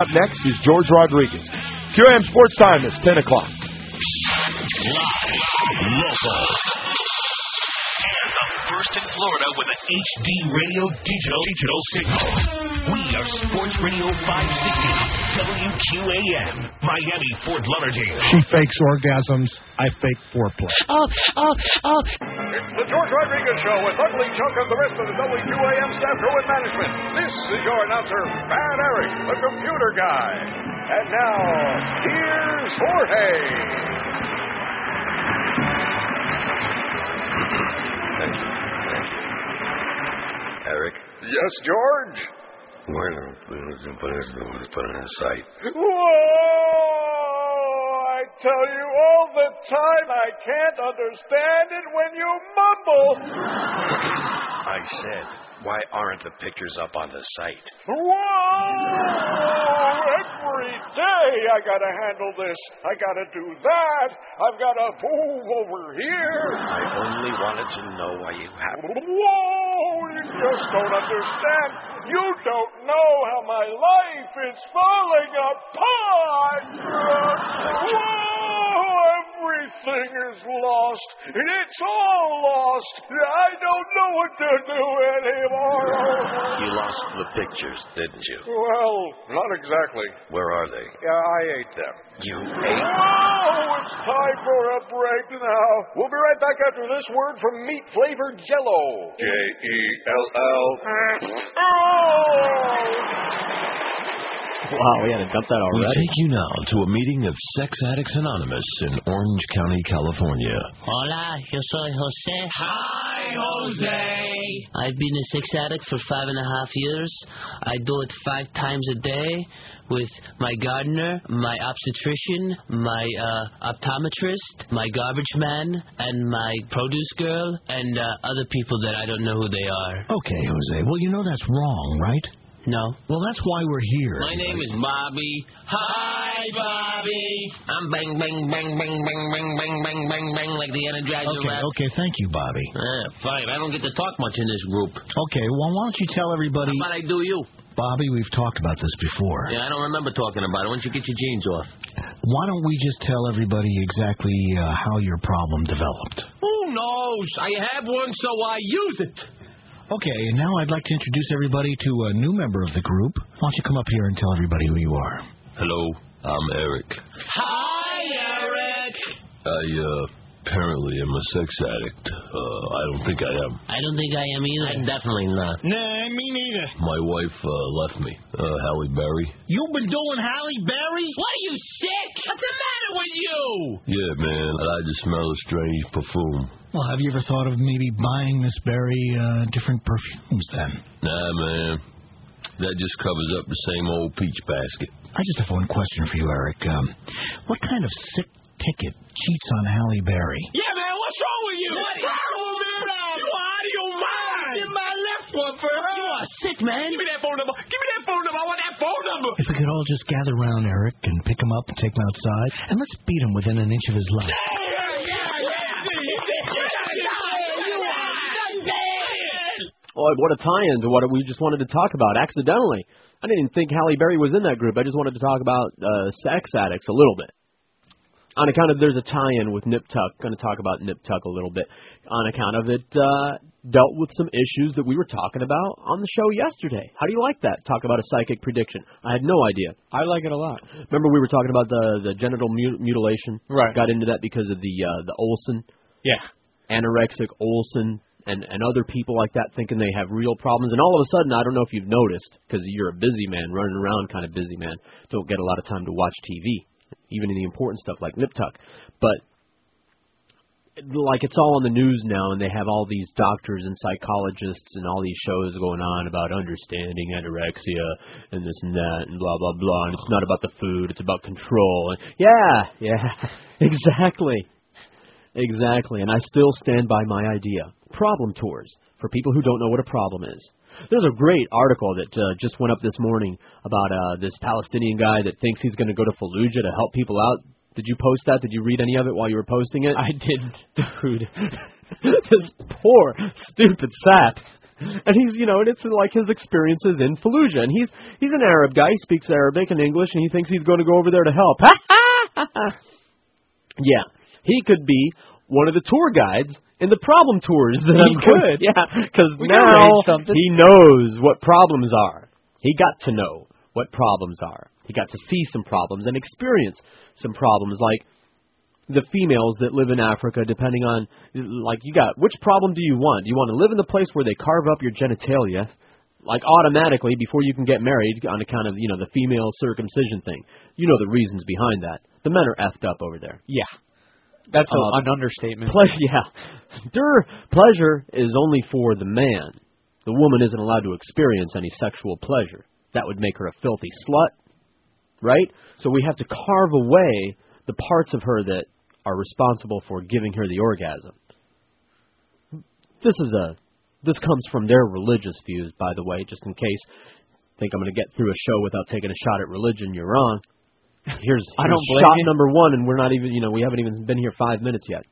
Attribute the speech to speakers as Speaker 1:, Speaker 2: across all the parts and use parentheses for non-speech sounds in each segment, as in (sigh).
Speaker 1: Up next is George Rodriguez. QAM Sports Time is 10 o'clock.
Speaker 2: Live, local, and the first in Florida with an HD radio digital digital signal. We are Sports Radio 560 WQAM, Miami, Fort Lauderdale.
Speaker 3: She fakes orgasms. I fake foreplay.
Speaker 4: Oh, oh, oh.
Speaker 5: It's the George Rodriguez Show with Ugly Chuck and the rest of the WQAM staff crew and management. This is your announcer, Bad Eric, the computer guy. And now, here's Jorge.
Speaker 6: Eric,
Speaker 5: Yes, George?
Speaker 6: bueno, pues put it put it in sight.
Speaker 5: Whoa! I tell you all the time, I can't understand it when you mumble.
Speaker 6: I said, why aren't the pictures up on the site?
Speaker 5: Whoa! Every day I gotta handle this. I gotta do that. I've gotta move over here.
Speaker 6: I only wanted to know why you have.
Speaker 5: Whoa! You just don't understand. You don't know how my life is falling apart. Whoa! Everything is lost. And it's all lost. I don't know what to do anymore.
Speaker 6: You lost the pictures, didn't you?
Speaker 5: Well, not exactly.
Speaker 6: Where are they?
Speaker 5: Yeah, I ate them.
Speaker 6: You ate.
Speaker 5: Oh, it's time for a break now. We'll be right back after this word from meat flavored jello. J E L L. Oh!
Speaker 7: Wow, we had to dump that
Speaker 2: We take you now to a meeting of Sex Addicts Anonymous in Orange County, California.
Speaker 4: Hola, yo soy Jose. Hi, Jose. I've been a sex addict for five and a half years. I do it five times a day with my gardener, my obstetrician, my uh, optometrist, my garbage man, and my produce girl, and uh, other people that I don't know who they are.
Speaker 3: Okay, Jose. Well, you know that's wrong, right?
Speaker 4: No.
Speaker 3: Well, that's why we're here.
Speaker 4: My name is Bobby. Hi, Bobby. I'm bang, bang, bang, bang, bang, bang, bang, bang, bang, bang, like the Energizer
Speaker 3: Okay,
Speaker 4: rap.
Speaker 3: okay. Thank you, Bobby.
Speaker 4: Ah, fine. I don't get to talk much in this group.
Speaker 3: Okay, well, why don't you tell everybody,
Speaker 4: How about I do you?
Speaker 3: Bobby? We've talked about this before.
Speaker 4: Yeah, I don't remember talking about it. Why don't you get your jeans off?
Speaker 3: Why don't we just tell everybody exactly uh, how your problem developed?
Speaker 8: Who knows? I have one, so I use it.
Speaker 3: Okay, and now I'd like to introduce everybody to a new member of the group. Why don't you come up here and tell everybody who you are?
Speaker 2: Hello, I'm Eric.
Speaker 8: Hi, Eric.
Speaker 2: I uh, apparently am a sex addict. Uh, I don't think I am.
Speaker 4: I don't think I am either. I'm definitely not.
Speaker 8: Nah, me neither.
Speaker 2: My wife uh, left me. Uh, Halle Berry.
Speaker 8: You've been doing Halle Berry? What are you sick? What's the matter with you?
Speaker 2: Yeah, man. I just smell a strange perfume.
Speaker 3: Well, have you ever thought of maybe buying Miss Berry uh, different perfumes then?
Speaker 2: Nah, man. That just covers up the same old peach basket.
Speaker 3: I just have one question for you, Eric. Um, what kind of sick ticket cheats on Halle Berry?
Speaker 8: Yeah, man, what's wrong with you? What's wrong with you? You out of your mind. Give my left one for her. You are sick, man. Give me that phone number. Give me that phone number. I want that phone number.
Speaker 3: If we could all just gather around Eric and pick him up and take him outside, and let's beat him within an inch of his life.
Speaker 7: Oh, what a tie-in to what we just wanted to talk about accidentally. I didn't even think Halle Berry was in that group. I just wanted to talk about uh, sex addicts a little bit. On account of there's a tie-in with Nip Tuck. Going to talk about Nip Tuck a little bit. On account of it uh, dealt with some issues that we were talking about on the show yesterday. How do you like that? Talk about a psychic prediction. I had no idea.
Speaker 9: I like it a lot.
Speaker 7: Remember we were talking about the the genital mu- mutilation.
Speaker 9: Right.
Speaker 7: Got into that because of the uh, the Olsen
Speaker 9: Yeah.
Speaker 7: anorexic Olsen and and other people like that thinking they have real problems. And all of a sudden I don't know if you've noticed because you're a busy man running around kind of busy man don't get a lot of time to watch TV even in the important stuff like Nip Tuck. But like it's all on the news now and they have all these doctors and psychologists and all these shows going on about understanding anorexia and this and that and blah blah blah. And it's not about the food it's about control. And yeah yeah (laughs) exactly Exactly, and I still stand by my idea. Problem tours for people who don't know what a problem is. There's a great article that uh, just went up this morning about uh, this Palestinian guy that thinks he's going to go to Fallujah to help people out. Did you post that? Did you read any of it while you were posting it?
Speaker 9: I didn't. (laughs)
Speaker 7: Dude, (laughs) this poor, stupid sap. and he's you know, and it's like his experiences in Fallujah, and he's he's an Arab guy, he speaks Arabic and English, and he thinks he's going to go over there to help. Ha ha ha Yeah, he could be one of the tour guides in the problem tours that
Speaker 9: He
Speaker 7: I'm going-
Speaker 9: could.
Speaker 7: Yeah, (laughs) because now he knows what problems are. He got to know what problems are. He got to see some problems and experience some problems, like the females that live in Africa, depending on, like, you got, which problem do you want? Do you want to live in the place where they carve up your genitalia, like, automatically before you can get married on account of, you know, the female circumcision thing? You know the reasons behind that. The men are effed up over there.
Speaker 9: Yeah. That's a,
Speaker 7: Uh,
Speaker 9: an understatement.
Speaker 7: Pleasure, (laughs) yeah. Der pleasure is only for the man. The woman isn't allowed to experience any sexual pleasure. That would make her a filthy slut, right? So we have to carve away the parts of her that are responsible for giving her the orgasm. This is a this comes from their religious views, by the way, just in case think I'm going to get through a show without taking a shot at religion. You're wrong. Here's,
Speaker 9: I don't
Speaker 7: here's shot
Speaker 9: you.
Speaker 7: number one, and we're not even you know we haven't even been here five minutes yet.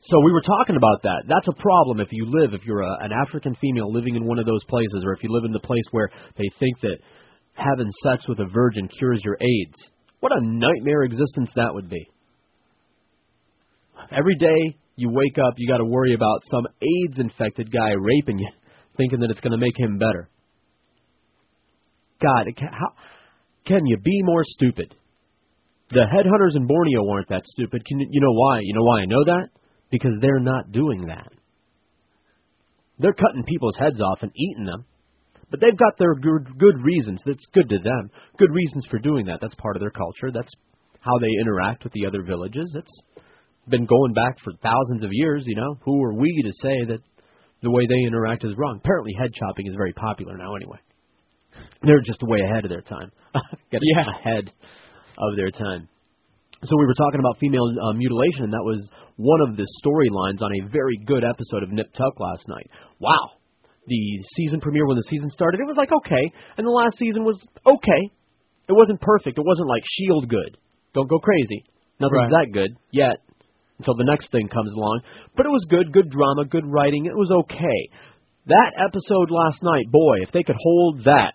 Speaker 7: So we were talking about that. That's a problem if you live, if you're a, an African female living in one of those places, or if you live in the place where they think that having sex with a virgin cures your AIDS. What a nightmare existence that would be. Every day you wake up, you got to worry about some AIDS infected guy raping you, thinking that it's going to make him better. God, how can you be more stupid? The headhunters in Borneo weren't that stupid. Can you, you know why? You know why I know that? Because they're not doing that. They're cutting people's heads off and eating them. But they've got their good, good reasons. That's good to them. Good reasons for doing that. That's part of their culture. That's how they interact with the other villages. It's been going back for thousands of years, you know. Who are we to say that the way they interact is wrong? Apparently head chopping is very popular now anyway. They're just way ahead of their time. (laughs) Get
Speaker 9: Yeah.
Speaker 7: ahead of their time. So we were talking about female uh, mutilation, and that was one of the storylines on a very good episode of Nip Tuck last night. Wow, the season premiere when the season started, it was like okay, and the last season was okay. It wasn't perfect. It wasn't like Shield good. Don't go crazy. Nothing's that good yet until the next thing comes along. But it was good, good drama, good writing. It was okay. That episode last night, boy, if they could hold that,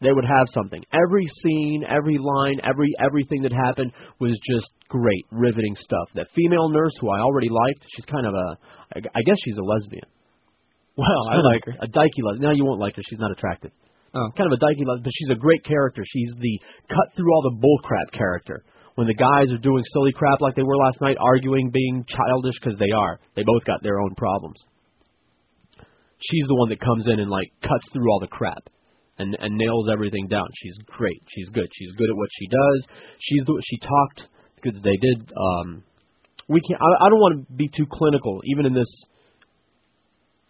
Speaker 7: they would have something. Every scene, every line, every everything that happened was just great, riveting stuff. That female nurse who I already liked, she's kind of a, I guess she's a lesbian.
Speaker 9: Well,
Speaker 7: She's
Speaker 9: I like her.
Speaker 7: A dykey lesbian. No, you won't like her. She's not attractive.
Speaker 9: Oh.
Speaker 7: Kind of a dykey lesbian, but she's a great character. She's the cut through all the bullcrap character. When the guys are doing silly crap like they were last night, arguing, being childish, because they are. They both got their own problems. She's the one that comes in and like cuts through all the crap and and nails everything down. She's great. She's good. She's good at what she does. She's the she talked because they did. um We can. I, I don't want to be too clinical, even in this.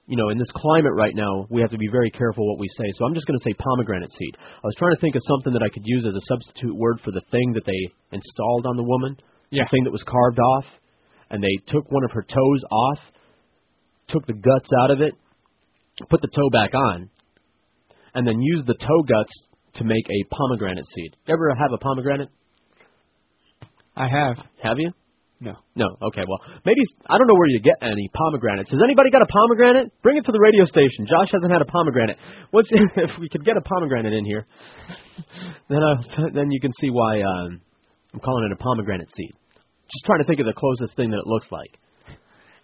Speaker 7: You know, in this climate right now, we have to be very careful what we say. So I'm just going to say pomegranate seed. I was trying to think of something that I could use as a substitute word for the thing that they installed on the woman.
Speaker 9: Yeah.
Speaker 7: The thing that was carved off, and they took one of her toes off, took the guts out of it, put the toe back on, and then used the toe guts to make a pomegranate seed. Ever have a pomegranate?
Speaker 9: I have.
Speaker 7: Have you?
Speaker 9: No.
Speaker 7: No. Okay. Well, maybe I don't know where you get any pomegranates. Has anybody got a pomegranate? Bring it to the radio station. Josh hasn't had a pomegranate. What's (laughs) if we could get a pomegranate in here? Then uh, (laughs) then you can see why um, I'm calling it a pomegranate seed. Just trying to think of the closest thing that it looks like.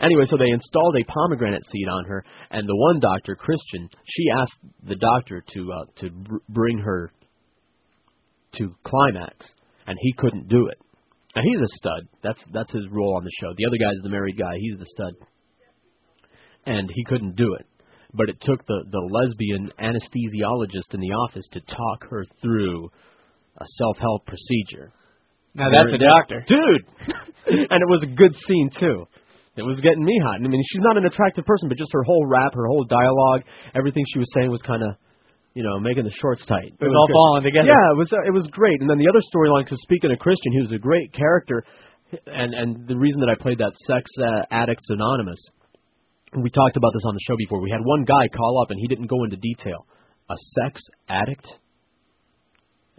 Speaker 7: Anyway, so they installed a pomegranate seed on her, and the one doctor, Christian, she asked the doctor to uh, to br- bring her to climax, and he couldn't do it. Now he's a stud. That's that's his role on the show. The other guy's the married guy. He's the stud, and he couldn't do it. But it took the the lesbian anesthesiologist in the office to talk her through a self help procedure.
Speaker 9: Now that's a doctor.
Speaker 7: dude. (laughs) and it was a good scene too. It was getting me hot. I mean, she's not an attractive person, but just her whole rap, her whole dialogue, everything she was saying was kind of, you know, making the shorts tight.
Speaker 9: It was all
Speaker 7: good.
Speaker 9: falling together.
Speaker 7: Yeah, it was uh, it was great. And then the other storyline, because speaking of Christian, he was a great character, and and the reason that I played that Sex uh, Addicts Anonymous, we talked about this on the show before. We had one guy call up, and he didn't go into detail. A sex addict,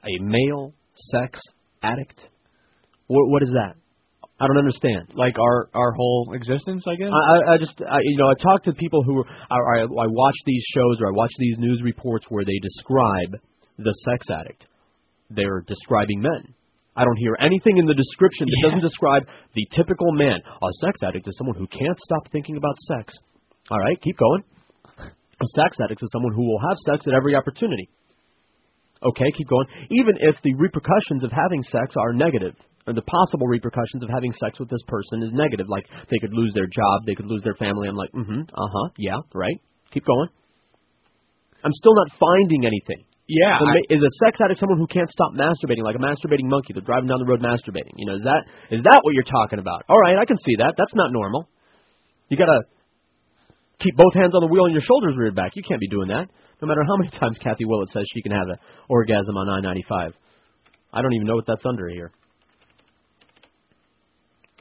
Speaker 7: a male sex addict. What what is that? I don't understand.
Speaker 9: Like our our whole existence, I guess.
Speaker 7: I, I, I just, I, you know, I talk to people who, are, I, I watch these shows or I watch these news reports where they describe the sex addict. They're describing men. I don't hear anything in the description that doesn't describe the typical man. A sex addict is someone who can't stop thinking about sex. All right, keep going. A sex addict is someone who will have sex at every opportunity. Okay, keep going. Even if the repercussions of having sex are negative, or the possible repercussions of having sex with this person is negative, like they could lose their job, they could lose their family. I'm like, mm-hmm, uh-huh, yeah, right. Keep going. I'm still not finding anything.
Speaker 9: Yeah,
Speaker 7: So
Speaker 9: I-
Speaker 7: is a sex addict someone who can't stop masturbating, like a masturbating monkey? They're driving down the road masturbating. You know, is that is that what you're talking about? All right, I can see that. That's not normal. You gotta keep both hands on the wheel and your shoulders reared back. You can't be doing that. No matter how many (laughs) times Kathy Willett says she can have an orgasm on I-95. I don't even know what that's under here.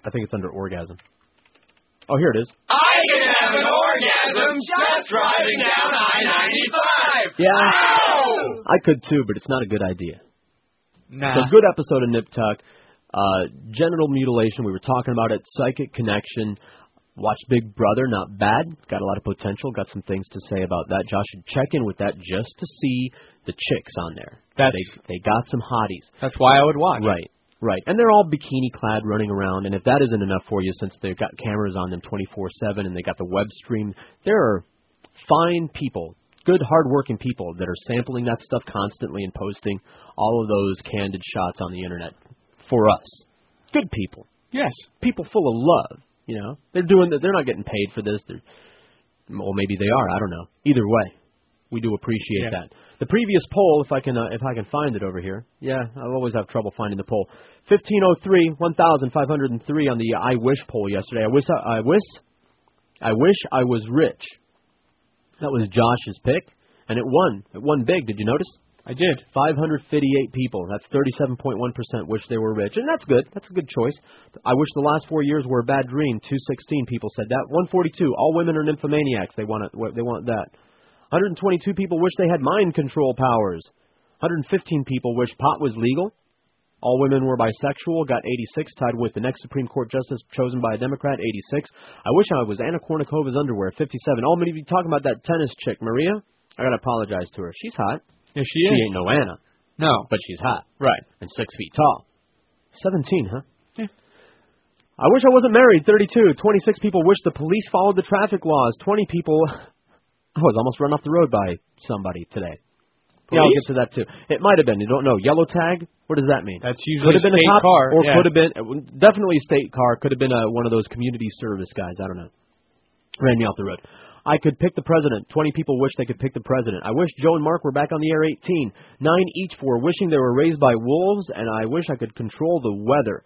Speaker 7: I think it's under orgasm. Oh, here it is.
Speaker 8: I can have an orgasm just driving down I-95.
Speaker 7: Yeah, I could too, but it's not a good idea.
Speaker 9: Nah.
Speaker 7: So good episode of Nip Tuck. Uh, genital mutilation, we were talking about it. Psychic connection. Watch Big Brother, not bad. Got a lot of potential. Got some things to say about that. Josh should check in with that just to see the chicks on there.
Speaker 9: That's-
Speaker 7: they they got some hotties.
Speaker 9: That's why I would watch. it.
Speaker 7: Right, right. And they're all bikini clad running around. And if that isn't enough for you, since they've got cameras on them 24 7 and they got the web stream, there are fine people, good, hard working people that are sampling that stuff constantly and posting all of those candid shots on the internet for us. Good people.
Speaker 9: Yes.
Speaker 7: People full of love. You know, they're doing that. They're not getting paid for this. They're, well, maybe they are. I don't know. Either way, we do appreciate
Speaker 9: Yeah.
Speaker 7: that. The previous poll, if I can, uh, if I can find it over here. Yeah, I always have trouble finding the poll. Fifteen oh three, one thousand five hundred and three on the I wish poll yesterday. I wish, I, I wish, I wish I was rich. That was Josh's pick, and it won. It won big. Did you notice?
Speaker 9: I did.
Speaker 7: 558 people. That's 37.1% wish they were rich. And that's good. That's a good choice. I wish the last four years were a bad dream. 216 people said that. 142. All women are nymphomaniacs. They want it. They want that. 122 people wish they had mind control powers. 115 people wish pot was legal. All women were bisexual. Got 86, tied with the next Supreme Court justice chosen by a Democrat. 86. I wish I was Anna Kournikova's underwear. 57. All many of you talking about that tennis chick, Maria. I gotta apologize to her. She's hot.
Speaker 9: Yeah, she
Speaker 7: She
Speaker 9: is.
Speaker 7: She ain't no Anna,
Speaker 9: No.
Speaker 7: but she's hot
Speaker 9: Right.
Speaker 7: and six feet tall. 17, huh?
Speaker 9: Yeah.
Speaker 7: I wish I wasn't married. 32. 26 people wish the police followed the traffic laws. 20 people. I was almost run off the road by somebody today. Yeah, I'll get to that too. It might have been. You don't know. Yellow tag. What does that mean?
Speaker 9: That's
Speaker 7: could
Speaker 9: usually
Speaker 7: have been
Speaker 9: a
Speaker 7: cop,
Speaker 9: car.
Speaker 7: or
Speaker 9: yeah.
Speaker 7: could have been uh, definitely a state car. Could have been a, one of those community service guys. I don't know. Ran me off the road. I could pick the president. Twenty people wish they could pick the president. I wish Joe and Mark were back on the air. Eighteen, nine each for wishing they were raised by wolves, and I wish I could control the weather.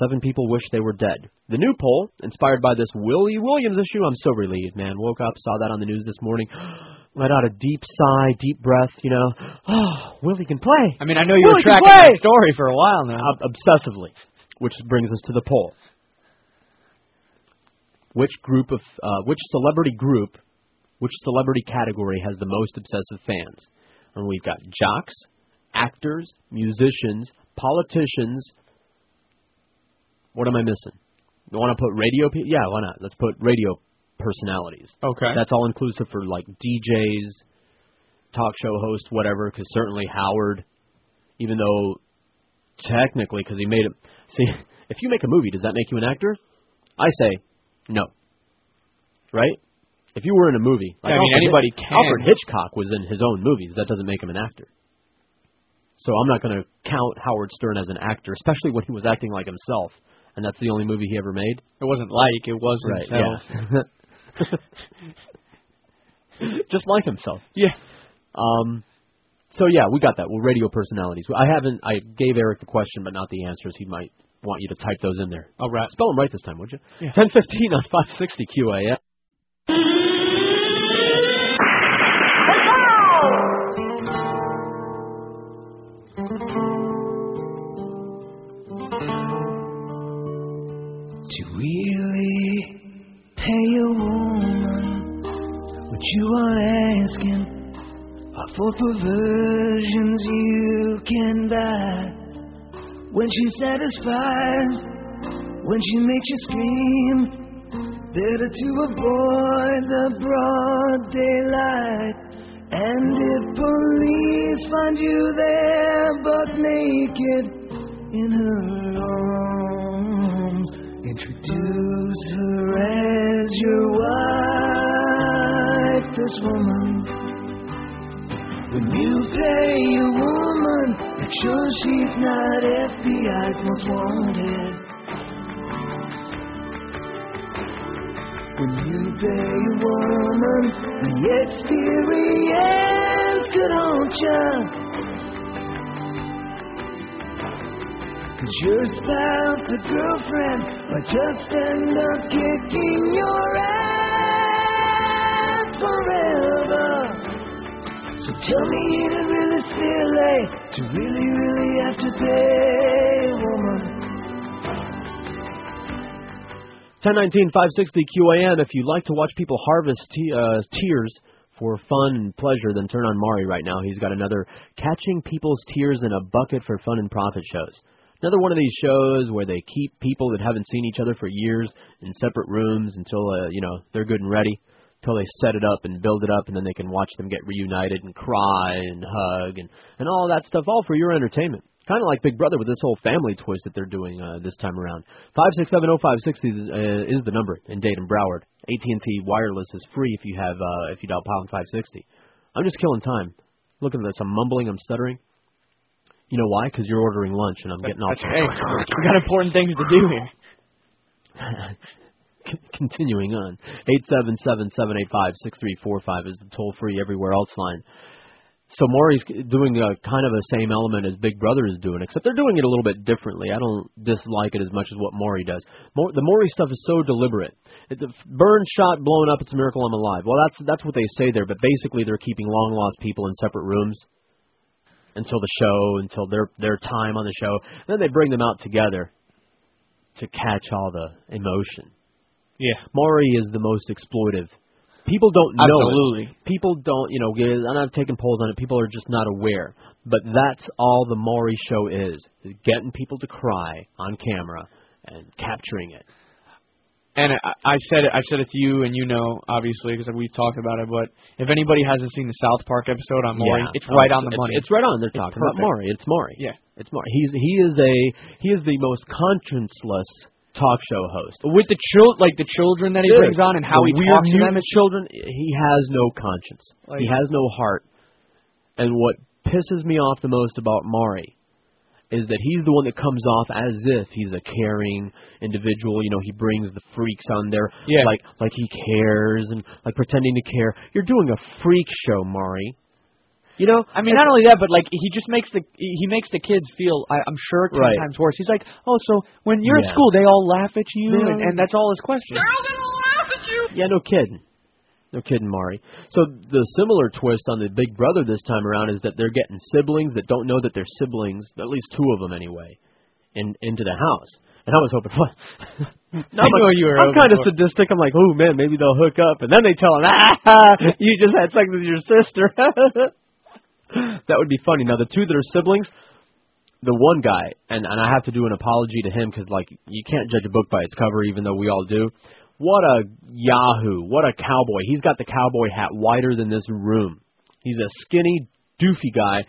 Speaker 7: Seven people wish they were dead. The new poll, inspired by this Willie Williams issue, I'm so relieved, man. Woke up, saw that on the news this morning, (gasps) let out a deep sigh, deep breath, you know. Oh, (gasps) Willie can play.
Speaker 9: I mean, I know you
Speaker 7: Willie
Speaker 9: were tracking that story for a while now.
Speaker 7: Ob- obsessively, which brings us to the poll. Which group of uh, which celebrity group, which celebrity category has the most obsessive fans? And we've got jocks, actors, musicians, politicians. What am I missing? You want to put radio? Pe- yeah, why not? Let's put radio personalities.
Speaker 9: Okay.
Speaker 7: That's all inclusive for like DJs, talk show hosts, whatever. Because certainly Howard, even though technically, because he made it. See, (laughs) if you make a movie, does that make you an actor? I say no. Right? If you were in a movie, like
Speaker 9: Yeah, I mean,
Speaker 7: Alfred
Speaker 9: anybody
Speaker 7: Hitch-
Speaker 9: can.
Speaker 7: Alfred Hitchcock was in his own movies. That doesn't make him an actor. So I'm not going to count Howard Stern as an actor, especially when he was acting like himself, and that's the only movie he ever made.
Speaker 9: It wasn't like it was
Speaker 7: Right?
Speaker 9: himself.
Speaker 7: Yeah. (laughs) Just like himself.
Speaker 9: Yeah.
Speaker 7: Um. So yeah, we got that. Well, radio personalities. I haven't. I gave Eric the question, but not the answers. He might want you to type those in there.
Speaker 9: All right.
Speaker 7: Spell them right this time, would you?
Speaker 9: Yeah.
Speaker 7: Ten fifteen on five sixty QAM.
Speaker 8: For perversions you can buy. When she satisfies
Speaker 10: when she makes you scream. Better to avoid the broad daylight. And if police find you there but naked in her arms, introduce her as your wife, this woman. When you pay a woman, make sure she's not FBI's most wanted. When you pay a woman, the experience could haunt ya. Cause your spouse or girlfriend might just end up kicking your ass So tell me, it really silly to really, really have to pay woman?
Speaker 7: 1019 560 QAM. If you like to watch people harvest uh, tears for fun and pleasure, then turn on Maury right now. He's got another Catching People's Tears in a Bucket for Fun and Profit shows. Another one of these shows where they keep people that haven't seen each other for years in separate rooms until uh, you know they're good and ready, until they set it up and build it up, and then they can watch them get reunited and cry and hug and and all that stuff, all for your entertainment. Kind of like Big Brother with this whole family twist that they're doing uh, this time around. Five six seven zero five sixty uh, is the number in Dade and Broward. AT and T wireless is free if you have uh, if you dial pound five sixty. I'm just killing time. Looking at this, I'm mumbling, I'm stuttering. You know why? Because you're ordering lunch and I'm getting off.
Speaker 9: Right. (laughs) We got important things to do here. (laughs)
Speaker 7: Con- Continuing on, eight seven seven seven eight five six three four five is the toll free everywhere else line. So Maury's doing a kind of a same element as Big Brother is doing, except they're doing it a little bit differently. I don't dislike it as much as what Maury does. The Maury stuff is so deliberate. It's a burn shot, blown up. It's a miracle I'm alive. Well, that's that's what they say there, but basically they're keeping long lost people in separate rooms until the show, until their their time on the show. And then they bring them out together to catch all the emotion.
Speaker 9: Yeah.
Speaker 7: Maury is the most exploitive. People don't know
Speaker 9: Absolutely.
Speaker 7: it. People don't, you know, get- I'm not taking polls on it. People are just not aware. But that's all the Maury show is, is getting people to cry on camera and capturing it.
Speaker 9: And I, I said it. I said it to you, and you know, obviously, because we talked about it. But if anybody hasn't seen the South Park episode on Maury,
Speaker 7: Yeah.
Speaker 9: it's
Speaker 7: Oh,
Speaker 9: right on the
Speaker 7: it's-
Speaker 9: money.
Speaker 7: It's right on. They're talking about. Maury. It's Maury.
Speaker 9: Yeah.
Speaker 7: It's Maury. He's he is a he is the most conscienceless talk show host.
Speaker 9: with the chil- like the children that he brings on and how
Speaker 7: The
Speaker 9: he
Speaker 7: weird
Speaker 9: talks to them.
Speaker 7: children. He has no conscience.
Speaker 9: Like-
Speaker 7: he has no heart. And what pisses me off the most about Maury is that he's the one that comes off as if he's a caring individual. You know, he brings the freaks on there,
Speaker 9: Yeah.
Speaker 7: like like he cares and like pretending to care. You're doing a freak show, Maury. You know,
Speaker 9: I mean, not only that, but like he just makes the he makes the kids feel. I, I'm sure ten
Speaker 7: Right.
Speaker 9: times worse. He's like, oh, so when you're
Speaker 7: Yeah.
Speaker 9: at school, they all laugh at you,
Speaker 7: Yeah.
Speaker 9: and, and that's all his question.
Speaker 7: Yeah, no kidding. No kidding, Maury. So the similar twist on the Big Brother this time around is that they're getting siblings that don't know that they're siblings, at least two of them anyway, in into the house. And I was hoping, (laughs) what? no, (laughs)
Speaker 9: I know you were
Speaker 7: I'm kind of sadistic. I'm like, oh man, maybe they'll hook up, and then they tell him, (laughs) ah, you just had sex with your sister. (laughs) that would be funny. Now the two that are siblings, the one guy, and and I have to do an apology to him because like you can't judge a book by its cover, even though we all do. What a Yahoo! What a cowboy! He's got the cowboy hat wider than this room. He's a skinny, doofy guy.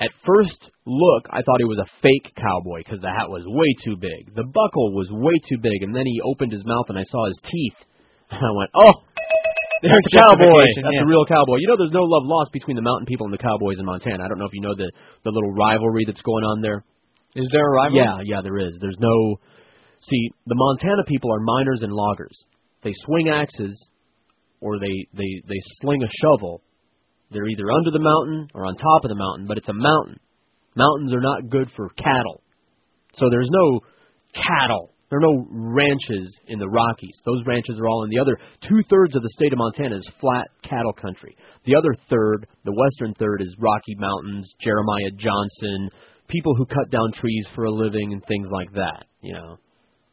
Speaker 7: At first look, I thought he was a fake cowboy because the hat was way too big. The buckle was way too big, and then he opened his mouth and I saw his teeth. (laughs) And I went, "Oh, there's cowboy. That's
Speaker 9: yeah.
Speaker 7: a real cowboy." You know, there's no love lost between the mountain people and the cowboys in Montana. I don't know if you know the the little rivalry that's going on there.
Speaker 9: Is there a rivalry?
Speaker 7: Yeah, yeah, there is. There's no. See, the Montana people are miners and loggers. They swing axes, or they they they sling a shovel. They're either under the mountain or on top of the mountain, but it's a mountain. Mountains are not good for cattle, so there's no cattle. There are no ranches in the Rockies. Those ranches are all in the other two thirds of the state of Montana is flat cattle country. The other third, the western third, is Rocky Mountains, Jeremiah Johnson, people who cut down trees for a living and things like that. You know,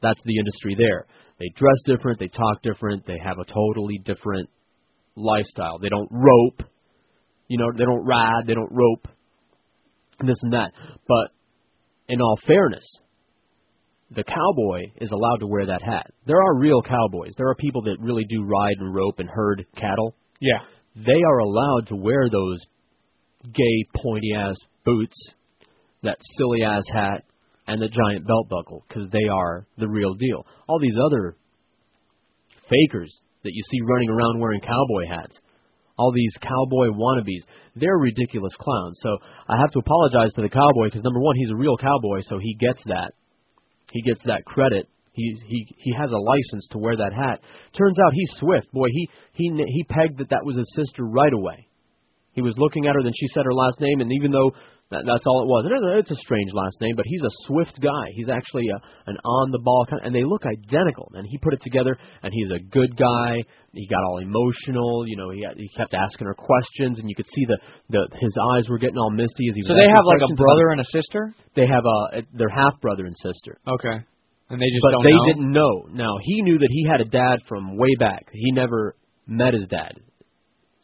Speaker 7: that's the industry there. They dress different, they talk different, they have a totally different lifestyle. They don't rope, you know, they don't ride, they don't rope, and this and that. But in all fairness, the cowboy is allowed to wear that hat. There are real cowboys. There are people that really do ride and rope and herd cattle.
Speaker 9: Yeah.
Speaker 7: They are allowed to wear those gay pointy ass boots, that silly ass hat, and the giant belt buckle because they are the real deal. All these other fakers that you see running around wearing cowboy hats, all these cowboy wannabes, they're ridiculous clowns. So I have to apologize to the cowboy because number one, he's a real cowboy, so he gets that. He gets that credit. He he he has a license to wear that hat. Turns out he's swift. Boy, he he he pegged that that was his sister right away. He was looking at her, then she said her last name, and even though that, that's all it was, it is a, it's a strange last name, but he's a swift guy. He's actually a, an on-the-ball kind, and they look identical. And he put it together, and he's a good guy. He got all emotional, you know. He he kept asking her questions, and you could see the the his eyes were getting all misty as he. Was
Speaker 9: So
Speaker 7: they
Speaker 9: have like a brother and a sister.
Speaker 7: They have a their half brother and sister.
Speaker 9: Okay. And they just
Speaker 7: but they
Speaker 9: know?
Speaker 7: didn't know. Now he knew that he had a dad from way back. He never met his dad.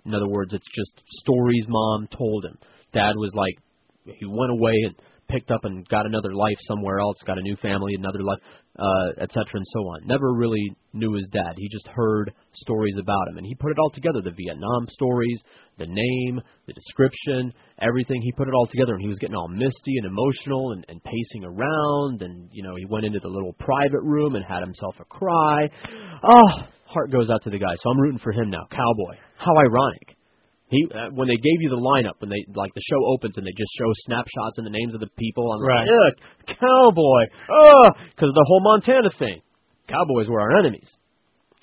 Speaker 7: In other words, it's just stories mom told him. Dad was like he went away and picked up and got another life somewhere else, got a new family, another life, uh, et cetera, and so on. Never really knew his dad. He just heard stories about him, and he put it all together: the Vietnam stories, the name, the description, everything. He put it all together, and he was getting all misty and emotional and, and pacing around, and you know, he went into the little private room and had himself a cry. Oh, heart goes out to the guy. So I'm rooting for him now. Cowboy. How ironic. He uh, when they gave you the lineup when they like the show opens and they just show snapshots and the names of the people. I'm
Speaker 9: Right.
Speaker 7: like, cowboy. Ugh, because of the whole Montana thing. Cowboys were our enemies.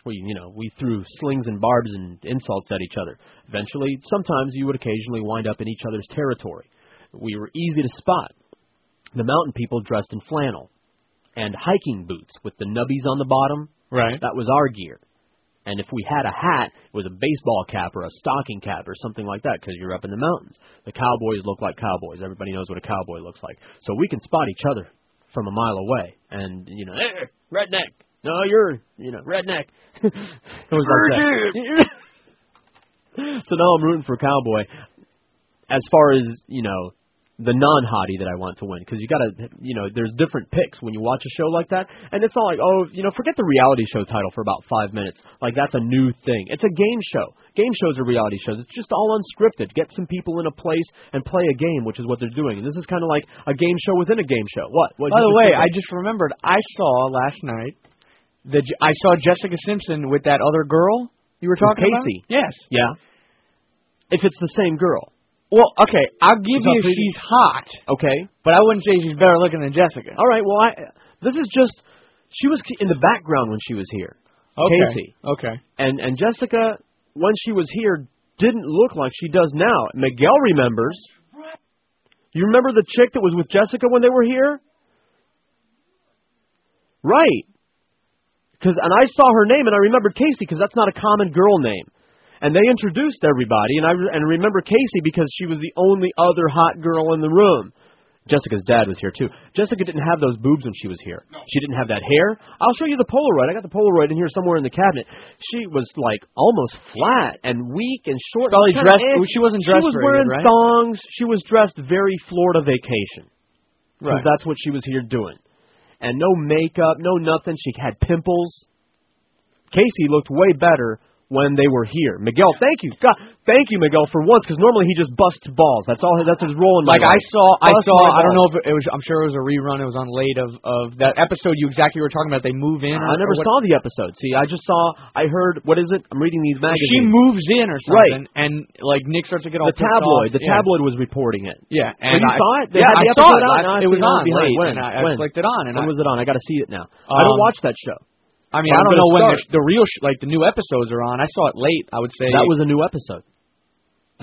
Speaker 7: We you know we threw slings and barbs and insults at each other. Eventually, sometimes you would occasionally wind up in each other's territory. We were easy to spot. The mountain people dressed in flannel and hiking boots with the nubbies on the bottom.
Speaker 9: Right.
Speaker 7: That was our gear. And if we had a hat, it was a baseball cap or a stocking cap or something like that because you're up in the mountains. The cowboys look like cowboys. Everybody knows what a cowboy looks like. So we can spot each other from a mile away. And, you know, hey, redneck. No, you're, you know, redneck. (laughs) it was like that. (laughs) so now I'm rooting for cowboy. As far as, you know, the non-hottie that I want to win. Because you got to you know there's different picks when you watch a show like that. And it's not like oh you know forget the reality show title for about 5 minutes. Like that's a new thing. It's a game show. Game shows are reality shows. It's just all unscripted. Get some people in a place and play a game which is what they're doing. And this is kind of like a game show within a game show. What? What
Speaker 9: By the way, I just remembered I saw last night the J- I saw Jessica Simpson with that other girl you were talking
Speaker 7: Casey.
Speaker 9: about. Casey yes.
Speaker 7: yeah. If it's the same girl
Speaker 9: Well, okay, I'll give you she's hot,
Speaker 7: okay
Speaker 9: but I wouldn't say she's better looking than Jessica.
Speaker 7: all right well I this is just she was in the background when she was here
Speaker 9: Okay.
Speaker 7: Casey
Speaker 9: Okay.
Speaker 7: and and Jessica when she was here didn't look like she does now. Miguel remembers. You remember the chick that was with Jessica when they were here? Right. Cause, and I saw her name and I remembered Casey because that's not a common girl name. And they introduced everybody and I re- and remember Casey because she was the only other hot girl in the room. Jessica's dad was here too. Jessica didn't have those boobs when she was here. She didn't have that hair. I'll show you the Polaroid. I got the Polaroid in here somewhere in the cabinet. She was like almost flat and weak and short.
Speaker 9: Probably
Speaker 7: Kinda
Speaker 9: dressed- she wasn't
Speaker 7: She was wearing
Speaker 9: good, right?
Speaker 7: thongs. She was dressed very Florida vacation. Because
Speaker 9: Right.
Speaker 7: that's what she was here doing. And no makeup, no nothing. She had pimples. Casey looked way better when they were here. Miguel, thank you, God, thank you, Miguel, for once, because normally he just busts balls. That's all. That's his role in
Speaker 9: Like I
Speaker 7: life.
Speaker 9: saw, I
Speaker 7: Bust
Speaker 9: saw. I don't know if it, was. I'm sure it was a rerun. It was on late of of that episode you exactly were talking about. They move in. Or,
Speaker 7: I never saw the episode. See, I just saw. I heard. What is it? I'm reading these magazines.
Speaker 9: She moves in or something, Right. and like Nick starts to get all
Speaker 7: the tabloid.
Speaker 9: off.
Speaker 7: The
Speaker 9: Yeah.
Speaker 7: tabloid was reporting it.
Speaker 9: Yeah, and
Speaker 7: you
Speaker 9: I,
Speaker 7: saw it? They
Speaker 9: yeah, I saw it. I- it was on
Speaker 7: behind.
Speaker 9: late,
Speaker 7: When?
Speaker 9: and I, I clicked it on. And
Speaker 7: when
Speaker 9: I,
Speaker 7: was it on? I got to see it now. I don't
Speaker 9: Um,
Speaker 7: watch that show.
Speaker 9: I mean, I don't know
Speaker 7: gonna
Speaker 9: when the, the real sh- like the new episodes are on. I saw it late. I would say
Speaker 7: That was a new episode.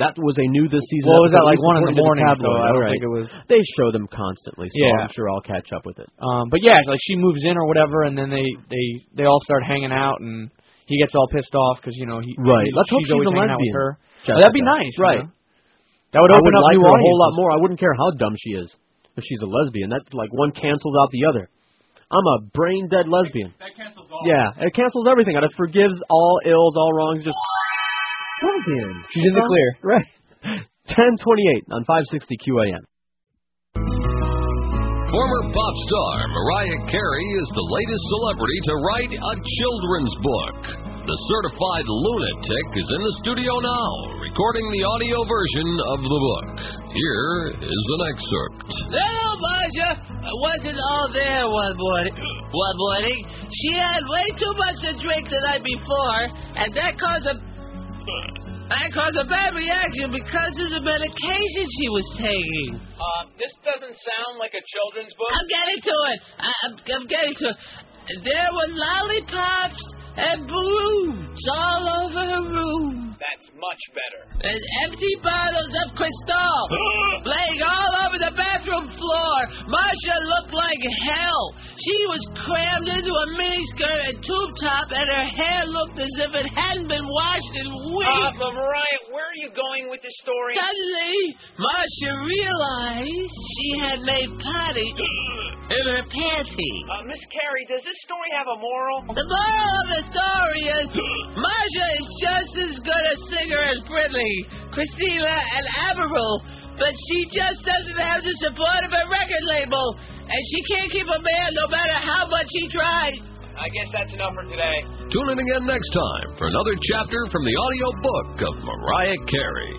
Speaker 7: That was a new this season.
Speaker 9: Well, was
Speaker 7: episode,
Speaker 9: at like one in the morning, so. I don't
Speaker 7: right.
Speaker 9: think it was.
Speaker 7: They show them constantly, so
Speaker 9: Yeah.
Speaker 7: I'm sure I'll catch up with it.
Speaker 9: Um, but yeah, like she moves in or whatever, and then they they they all start hanging out, and he gets all pissed off because you know he
Speaker 7: Right.
Speaker 9: he's-
Speaker 7: Let's hope
Speaker 9: she's
Speaker 7: she's
Speaker 9: always
Speaker 7: a
Speaker 9: out with
Speaker 7: lesbian,
Speaker 9: her. Oh, that'd be nice, you
Speaker 7: right?
Speaker 9: know? That would open up
Speaker 7: like a whole lot more. I wouldn't care how dumb she is if she's a lesbian. That's like one cancels out the other. I'm a brain dead lesbian. That cancels all. Yeah, it cancels everything. It forgives all ills, all wrongs. Just lesbian.
Speaker 9: She's in the clear.
Speaker 7: Right. 1028 on 560 QAM.
Speaker 11: Former pop star Mariah Carey is the latest celebrity to write a children's book. The certified lunatic is in the studio now, recording the audio version of the book. Here is an excerpt.
Speaker 4: Hello, Marcia. I wasn't all there one morning. One morning, she had way too much to drink the night before, and that caused a that caused a bad reaction because of the medication she was taking.
Speaker 12: Uh, this doesn't sound like a children's book.
Speaker 4: I'm getting to it. I, I'm, I'm getting to it. There were lollipops and balloons all over her room.
Speaker 12: That's much better.
Speaker 4: And empty bottles of Cristal (gasps) laying all over the bathroom floor. Marcia looked like hell. She was crammed into a miniskirt and tube top, and her hair looked as if it hadn't been washed in
Speaker 12: Uh,
Speaker 4: weeks.
Speaker 12: but Mariah, where are you going with this story?
Speaker 4: Suddenly, Marcia realized she had made potty (gasps) in her panty.
Speaker 12: Uh, Miss Carey, does this story have a moral?
Speaker 4: The moral of the story is Marcia is just as good a singer as Britney, Christina, and Avril, but she just doesn't have the support of a record label, and she can't keep a man no matter how much he tries.
Speaker 12: I guess that's enough for today.
Speaker 11: Tune in again next time for another chapter from the audio book of Mariah Carey.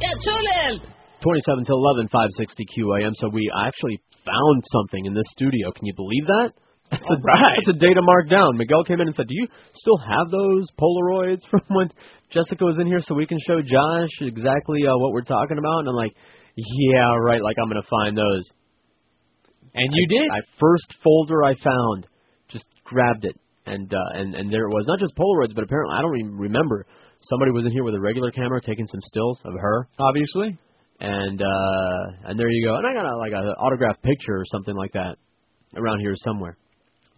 Speaker 4: Yeah, tune in.
Speaker 7: 27 to 11, 560 QAM. So we actually found something in this studio. Can you believe that? That's a,
Speaker 9: right.
Speaker 7: That's a data mark down. Miguel came in and said, "Do you still have those Polaroids from when Jessica was in here, so we can show Josh exactly uh, what we're talking about?" And I'm like, "Yeah, right. Like I'm gonna find those."
Speaker 9: And you did.
Speaker 7: I first folder I found, just grabbed it, and uh, and and there it was. Not just Polaroids, but apparently I don't even remember. Somebody was in here with a regular camera taking some stills of her,
Speaker 9: obviously.
Speaker 7: and uh and there you go. And I got a, like an autographed picture or something like that around here somewhere.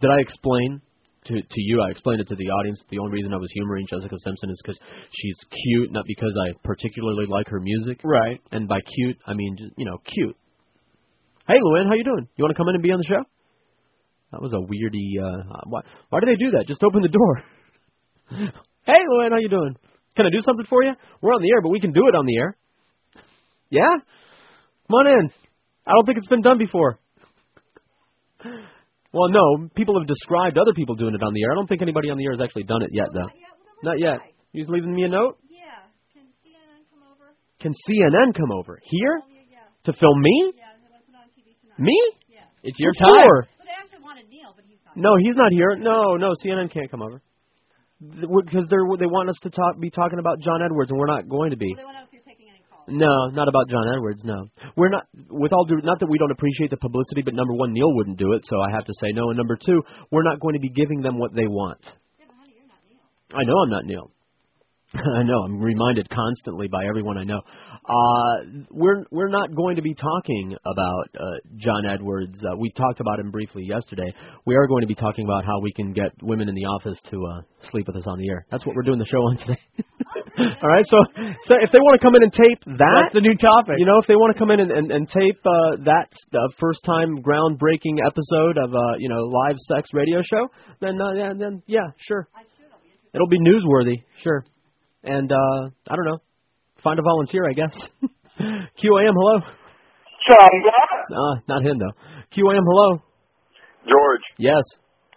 Speaker 7: Did I explain to to you? I explained it to the audience. The only reason I was humoring Jessica Simpson is because she's cute, not because I particularly like her music.
Speaker 9: Right.
Speaker 7: And by cute, I mean just you know cute. Hey, Luann, how you doing? You want to come in and be on the show? That was a weirdy. Uh, why? Why do they do that? Just open the door. (laughs) hey, Luann, how you doing? Can I do something for you? We're on the air, but we can do it on the air. Yeah? Come on in. I don't think it's been done before. Well, no, people have described other people doing it on the air. I don't think anybody on the air has actually done it yet, though. Not yet. He's leaving me a note?
Speaker 13: Yeah. Can CNN come over?
Speaker 7: Can CNN come over? Here?
Speaker 13: Film yeah.
Speaker 7: To film me?
Speaker 13: Yeah, they want to put on TV tonight.
Speaker 7: Me?
Speaker 13: Yeah.
Speaker 7: It's your
Speaker 9: What time?
Speaker 7: tour.
Speaker 13: But they actually wanted Neil, but he's not.
Speaker 7: No, he's not here. No, no, CNN can't come over. Because they're they want us to talk be talking about John Edwards, and we're not going to be.
Speaker 13: They want to
Speaker 7: No, not about John Edwards. No, we're not. With all due, not that we don't appreciate the publicity, but number one, Neil wouldn't do it, so I have to say no. And number two, we're not going to be giving them what they want. I know I'm not Neil. (laughs) I know I'm reminded constantly by everyone I know. Uh, we're we're not going to be talking about uh, John Edwards. Uh, we talked about him briefly yesterday. We are going to be talking about how we can get women in the office to uh, sleep with us on the air. That's what we're doing the show on today. (laughs) All right, so so if they want to come in and tape that,
Speaker 9: That's the new topic.
Speaker 7: you know, if they want to come in and, and, and tape uh, that uh, first time groundbreaking episode of uh, you know live sex radio show, then uh, yeah, then yeah, sure. It'll be newsworthy, sure. And uh, I don't know, find a volunteer, I guess. (laughs) QAM, hello. Uh, not him though. QAM, hello.
Speaker 14: George,
Speaker 7: Yes.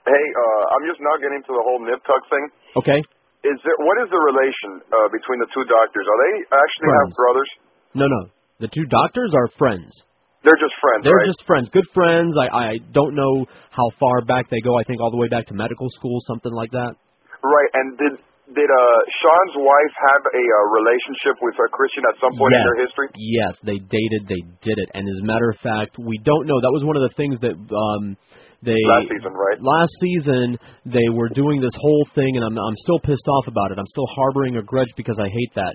Speaker 14: hey, uh, I'm just now getting to the whole nip tuck thing.
Speaker 7: Okay.
Speaker 14: Is there what is the relation uh, between the two doctors? Are they actually have brothers?
Speaker 7: No, no. The two doctors are friends.
Speaker 14: They're just friends,
Speaker 7: They're
Speaker 14: right?
Speaker 7: just friends, good friends. I I don't know how far back they go. I think all the way back to medical school, something like that.
Speaker 14: Right. And did did uh, Sean's wife have a uh, relationship with a Christian at some point in their history?
Speaker 7: Yes, they dated, they did it, and as a matter of fact, we don't know. That was one of the things that um they
Speaker 14: Last season, right?
Speaker 7: last season they were doing this whole thing, and I'm I'm still pissed off about it. I'm still harboring a grudge because I hate that.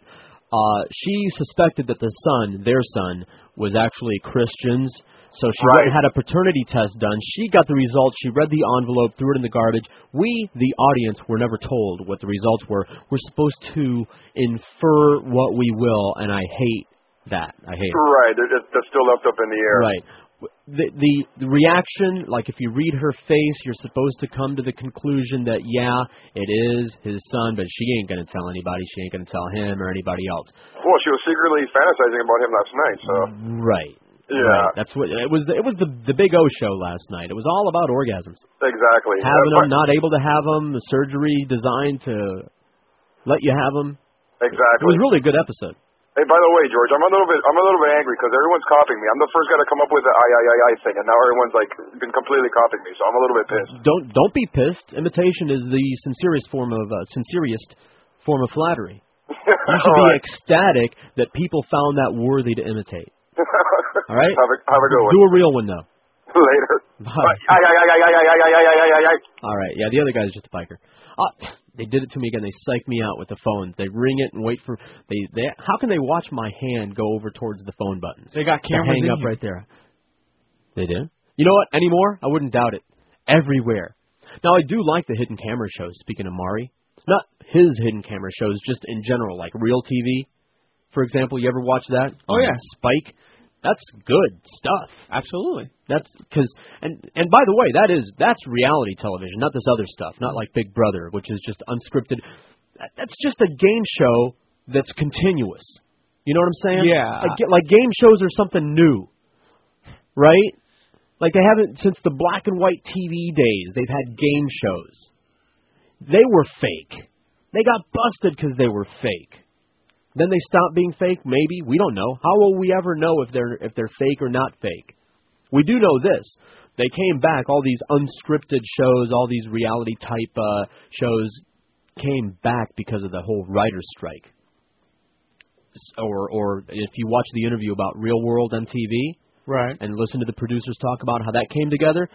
Speaker 7: Uh, she suspected that the son, their son, was actually Christians. So she went and had a paternity test done. She got the results. She read the envelope, threw it in the garbage. We, the audience, were never told what the results were. We're supposed to infer what we will, and I hate that. I hate it.
Speaker 14: Right. They're they're still left up in the air.
Speaker 7: Right. The, the the reaction, like if you read her face, you're supposed to come to the conclusion that yeah, it is his son, but she ain't gonna tell anybody. She ain't gonna tell him or anybody else.
Speaker 14: Well, she was secretly fantasizing about him last night, so
Speaker 7: Right.
Speaker 14: Yeah.
Speaker 7: Right. That's what it was. It was the the Big O show last night. It was all about orgasms.
Speaker 14: Exactly.
Speaker 7: Having
Speaker 14: Uh,
Speaker 7: them, not able to have them, the surgery designed to let you have them.
Speaker 14: Exactly.
Speaker 7: It was really a good episode.
Speaker 14: Hey, by the way, George, I'm a little bit, I'm a little bit angry because everyone's copying me. I'm the first guy to come up with the I I I I thing, and now everyone's like been completely copying me. So I'm a little bit pissed.
Speaker 7: Don't don't be pissed. Imitation is the sincerest form of uh, sincerest form of flattery. (laughs) You should be ecstatic that people found that worthy to imitate. (laughs) All right.
Speaker 14: have, a, have a good one.
Speaker 7: Do a real one though.
Speaker 14: Later.
Speaker 7: All right. Yeah, the other guy's just a biker. Uh, they did it to me again. They psych me out with the phones. They ring it and wait for they. they how can they watch my hand go over towards the phone buttons?
Speaker 9: They got cameras. hanging
Speaker 7: up
Speaker 9: you.
Speaker 7: right there. They do. You know what? Anymore? I wouldn't doubt it. Everywhere. Now I do like the hidden camera shows. Speaking of Maury, not his hidden camera shows, just in general, like real TV. For example, you ever watch that?
Speaker 9: Oh yeah,
Speaker 7: Spike. That's good stuff.
Speaker 9: Absolutely.
Speaker 7: That's because and and by the way, that is that's reality television, not this other stuff, not like Big Brother, which is just unscripted. That's just a game show that's continuous. You know what I'm saying?
Speaker 9: Yeah.
Speaker 7: Like, like game shows are something new, right? Like they haven't since the black and white TV days. They've had game shows. They were fake. They got busted because they were fake. Then they stopped being fake. Maybe we don't know. How will we ever know if they're if they're fake or not fake? We do know this: they came back. All these unscripted shows, all these reality type uh, shows, came back because of the whole writers' strike. Or, or if you watch the interview about Real World on TV,
Speaker 9: right,
Speaker 7: and listen to the producers talk about how that came together,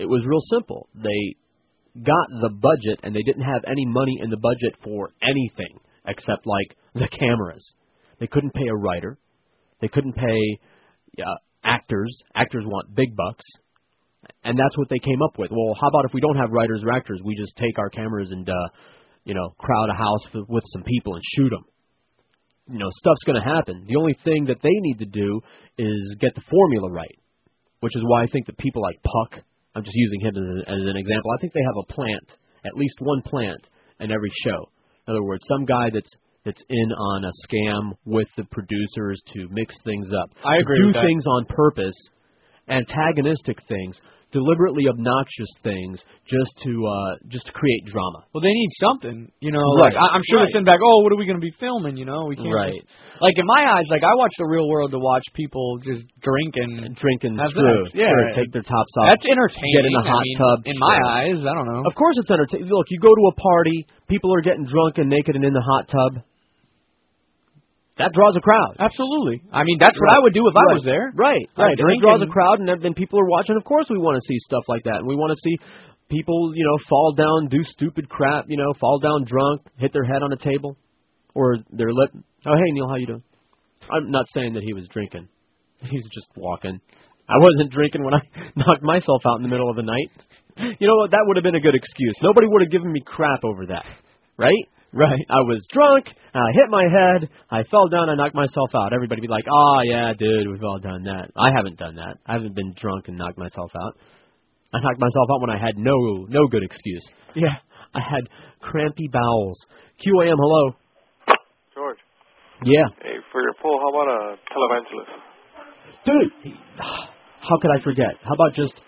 Speaker 7: it was real simple. They got the budget, and they didn't have any money in the budget for anything except like the cameras. They couldn't pay a writer. They couldn't pay uh, actors. Actors want big bucks. And that's what they came up with. Well, how about if we don't have writers or actors, we just take our cameras and, uh, you know, crowd a house with, some people and shoot them. You know, stuff's going to happen. The only thing that they need to do is get the formula right, which is why I think that people like Puck, I'm just using him as, as an example, I think they have a plant, at least one plant in every show. In other words, some guy that's that's in on a scam with the producers to mix things up.
Speaker 9: I agree
Speaker 7: do things on purpose, antagonistic things, deliberately obnoxious things, just to uh, just to create drama.
Speaker 9: Well, they need something, you know.
Speaker 7: Right.
Speaker 9: Like I, I'm sure
Speaker 7: Right.
Speaker 9: they're sitting back. Oh, what are we going to be filming? You know, we can't.
Speaker 7: Right.
Speaker 9: just- like in my eyes, like I watch the Real World to watch people just drink and
Speaker 7: drink and screw.
Speaker 9: Yeah,
Speaker 7: Sure, take their tops off.
Speaker 9: That's entertaining.
Speaker 7: Get in the
Speaker 9: I
Speaker 7: hot
Speaker 9: mean,
Speaker 7: tub.
Speaker 9: In my eyes, I don't know.
Speaker 7: Of course, it's entertaining. Look, you go to a party, people are getting drunk and naked and in the hot tub. That draws a crowd.
Speaker 9: Absolutely. I mean, that's what I would do if I was there.
Speaker 7: Right, right. It draws a crowd, and then people are watching. Of course, we want to see stuff like that, and we want to see people, you know, fall down, do stupid crap, you know, fall down drunk, hit their head on a table, or their lip. Oh, hey Neil, how you doing? I'm not saying that he was drinking. (laughs) He's just walking. I wasn't drinking when I (laughs) knocked myself out in the middle of the night. You know what? That would have been a good excuse. Nobody would have given me crap over that, right? Right. I was drunk. I hit my head. I fell down. I knocked myself out. Everybody would be like, "Oh yeah, dude, we've all done that." I haven't done that. I haven't been drunk and knocked myself out. I knocked myself out when I had no no good excuse.
Speaker 9: Yeah.
Speaker 7: I had crampy bowels. QAM, hello.
Speaker 15: George,
Speaker 7: Yeah.
Speaker 15: hey, for your poll, how about a televangelist?
Speaker 7: Dude, how could I forget? How about just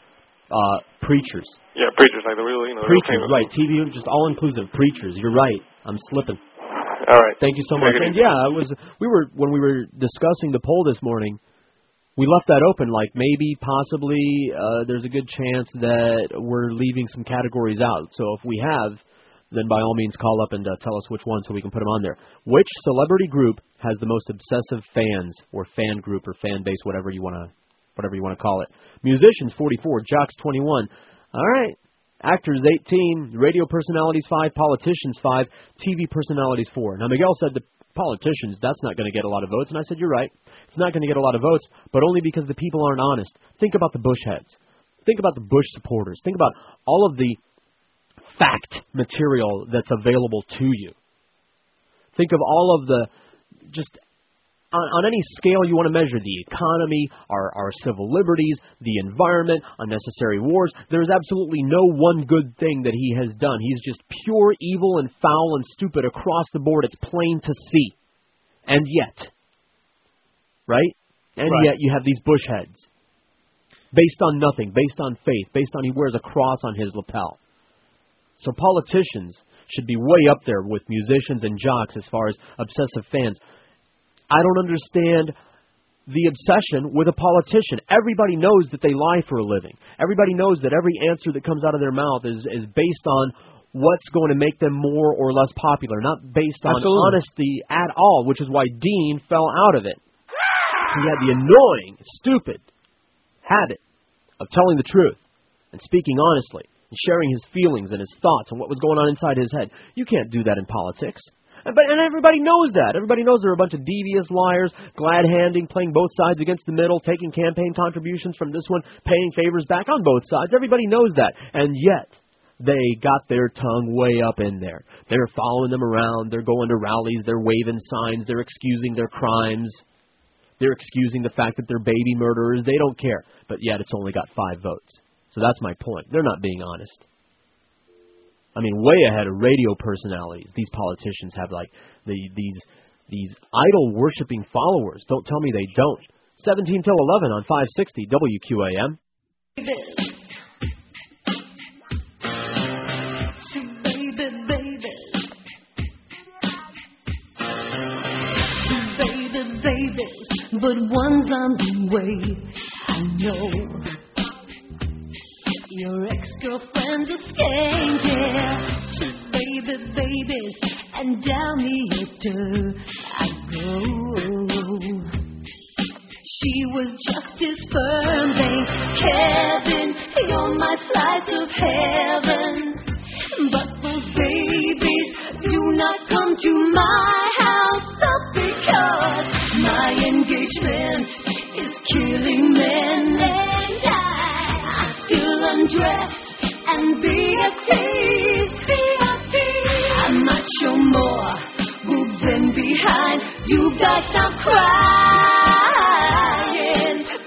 Speaker 7: uh preachers?
Speaker 15: Yeah, preachers, like the real, you know, the
Speaker 7: Preachers, right? TV, just all inclusive. Preachers. You're right. I'm slipping.
Speaker 15: All right.
Speaker 7: Thank you so much. And yeah, I was. We were when we were discussing the poll this morning. We left that open, like maybe, possibly, uh, there's a good chance that we're leaving some categories out. So if we have, then by all means call up and uh, tell us which one so we can put them on there. Which celebrity group has the most obsessive fans, or fan group, or fan base, whatever you want to, whatever you want to call it? Musicians 44, jocks 21. All right. Actors 18, radio personalities 5, politicians 5, TV personalities 4. Now, Miguel said the politicians, that's not going to get a lot of votes. And I said, you're right. It's not going to get a lot of votes, but only because the people aren't honest. Think about the Bush heads. Think about the Bush supporters. Think about all of the fact material that's available to you. Think of all of the just on, on any scale you want to measure the economy, our, our civil liberties, the environment, unnecessary wars. There's absolutely no one good thing that he has done. He's just pure evil and foul and stupid across the board. It's plain to see. And yet, right? And
Speaker 16: Right.
Speaker 7: yet you have these bush heads. Based on nothing, based on faith, based on he wears a cross on his lapel. So politicians should be way up there with musicians and jocks as far as obsessive fans. I don't understand the obsession with a politician. Everybody knows that they lie for a living. Everybody knows that every answer that comes out of their mouth is, is based on what's going to make them more or less popular, not based on
Speaker 9: Absolutely.
Speaker 7: honesty at all, which is why Dean fell out of it. He had the annoying, stupid habit of telling the truth and speaking honestly and sharing his feelings and his thoughts and what was going on inside his head. You can't do that in politics. But, and everybody knows that. Everybody knows they're a bunch of devious liars, glad handing, playing both sides against the middle, taking campaign contributions from this one, paying favors back on both sides. Everybody knows that. And yet, they got their tongue way up in there. They're following them around. They're going to rallies. They're waving signs. They're excusing their crimes. They're excusing the fact that they're baby murderers. They don't care. But yet, it's only got five votes. So that's my point. They're not being honest. I mean, way ahead of radio personalities. These politicians have like the, these these idol worshiping followers. Don't tell me they don't. 17 till 11 on 560 WQAM.
Speaker 17: but one's on the way. I know your ex-girlfriend's a skank, yeah. Two baby, babies, and down the hitter I go. She was just as firm, bank. Kevin, you're my slice of heaven. But those babies do not come to my house because my engagement is killing men. And I, I still undress and be a tease. Be a tease. I might show more boobs than behind. You guys stop crying.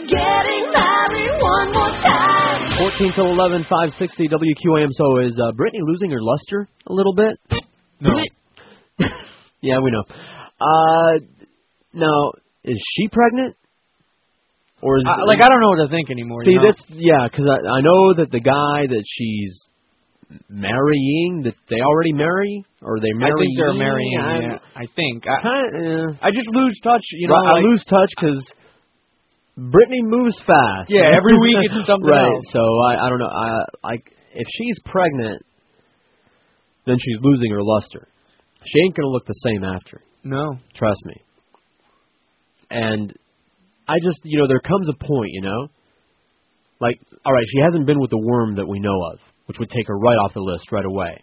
Speaker 17: Getting married one more time.
Speaker 7: 14 till 11, 560 WQAM. So is uh, Britney losing her luster a little bit?
Speaker 9: No. (laughs)
Speaker 7: yeah, we know. Uh, now, is she pregnant? Or is,
Speaker 9: I, like I don't know what to think anymore.
Speaker 7: See,
Speaker 9: you know?
Speaker 7: that's yeah, because I, I know that the guy that she's marrying, that they already marry, or they marry.
Speaker 9: I think they're marrying. Yeah, I think. I,
Speaker 7: Kinda,
Speaker 9: I just lose touch. You know,
Speaker 7: Right, I lose touch because Britney moves fast.
Speaker 9: Yeah, (laughs) every week it's something
Speaker 7: right.
Speaker 9: else.
Speaker 7: So I, I don't know. I like if she's pregnant, then she's losing her luster. She ain't gonna look the same after.
Speaker 9: No.
Speaker 7: Trust me. And I just, you know, there comes a point, you know, like, all right, she hasn't been with the worm that we know of, which would take her right off the list right away.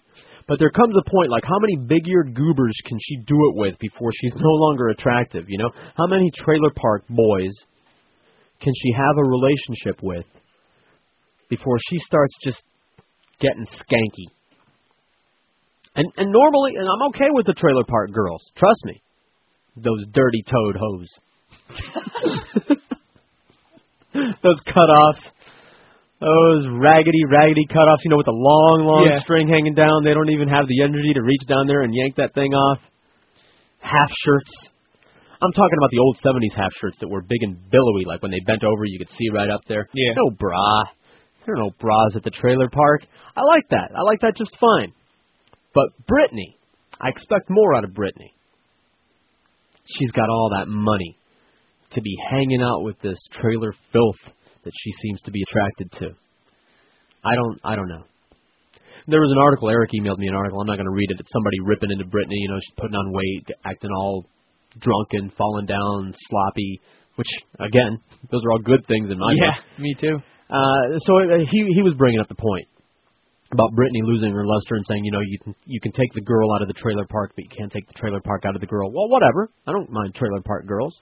Speaker 7: But there comes a point, like, how many big-eared goobers can she do it with before she's no longer attractive? You know, how many trailer park boys can she have a relationship with before she starts just getting skanky? And and normally, and I'm okay with the trailer park girls. Trust me, those dirty toed hoes. (laughs) those cutoffs, those raggedy, raggedy cutoffs. You know, with the long, long
Speaker 9: Yeah.
Speaker 7: string hanging down. They don't even have the energy to reach down there and yank that thing off. Half shirts. I'm talking about the old '70s half shirts that were big and billowy, like when they bent over, you could see right up there.
Speaker 9: Yeah.
Speaker 7: No bra. There are no bras at the trailer park. I like that. I like that just fine. But Britney, I expect more out of Britney. She's got all that money to be hanging out with this trailer filth that she seems to be attracted to. I don't I don't know. There was an article, Eric emailed me an article, I'm not gonna read it. It's somebody ripping into Britney, you know, she's putting on weight, acting all drunken, falling down, sloppy, which again, those are all good things in my
Speaker 9: Yeah,
Speaker 7: book.
Speaker 9: me too.
Speaker 7: Uh, so uh, he he was bringing up the point about Britney losing her luster and saying, you know, you can you can take the girl out of the trailer park, but you can't take the trailer park out of the girl. Well, whatever. I don't mind trailer park girls.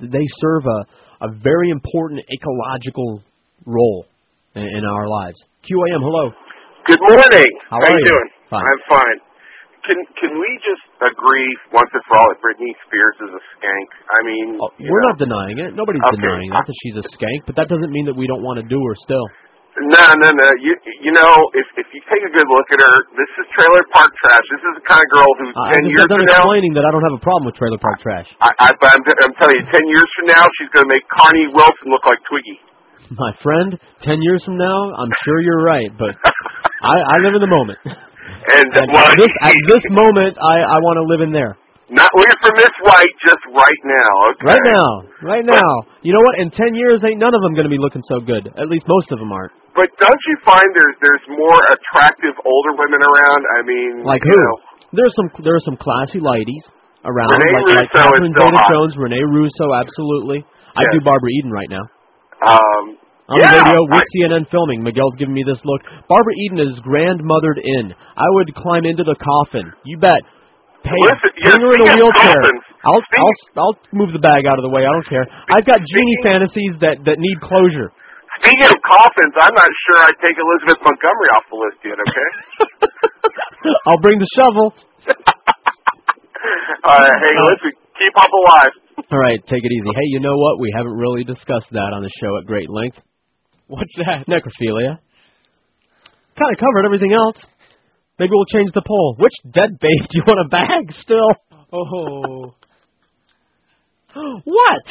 Speaker 7: They serve a a very important ecological role in, in our lives. QAM, hello.
Speaker 14: Good morning.
Speaker 7: How
Speaker 14: you
Speaker 7: are you?
Speaker 14: doing?
Speaker 7: Fine.
Speaker 14: I'm fine. Can can we just agree once and for all that Britney Spears is a skank? I mean, oh, you
Speaker 7: We're
Speaker 14: know,
Speaker 7: not denying it. Nobody's
Speaker 14: Okay.
Speaker 7: denying that, that she's a skank, but that doesn't mean that we don't want to do her still.
Speaker 14: No, no, no. You you know, if if you take a good look at her, this is trailer park trash. This is the kind of girl who uh,
Speaker 7: I
Speaker 14: ten
Speaker 7: just
Speaker 14: years from now,
Speaker 7: explaining that I don't have a problem with trailer park trash.
Speaker 14: I, I but I'm, I'm telling you, ten years from now, she's going to make Connie Wilson look like Twiggy. (laughs)
Speaker 7: My friend, ten years from now, I'm sure you're right, but I, I live in the moment. (laughs)
Speaker 14: And
Speaker 7: At
Speaker 14: well,
Speaker 7: this, at (laughs) this moment, I, I want to live in there.
Speaker 14: Not looking for Miss White, just right now. Okay.
Speaker 7: Right now, right now. You know what? In ten years, ain't none of them going to be looking so good. At least most of them aren't.
Speaker 14: But don't you find there's there's more attractive older women around? I mean,
Speaker 7: Like
Speaker 14: you
Speaker 7: who?
Speaker 14: know,
Speaker 7: There's some there are some classy ladies around,
Speaker 14: Renee
Speaker 7: like, like
Speaker 14: Russo is
Speaker 7: Catherine. Zeta-Jones, Renee Russo, absolutely. I'd do Barbara Eden right now.
Speaker 14: um,
Speaker 7: On
Speaker 14: yeah,
Speaker 7: the radio with
Speaker 14: I-
Speaker 7: CNN filming. Miguel's giving me this look. Barbara Eden is grandmothered in. I would climb into the coffin. You bet. Hey,
Speaker 14: Listen,
Speaker 7: bring her in a wheelchair. I'll I'll I'll move the bag out of the way. I don't care. I've got genie fantasies that that need closure.
Speaker 14: Speaking of coffins, I'm not sure I'd take Elizabeth Montgomery off the list yet. Okay. (laughs)
Speaker 7: I'll bring the shovel. (laughs)
Speaker 14: All right. Hey, uh, listen, keep up alive.
Speaker 7: All right, take it easy. Hey, you know what? We haven't really discussed that on the show at great length.
Speaker 9: What's that?
Speaker 7: Necrophilia. Kind of covered everything else. Maybe we'll change the poll. Which dead babe (laughs) do you want a bag still?
Speaker 9: Oh. (gasps)
Speaker 7: what?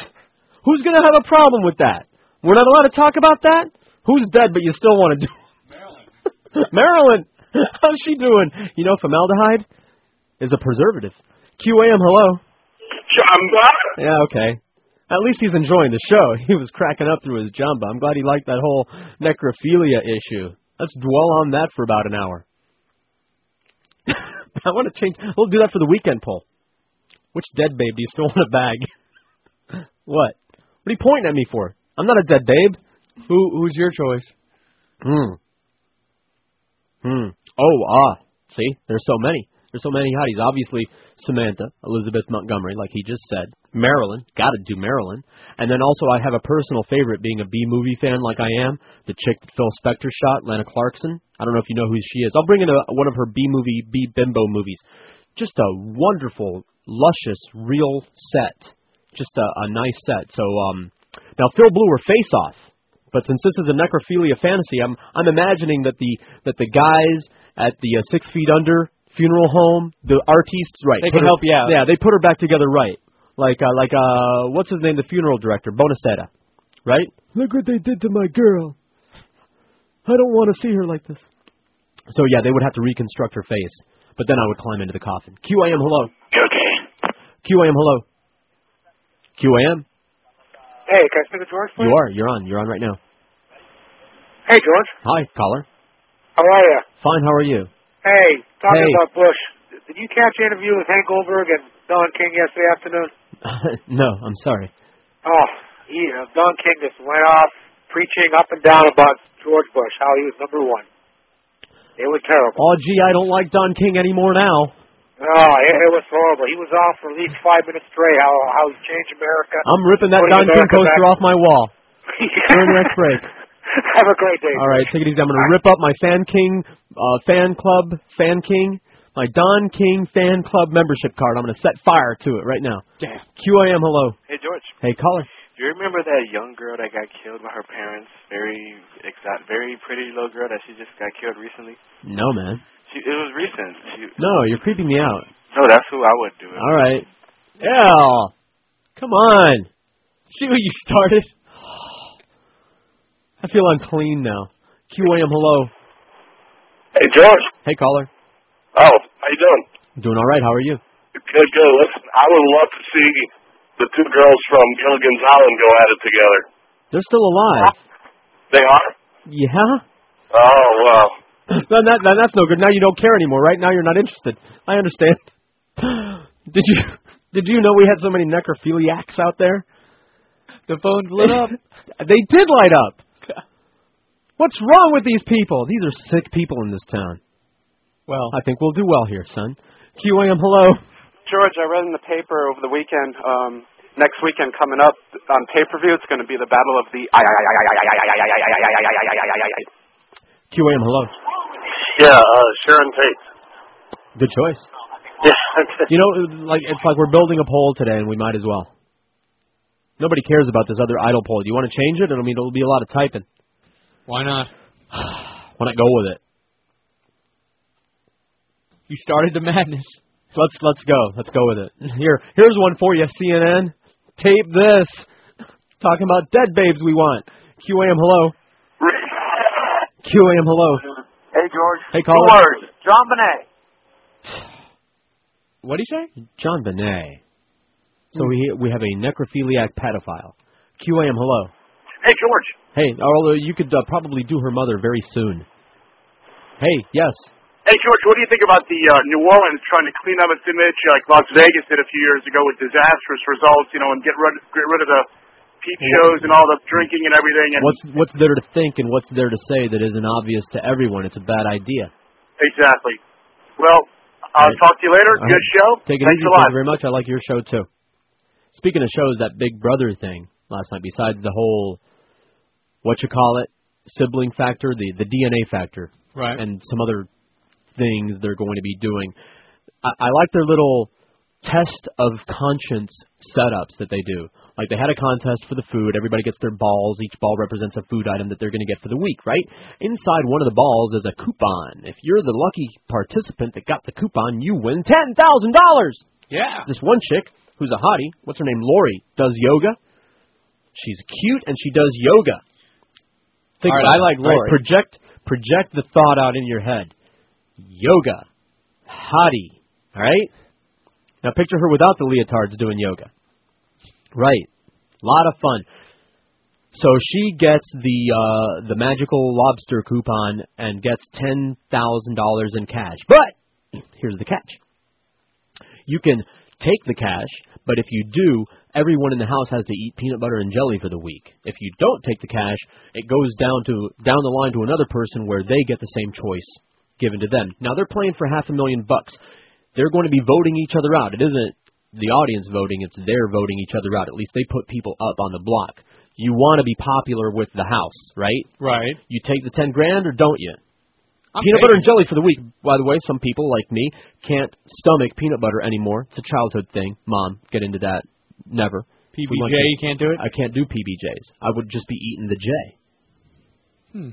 Speaker 7: Who's going to have a problem with that? We're not allowed to talk about that? Who's dead but you still want to do Marilyn. (laughs) Marilyn! (laughs) How's she doing? You know, formaldehyde is a preservative. QAM, hello. Yeah, okay. At least he's enjoying the show. He was cracking up through his jumba. I'm glad he liked that whole necrophilia issue. Let's dwell on that for about an hour. (laughs) I want to change. We'll do that for the weekend poll. Which dead babe do you still (laughs) want a bag? (laughs) what? What are you pointing at me for? I'm not a dead babe.
Speaker 9: Who who's your choice?
Speaker 7: Hmm. Hmm. Oh, ah. See, there's so many. There's so many hotties. Obviously, Samantha, Elizabeth Montgomery, like he just said. Marilyn, gotta do Marilyn. And then also, I have a personal favorite, being a B movie fan like I am. The chick that Phil Spector shot, Lana Clarkson. I don't know if you know who she is. I'll bring in a, one of her B movie, B bimbo movies. Just a wonderful, luscious, real set. Just a, a nice set. So, um, now Phil blew her face off. But since this is a necrophilia fantasy, I'm I'm imagining that the that the guys at the uh, Six Feet Under funeral home, the artistes, right?
Speaker 9: They can
Speaker 7: her-
Speaker 9: help you out.
Speaker 7: Yeah, they put her back together right. Like uh, like uh, what's his name? The funeral director, Bonasera, right? Look what they did to my girl. I don't want to see her like this. So yeah, they would have to reconstruct her face. But then I would climb into the coffin. QAM, hello.
Speaker 14: Okay.
Speaker 7: QAM, hello. QAM,
Speaker 18: Hey, can I speak to George, please?
Speaker 7: you are. You're on. You're on right now.
Speaker 18: Hey, George.
Speaker 7: Hi, caller.
Speaker 18: How are you?
Speaker 7: Fine. How are you?
Speaker 18: Hey, talking
Speaker 7: Hey.
Speaker 18: about Bush. Did you catch the interview with Hank Goldberg and Don King yesterday afternoon? (laughs)
Speaker 7: no, I'm sorry.
Speaker 18: Oh, he, uh, Don King just went off preaching up and down about George Bush, how he was number one. It was terrible.
Speaker 7: Oh, gee, I don't like Don King anymore now.
Speaker 18: Oh, it, it was horrible. He was off for at least five minutes straight. How how he changed America.
Speaker 7: I'm ripping that Don King poster
Speaker 18: back.
Speaker 7: off my wall (laughs) during the next break.
Speaker 18: Have a great day.
Speaker 7: All right, take it easy. I'm going to rip up my Fan King uh, fan club, Fan King, my Don King fan club membership card. I'm going to set fire to it right now.
Speaker 19: Yeah.
Speaker 7: QAM, hello.
Speaker 19: Hey, George.
Speaker 7: Hey, caller.
Speaker 19: Do you remember that young girl that got killed by her parents? Very exact, very pretty little girl that she just got killed recently.
Speaker 7: No, man.
Speaker 19: She, it was recent. She,
Speaker 7: No, you're creeping me out.
Speaker 19: no, that's who I would do it.
Speaker 7: All right. Yeah. Come on. See what you started? I feel unclean now. QAM, hello.
Speaker 14: Hey, George.
Speaker 7: Hey, caller.
Speaker 14: Oh, how you doing?
Speaker 7: Doing all right. How are you?
Speaker 14: Good, good. Listen, I would love to see the two girls from Gilligan's Island go at it together.
Speaker 7: They're still alive.
Speaker 14: They are?
Speaker 7: Yeah?
Speaker 14: Oh, well. (clears throat)
Speaker 7: then, that, then that's no good. Now you don't care anymore. Right now you're not interested. I understand. (gasps) Did you did you know we had so many necrophiliacs out there?
Speaker 9: The phone's lit up. (laughs)
Speaker 7: they did light up. What's wrong with these people? These are sick people in this town.
Speaker 9: Well,
Speaker 7: I think we'll do well here, son. QAM, hello.
Speaker 20: George, I read in the paper over the weekend. Um, next weekend coming up on pay per view, it's going to be the battle of the.
Speaker 7: QAM, hello.
Speaker 14: Yeah, uh, Sharon Tate.
Speaker 7: Good choice.
Speaker 14: Yeah.
Speaker 7: You know, like it's like we're building a poll today, and we might as well. Nobody cares about this other idol poll. Do you want to change it? I mean, it'll be a lot of typing.
Speaker 9: Why not?
Speaker 7: Why not go with it?
Speaker 9: You started the madness.
Speaker 7: Let's let's go. Let's go with it. Here here's one for you, CNN. Tape this. Talking about dead babes we want. QAM hello. QAM hello.
Speaker 21: Hey, George.
Speaker 7: Hey,
Speaker 21: Two
Speaker 7: caller.
Speaker 21: words. JonBenét.
Speaker 9: What do you say?
Speaker 7: JonBenét. So we we have a necrophiliac pedophile. QAM hello.
Speaker 21: Hey, George.
Speaker 7: Hey, although you could uh, probably do her mother very soon. Hey, yes.
Speaker 21: Hey, George, what do you think about the uh, New Orleans trying to clean up its image like Las Vegas did a few years ago with disastrous results, you know, and get rid, get rid of the peep shows and all the drinking and everything? And
Speaker 7: What's what's there to think and what's there to say that isn't obvious to everyone? It's a bad idea.
Speaker 21: Exactly. Well, I'll
Speaker 7: Right.
Speaker 21: talk to you later.
Speaker 7: All
Speaker 21: Good
Speaker 7: right.
Speaker 21: show.
Speaker 7: Take it
Speaker 21: Thanks
Speaker 7: easy.
Speaker 21: a lot.
Speaker 7: Thank you very much. I like your show too. Speaking of shows, that Big Brother thing last night. Besides the whole what you call it sibling factor, the the DNA factor,
Speaker 9: Right.
Speaker 7: and some other things they're going to be doing. I, I like their little test of conscience setups that they do. Like they had a contest for the food. Everybody gets their balls. Each ball represents a food item that they're going to get for the week, right? Inside one of the balls is a coupon. If you're the lucky participant that got the coupon, you win ten thousand dollars.
Speaker 9: Yeah.
Speaker 7: This one chick who's a hottie, what's her name? Lori, does yoga. She's cute and she does yoga. Think
Speaker 9: All right, I like
Speaker 7: it, right?
Speaker 9: Lori.
Speaker 7: Project project the thought out in your head. Yoga, hottie. All right. Now picture her without the leotards doing yoga. Right. A lot of fun. So she gets the uh the magical lobster coupon and gets ten thousand dollars in cash. But (clears throat) here's the catch. You can take the cash, but if you do, everyone in the house has to eat peanut butter and jelly for the week. If you don't take the cash, it goes down to down the line to another person where they get the same choice given to them. Now they're playing for half a million bucks. They're going to be voting each other out. It isn't the audience voting, it's they're voting each other out. At least they put people up on the block. You want to be popular with the house, right?
Speaker 9: Right.
Speaker 7: You take the 10 grand or don't you?
Speaker 9: I'm
Speaker 7: peanut butter and jelly for the week. By the way, some people like me can't stomach peanut butter anymore. It's a childhood thing. Mom, get into that. Never.
Speaker 9: PBJ, you can't do it?
Speaker 7: I can't do PBJs. I would just be eating the J.
Speaker 9: Hmm.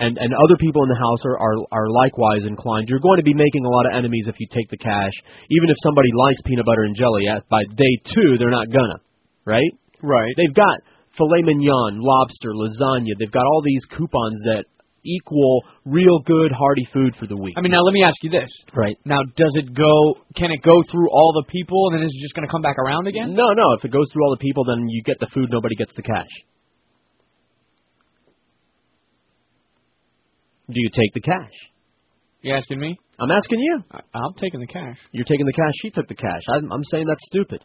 Speaker 7: And and other people in the house are, are are likewise inclined. You're going to be making a lot of enemies if you take the cash. Even if somebody likes peanut butter and jelly, at by day two they're not gonna, right?
Speaker 9: Right.
Speaker 7: They've got filet mignon, lobster, lasagna. They've got all these coupons that equal real good hearty food for the week.
Speaker 9: I mean, now let me ask you this.
Speaker 7: Right.
Speaker 9: Now, does it go? Can it go through all the people, and then is it just going to come back around again?
Speaker 7: No, no. If it goes through all the people, then you get the food. Nobody gets the cash. Do you take the cash?
Speaker 9: You asking me?
Speaker 7: I'm asking you.
Speaker 9: I, I'm taking the cash.
Speaker 7: You're taking the cash. She took the cash. I'm, I'm saying that's stupid.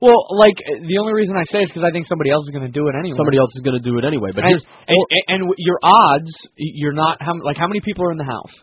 Speaker 9: Well, like the only reason I say it is because I think somebody else is going to do it anyway.
Speaker 7: Somebody else is going to do it anyway. But
Speaker 9: and,
Speaker 7: here's
Speaker 9: and, and, and your odds, you're not how like how many people are in the house?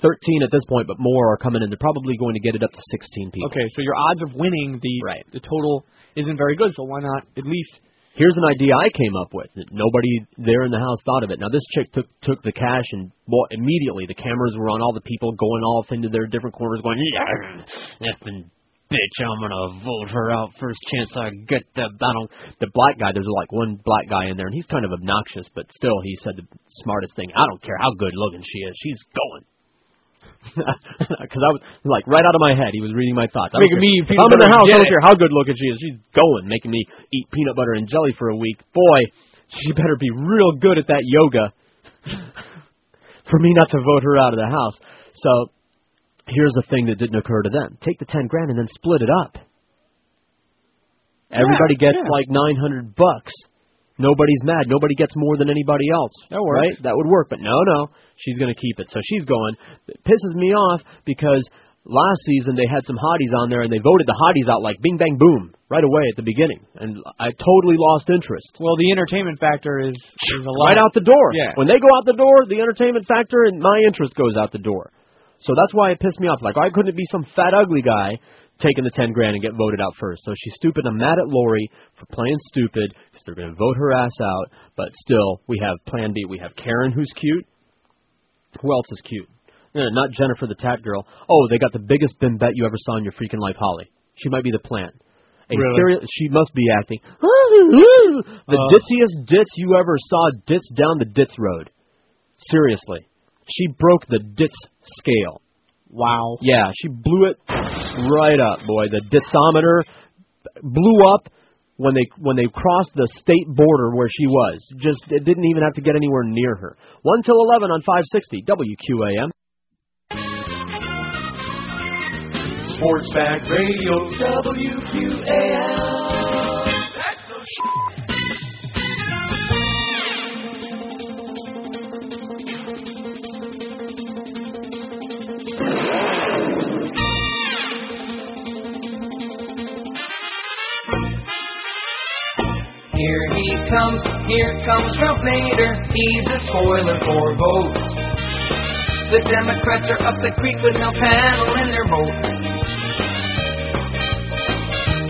Speaker 7: 13 at this point, but more are coming in. They're probably going to get it up to 16 people.
Speaker 9: Okay, so your odds of winning the right. the total isn't very good. So why not at least?
Speaker 7: Here's an idea I came up with that nobody there in the house thought of it. Now this chick took took the cash and well, immediately the cameras were on all the people going off into their different corners, going, "Yeah, effing bitch, I'm gonna vote her out first chance I get the don't the black guy. There's like one black guy in there, and he's kind of obnoxious, but still he said the smartest thing. I don't care how good looking she is, she's going. (laughs) Because I was like right out of my head, he was reading my thoughts. I
Speaker 9: making me
Speaker 7: eat
Speaker 9: peanut
Speaker 7: I'm in the house. I don't care how good looking she is. She's going, making me eat peanut butter and jelly for a week. Boy, she better be real good at that yoga (laughs) for me not to vote her out of the house. So here's a thing that didn't occur to them: take the ten grand and then split it up. Everybody gets
Speaker 9: yeah.
Speaker 7: like nine hundred bucks. Nobody's mad. Nobody gets more than anybody else.
Speaker 9: That works.
Speaker 7: Right? That would work. But no, no. She's going to keep it. So she's going. It pisses me off because last season they had some hotties on there and they voted the hotties out like bing, bang, boom right away at the beginning. And I totally lost interest.
Speaker 9: Well, the entertainment factor is, is a lot.
Speaker 7: Right out the door.
Speaker 9: Yeah.
Speaker 7: When they go out the door, the entertainment factor and my interest goes out the door. So that's why it pissed me off. Like, why couldn't it be some fat, ugly guy taking the 10 grand and get voted out first? So she's stupid. I'm mad at Lori for playing stupid because they're going to vote her ass out. But still, we have Plan B. We have Karen, who's cute. Who else is cute? No, not Jennifer the Tat Girl. Oh, they got the biggest bimbette you ever saw in your freaking life, Holly. She might be the plant. A
Speaker 9: Really?
Speaker 7: stereo- she must be acting. (laughs) the
Speaker 9: Uh.
Speaker 7: ditziest ditz you ever saw ditz down the ditz road. Seriously, she broke the Ditz scale.
Speaker 9: Wow.
Speaker 7: Yeah, she blew it right up, boy. The ditsometer blew up when they when they crossed the state border where she was. Just it didn't even have to get anywhere near her. One till eleven on five sixty WQAM.
Speaker 8: Sports Sportsback Radio, WQAM.
Speaker 22: Here he comes, here comes Ralph Nader. He's a spoiler for votes. The Democrats are up the creek with no paddle in their boat.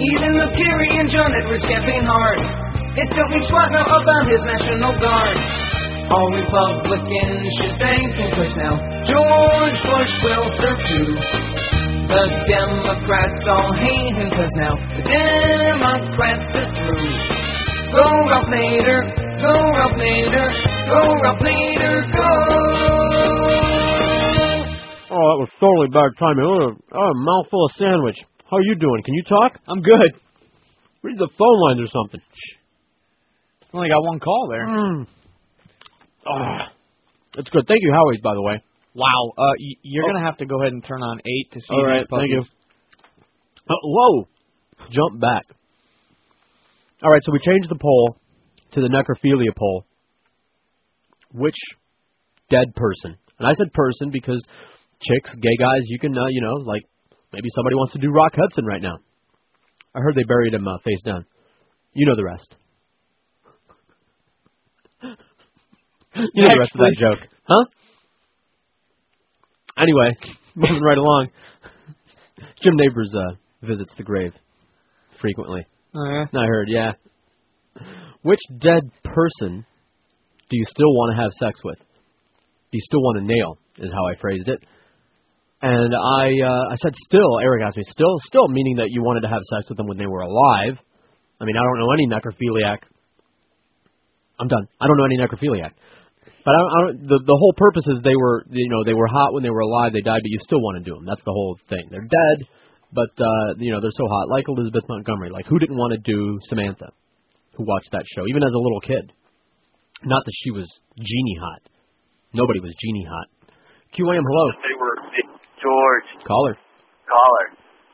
Speaker 22: Even the Kerry and John Edwards campaign hard. It mean squat now about his National Guard. All Republicans should thank him 'cause now George Bush will serve too. The Democrats all hate him 'cause now the Democrats are through. Go Ralph Nader, go Ralph Nader, go Ralph Nader, go.
Speaker 7: Oh, that was totally bad timing. Oh, oh, a mouthful of sandwich. How are you doing? Can you talk?
Speaker 9: I'm good.
Speaker 7: Read the phone lines or something.
Speaker 9: Only got one call there.
Speaker 7: Mm. Ah, that's good. Thank you, Howie. By the way.
Speaker 9: Wow. Uh, y- you're gonna have to go ahead and turn on eight to see.
Speaker 7: All right,
Speaker 9: these
Speaker 7: thank you.
Speaker 9: puppies.
Speaker 7: Oh, whoa! Jump back. All right, so we changed the poll to the necrophilia poll. Which dead person? And I said person because chicks, gay guys, you can, uh, you know, like maybe somebody wants to do Rock Hudson right now. I heard they buried him uh, face down. You know the rest. (laughs) you know the rest of that joke, huh? Anyway, (laughs) moving right along. Jim Nabors uh, visits the grave frequently.
Speaker 9: Oh, yeah?
Speaker 7: I heard, yeah. Which dead person do you still want to have sex with? Do you still want to nail? Is how I phrased it. And I uh, I said still. Eric asked me still, still meaning that you wanted to have sex with them when they were alive. I mean, I don't know any necrophiliac. I'm done. I don't know any necrophiliac. But I I don't, the the whole purpose is they were you know they were hot when they were alive. They died, but you still want to do them. That's the whole thing. They're dead, but uh, you know they're so hot. Like Elizabeth Montgomery. Like who didn't want to do Samantha? Who watched that show even as a little kid? Not that she was genie hot. Nobody was genie hot. QAM, hello.
Speaker 23: They were George
Speaker 7: Caller.
Speaker 23: Caller,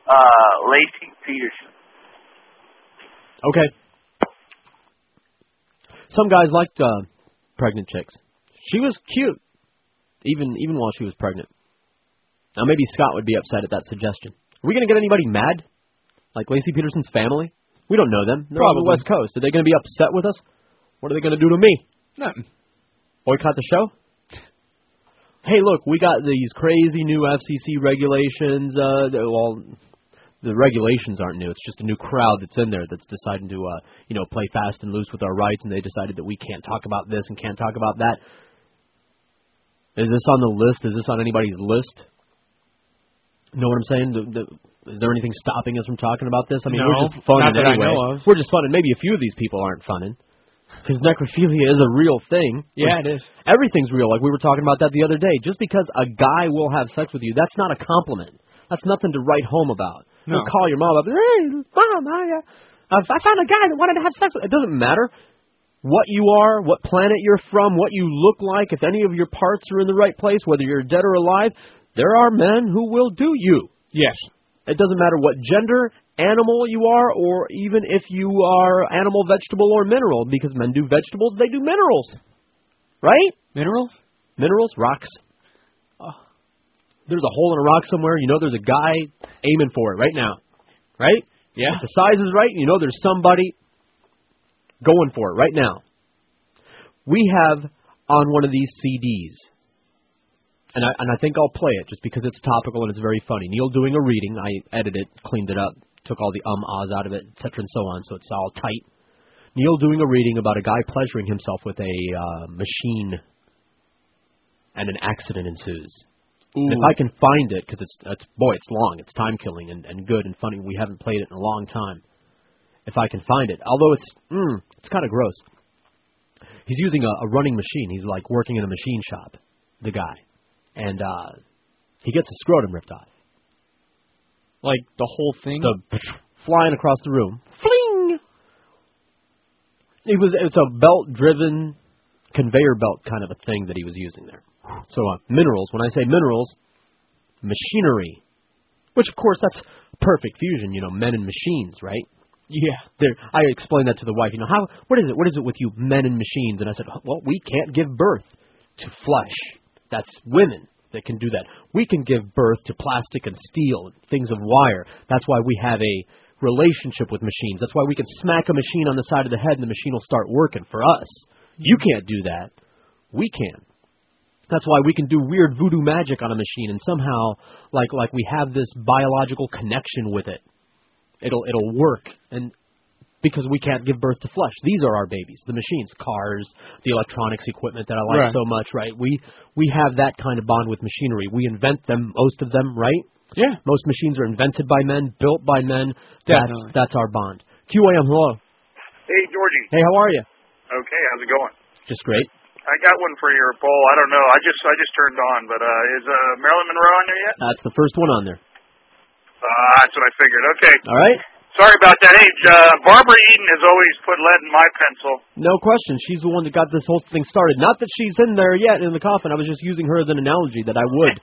Speaker 23: uh, Laci Peterson.
Speaker 7: Okay. Some guys liked uh, pregnant chicks. She was cute, even even while she was pregnant. Now maybe Scott would be upset at that suggestion. Are we going to get anybody mad? Like Laci Peterson's family? We don't know them. They're on the
Speaker 9: Probably.
Speaker 7: West Coast. Are they going to be upset with us? What are they going to do to me?
Speaker 9: Nothing.
Speaker 7: Boycott the show? Hey, look, we got these crazy new FCC regulations. Uh, well, the regulations aren't new. It's just a new crowd that's in there that's deciding to, uh, you know, play fast and loose with our rights, and they decided that we can't talk about this and can't talk about that. Is this on the list? Is this on anybody's list? Know what I'm saying? The, the, is there anything stopping us from talking about this? I mean,
Speaker 9: No,
Speaker 7: we're just funning
Speaker 9: not that I
Speaker 7: anyway. We're just funning. Maybe a few of these people aren't funning because necrophilia is a real thing.
Speaker 9: Yeah, it is.
Speaker 7: Everything's real. Like we were talking about that the other day. Just because a guy will have sex with you, that's not a compliment. That's nothing to write home about.
Speaker 9: No.
Speaker 7: Don't call your mom up. Hey, mom, I, uh, I found a guy that wanted to have sex with. It doesn't matter what you are, what planet you're from, what you look like. If any of your parts are in the right place, whether you're dead or alive, there are men who will do you.
Speaker 9: Yes.
Speaker 7: It doesn't matter what gender, animal you are, or even if you are animal, vegetable, or mineral, because men do vegetables, they do minerals. Right?
Speaker 9: Minerals?
Speaker 7: Minerals, rocks. There's a hole in a rock somewhere, you know there's a guy aiming for it right now. Right?
Speaker 9: Yeah.
Speaker 7: If the size is right, you know there's somebody going for it right now. We have on one of these CDs, and I, and I think I'll play it just because it's topical and it's very funny. Neil doing a reading. I edited it, cleaned it up, took all the um ahs out of it, etc. and so on, so it's all tight. Neil doing a reading about a guy pleasuring himself with a uh, machine, and an accident ensues. If I can find it, because it's, it's boy, it's long, it's time killing and, and good and funny. We haven't played it in a long time. If I can find it, although it's mm, it's kind of gross. he's using a, a running machine. He's like working in a machine shop, the guy, and uh he gets his scrotum ripped off.
Speaker 9: Like the whole thing.
Speaker 7: The (laughs) flying across the room. Fling. It was it's a belt driven conveyor belt kind of a thing that he was using there. So uh, minerals. When I say minerals, machinery, which of course that's perfect fusion. You know, men and machines, right?
Speaker 9: Yeah.
Speaker 7: There, I explained that to the wife. You know, how what is it? What is it with you men and machines? And I said, well, we can't give birth to flesh. That's women that can do that. We can give birth to plastic and steel things of wire. That's why we have a relationship with machines. That's why we can smack a machine on the side of the head and the machine will start working for us. You can't do that. We can. That's why we can do weird voodoo magic on a machine and somehow like like we have this biological connection with it. It'll it'll work and because we can't give birth to flesh. These are our babies, the machines, cars, the electronics equipment that I like
Speaker 9: Right.
Speaker 7: so much, right? We we have that kind of bond with machinery. We invent them, most of them, right?
Speaker 9: Yeah.
Speaker 7: Most machines are invented by men, built by men. That's that's our bond. QAM, hello.
Speaker 21: Hey, Georgie.
Speaker 7: Hey, how are you?
Speaker 21: Okay, how's it going?
Speaker 7: Just great.
Speaker 21: I got one for your poll. I don't know. I just I just turned on, but uh is uh Marilyn Monroe on there yet?
Speaker 7: That's the first one on there.
Speaker 21: Uh, that's what I figured. Okay.
Speaker 7: All right.
Speaker 21: Sorry about that. Hey, uh, Barbara Eden has always put lead in my pencil.
Speaker 7: No question. She's the one that got this whole thing started. Not that she's in there yet in the coffin. I was just using her as an analogy that I would.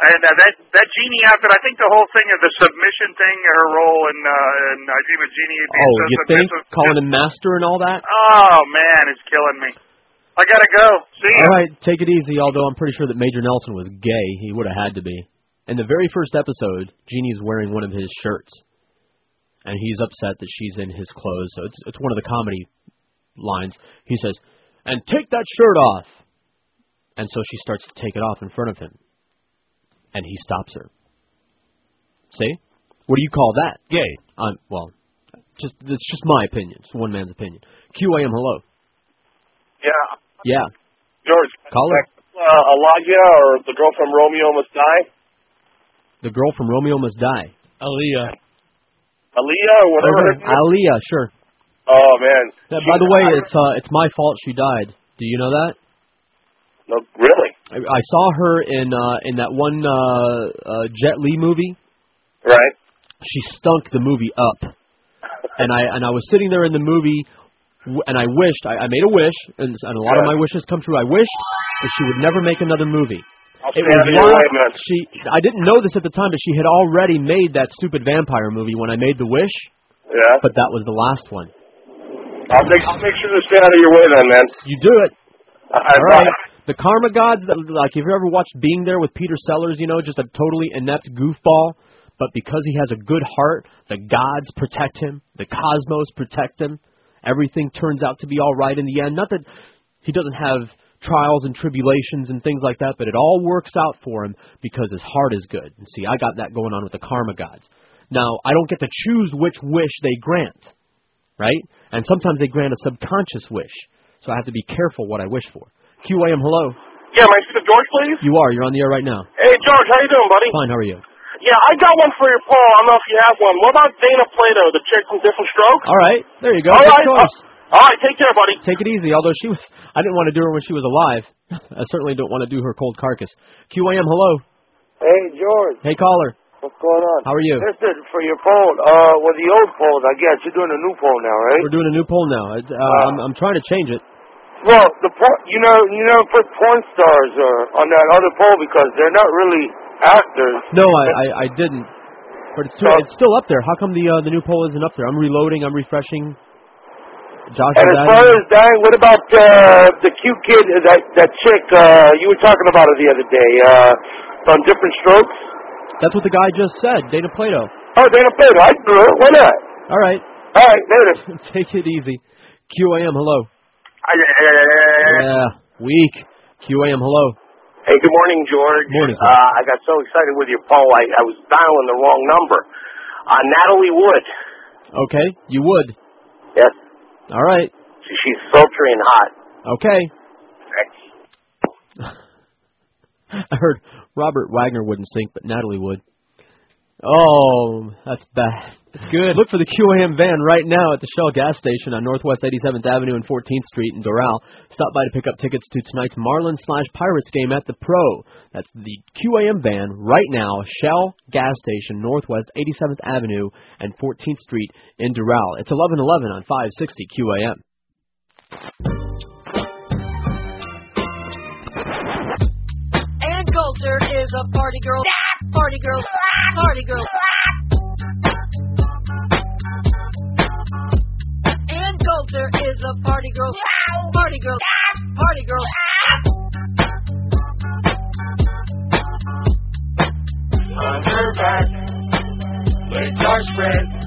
Speaker 21: And uh, that that genie outfit, I think the whole thing of the submission thing, her role in uh, in I Dream of Jeannie. being
Speaker 7: Oh,
Speaker 21: so
Speaker 7: you think calling him master and all that?
Speaker 21: Oh man, it's killing me. I gotta go. See ya.
Speaker 7: All right, take it easy. Although I'm pretty sure that Major Nelson was gay, he would have had to be. In the very first episode, Jeannie's wearing one of his shirts, and he's upset that she's in his clothes. So it's it's one of the comedy lines. He says, "And take that shirt off," and so she starts to take it off in front of him, and he stops her. See, what do you call that? Gay? Um, well, just it's just my opinion. It's one man's opinion. QAM, hello.
Speaker 24: Yeah.
Speaker 7: Yeah,
Speaker 24: George.
Speaker 7: caller.
Speaker 24: Uh, Elijah or the girl from Romeo Must Die?
Speaker 7: The girl from Romeo Must Die.
Speaker 9: Aaliyah.
Speaker 24: Aaliyah or whatever her?
Speaker 7: Aaliyah, sure.
Speaker 24: Oh man.
Speaker 7: Yeah, by the way, it's uh, it's my fault she died. Do you know that?
Speaker 24: No, really?
Speaker 7: I, I saw her in uh, in that one uh, uh, Jet Li movie.
Speaker 24: Right.
Speaker 7: She stunk the movie up, and I and I was sitting there in the movie, and I wished I, I made a wish, and, and a lot of my wishes come true. I wished that she would never make another movie.
Speaker 24: I'll
Speaker 7: It was
Speaker 24: out
Speaker 7: while
Speaker 24: way,
Speaker 7: she I didn't know this at the time, but she had already made that stupid vampire movie when I made the wish.
Speaker 24: Yeah.
Speaker 7: But that was the last one.
Speaker 24: I'll make I'll make sure to stay out of your way then, man.
Speaker 7: You do it.
Speaker 24: I, I
Speaker 7: All right. The Karma Gods, that- like, have you ever watched Being There with Peter Sellers? You know, just a totally inept goofball, but because he has a good heart, the gods protect him, the cosmos protect him. Everything turns out to be all right in the end. Not that he doesn't have trials and tribulations and things like that, but it all works out for him because his heart is good. And see, I got that going on with the Karma Gods. Now, I don't get to choose which wish they grant, right? And sometimes they grant a subconscious wish, so I have to be careful what I wish for. QAM, hello.
Speaker 24: Yeah, my sister George, please.
Speaker 7: You are. You're on the air right now.
Speaker 24: Hey, George, how you doing, buddy?
Speaker 7: Fine. How are you?
Speaker 24: Yeah, I got one for your poll. I don't know if you have one. What about Dana Plato, the chick from Diff'rent Strokes?
Speaker 7: All right. There you go.
Speaker 24: All right. Uh, all right. Take care, buddy.
Speaker 7: Take it easy. Although she was, (laughs) I didn't want to do her when she was alive. (laughs) I certainly don't want to do her cold carcass. QAM, hello.
Speaker 25: Hey, George.
Speaker 7: Hey, caller.
Speaker 25: What's going on?
Speaker 7: How are you?
Speaker 25: Listen, for your poll, uh, well, the old polls, I guess. You're doing a new poll now, right?
Speaker 7: We're doing a new poll now. It- Uh, I'm, I'm trying to change it.
Speaker 25: Well, the por- you know, you never put porn stars uh, on that other poll because they're not really actors.
Speaker 7: No, I, I, I didn't. But it's, too, it's still up there. How come the uh, the new poll isn't up there? I'm reloading. I'm refreshing. Josh
Speaker 25: And as far as that, what about uh, the cute kid, uh, that that chick uh, you were talking about her the other day uh, on Diff'rent Strokes?
Speaker 7: That's what the guy just said. Dana Plato.
Speaker 25: Oh, Dana Plato. I do it. Why not?
Speaker 7: All right.
Speaker 25: All right, later. (laughs)
Speaker 7: Take it easy. QAM, hello.
Speaker 24: Hey,
Speaker 7: Yeah, weak. QAM, hello.
Speaker 24: Hey, good morning, George.
Speaker 7: Morning, sir.
Speaker 24: Uh, I got so excited with your poll, I, I was dialing the wrong number. Uh, Natalie Wood.
Speaker 7: Okay, you would.
Speaker 24: Yes.
Speaker 7: All right.
Speaker 24: She, she's sultry and hot.
Speaker 7: Okay. (laughs) I heard Robert Wagner wouldn't sink, but Natalie would. Oh, that's bad. It's good. Look for the QAM van right now at the Shell gas station on Northwest 87th Avenue and 14th Street in Doral. Stop by to pick up tickets to tonight's Marlins slash Pirates game at the Pro. That's the QAM van right now, Shell gas station, Northwest 87th Avenue and 14th Street in Doral. It's 1111 on 560 QAM.
Speaker 10: Ann Coulter is a party girl. Party girl. Party girl. Ann Coulter is a party girl. Party girl. Party girl.
Speaker 8: Her back, legs are spread.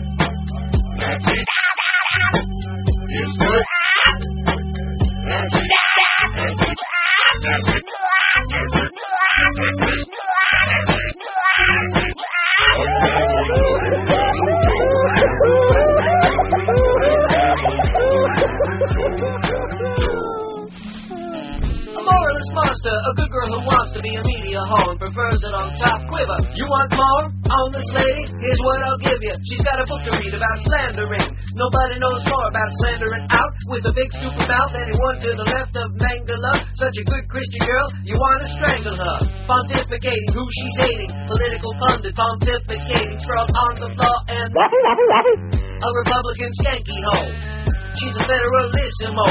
Speaker 10: Such a good Christian girl, you want to strangle her. Pontificating who she's hating, political pundit pontificating, scrub on the floor and a Republican skanky hoe. She's a federalissimo,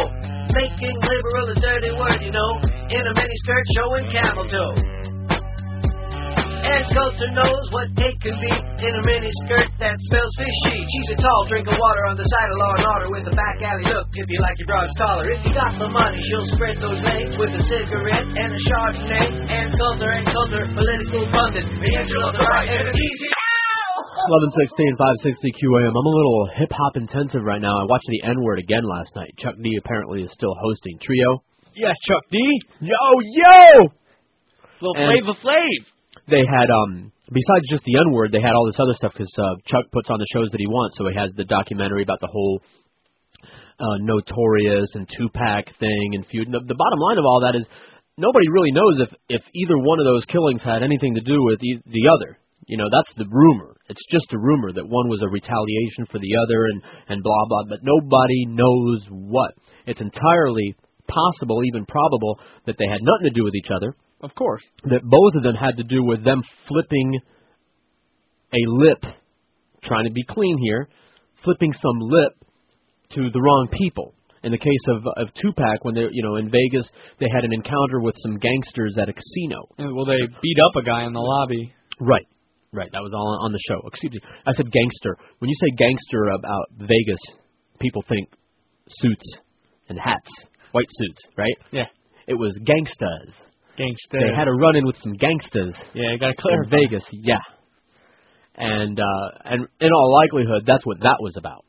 Speaker 10: making liberal a dirty word, you know, in a miniskirt showing camel toe. And Coulter knows what hate can be in a miniskirt that smells fishy. She's a tall drink of water on the side of Law and Order with a back alley look if you like your broad's taller. If you got the money, she'll spread those legs with a cigarette and a Chardonnay. And Coulter and Coulter, political pundit, the angel of the right and an easy.
Speaker 7: 1116 560 QAM. I'm a little hip hop intensive right now. I watched the N word again last night. Chuck D apparently is still hosting Trio.
Speaker 9: Yes, Chuck D.
Speaker 7: Yo, yo!
Speaker 9: Little
Speaker 7: And-
Speaker 9: Flava Flav.
Speaker 7: They had, um, besides just the N word, they had all this other stuff because uh, Chuck puts on the shows that he wants. So he has the documentary about the whole uh, Notorious and Tupac thing and feud. And the, the bottom line of all that is nobody really knows if if either one of those killings had anything to do with e- the other. You know, that's the rumor. It's just a rumor that one was a retaliation for the other and and blah blah. But nobody knows what. It's entirely possible, even probable, that they had nothing to do with each other.
Speaker 9: Of course.
Speaker 7: That both of them had to do with them flipping a lip, trying to be clean here, flipping some lip to the wrong people. In the case of of Tupac, when they you know in Vegas, they had an encounter with some gangsters at a casino.
Speaker 9: Well, they beat up a guy in the lobby.
Speaker 7: Right. Right. That was all on the show. Excuse me. I said gangster. When you say gangster about Vegas, people think suits and hats, white suits, right?
Speaker 9: Yeah.
Speaker 7: It was gangstas.
Speaker 9: Gangster.
Speaker 7: They had a run in with some gangsters.
Speaker 9: Yeah, you gotta
Speaker 7: in. Vegas. Yeah. And uh and in all likelihood, that's what that was about.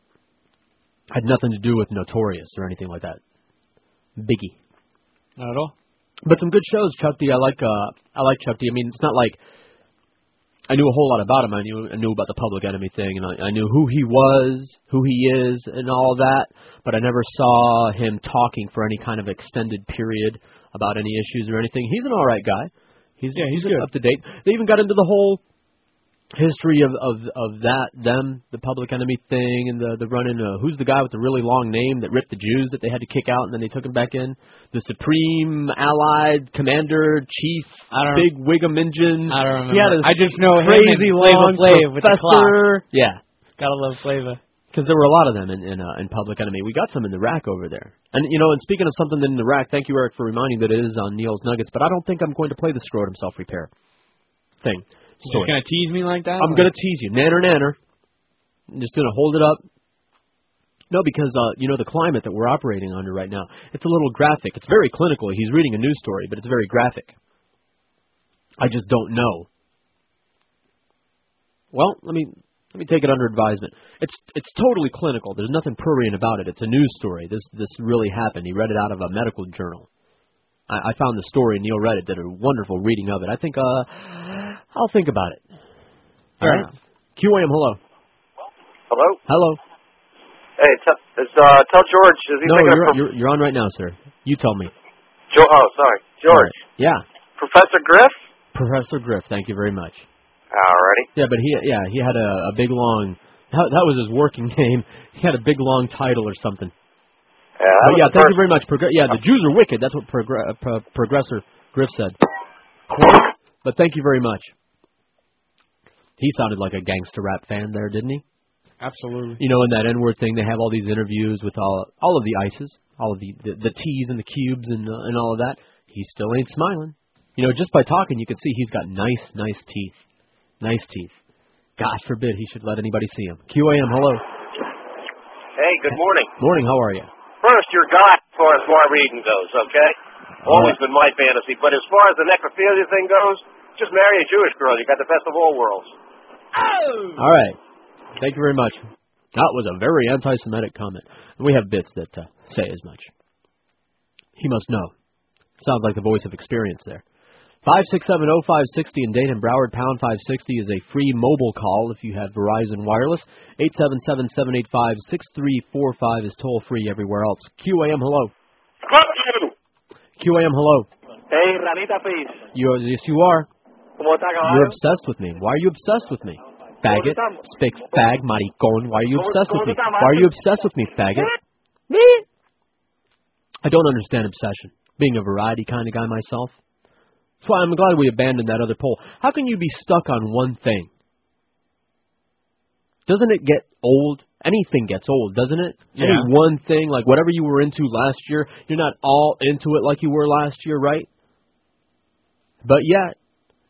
Speaker 7: Had nothing to do with Notorious or anything like that. Biggie.
Speaker 9: Not at all.
Speaker 7: But some good shows, Chuck D. I like uh I like Chuck D. I mean, it's not like I knew a whole lot about him. I knew I knew about the Public Enemy thing, and I, I knew who he was, who he is, and all that. But I never saw him talking for any kind of extended period about any issues or anything. He's an all right guy. He's
Speaker 9: Yeah, he's
Speaker 7: he's
Speaker 9: good.
Speaker 7: up to date. They even got into the whole history of of of that them the Public Enemy thing and the the run in. Uh, who's the guy with the really long name that ripped the Jews that they had to kick out and then they took him back in? The Supreme Allied Commander Chief
Speaker 9: I don't-
Speaker 7: Big Wiggum Engine.
Speaker 9: I don't remember.
Speaker 7: Had
Speaker 9: just know
Speaker 7: crazy
Speaker 9: Flava
Speaker 7: long
Speaker 9: Flav with the
Speaker 7: professor. Yeah,
Speaker 9: Gotta love Flava.
Speaker 7: Because there were a lot of them in in, uh, in Public Enemy. We got some in the rack over there. And you know, and speaking of something in the rack, thank you Eric for reminding that it is on Neil's Nuggets. But I don't think I'm going to play the scrotum self repair thing.
Speaker 9: You're
Speaker 7: story.
Speaker 9: gonna tease me like that?
Speaker 7: I'm gonna tease you, nanner nanner. I'm just gonna hold it up. No, because uh, you know the climate that we're operating under right now. It's a little graphic. It's very clinical. He's reading a news story, but it's very graphic. I just don't know. Well, let me let me take it under advisement. It's it's totally clinical. There's nothing prurient about it. It's a news story. This this really happened. He read it out of a medical journal. I, I found the story. Neil read it. Did a wonderful reading of it. I think uh, I'll think about it. All
Speaker 9: right.
Speaker 7: right. QAM, hello.
Speaker 25: Hello?
Speaker 7: Hello.
Speaker 25: Hey, t- it's, uh, tell George. Is he
Speaker 7: No,
Speaker 25: thinking
Speaker 7: you're,
Speaker 25: of
Speaker 7: you're you're on right now, sir. You tell me.
Speaker 25: Jo- oh, sorry. George.
Speaker 7: Yeah.
Speaker 25: Professor Griff?
Speaker 7: Professor Griff, thank you very much.
Speaker 24: Alrighty.
Speaker 7: Yeah, but he yeah he had a, a big long that, that was his working (laughs) name. He had a big long title or something.
Speaker 24: Yeah,
Speaker 7: But yeah, thank
Speaker 24: first-
Speaker 7: you very much. Progr- yeah, the Jews are wicked. That's what progr- uh, pro- Progressor Griff said. But thank you very much. He sounded like a gangster rap fan there, didn't he?
Speaker 9: Absolutely.
Speaker 7: You know, in that N-word thing, they have all these interviews with all all of the ices, all of the the, the T's and the cubes and uh, and all of that. He still ain't smiling. You know, just by talking, you can see he's got nice, nice teeth, nice teeth. God forbid he should let anybody see him. QAM, hello.
Speaker 26: Hey, good morning.
Speaker 7: Morning. How are you?
Speaker 26: First, you're God as far as bar reading goes, okay? Always been my fantasy. But as far as the necrophilia thing goes, just marry a Jewish girl. You got the best of all worlds.
Speaker 7: All right. Thank you very much. That was a very anti-Semitic comment. And we have bits that uh, say as much. He must know. Sounds like the voice of experience there. 5670560 in Dade and, Broward, pound 560 is a free mobile call if you have Verizon Wireless. 877-785-6345 is toll free everywhere else. QAM, hello. QAM, hello.
Speaker 27: Hey, Ranita Piz.
Speaker 7: You, yes, you are.
Speaker 27: ¿Cómo está,
Speaker 7: You're obsessed with me. Why are you obsessed with me? Faggot. Spick, fag, maricón. Why are you obsessed with me? Why are you obsessed with me, faggot? Me? I don't understand obsession. Being a variety kind of guy myself. That's why I'm glad we abandoned that other poll. How can you be stuck on one thing? Doesn't it get old? Anything gets old, doesn't it? Any
Speaker 9: Yeah.
Speaker 7: one thing, like whatever you were into last year, you're not all into it like you were last year, right? But yet,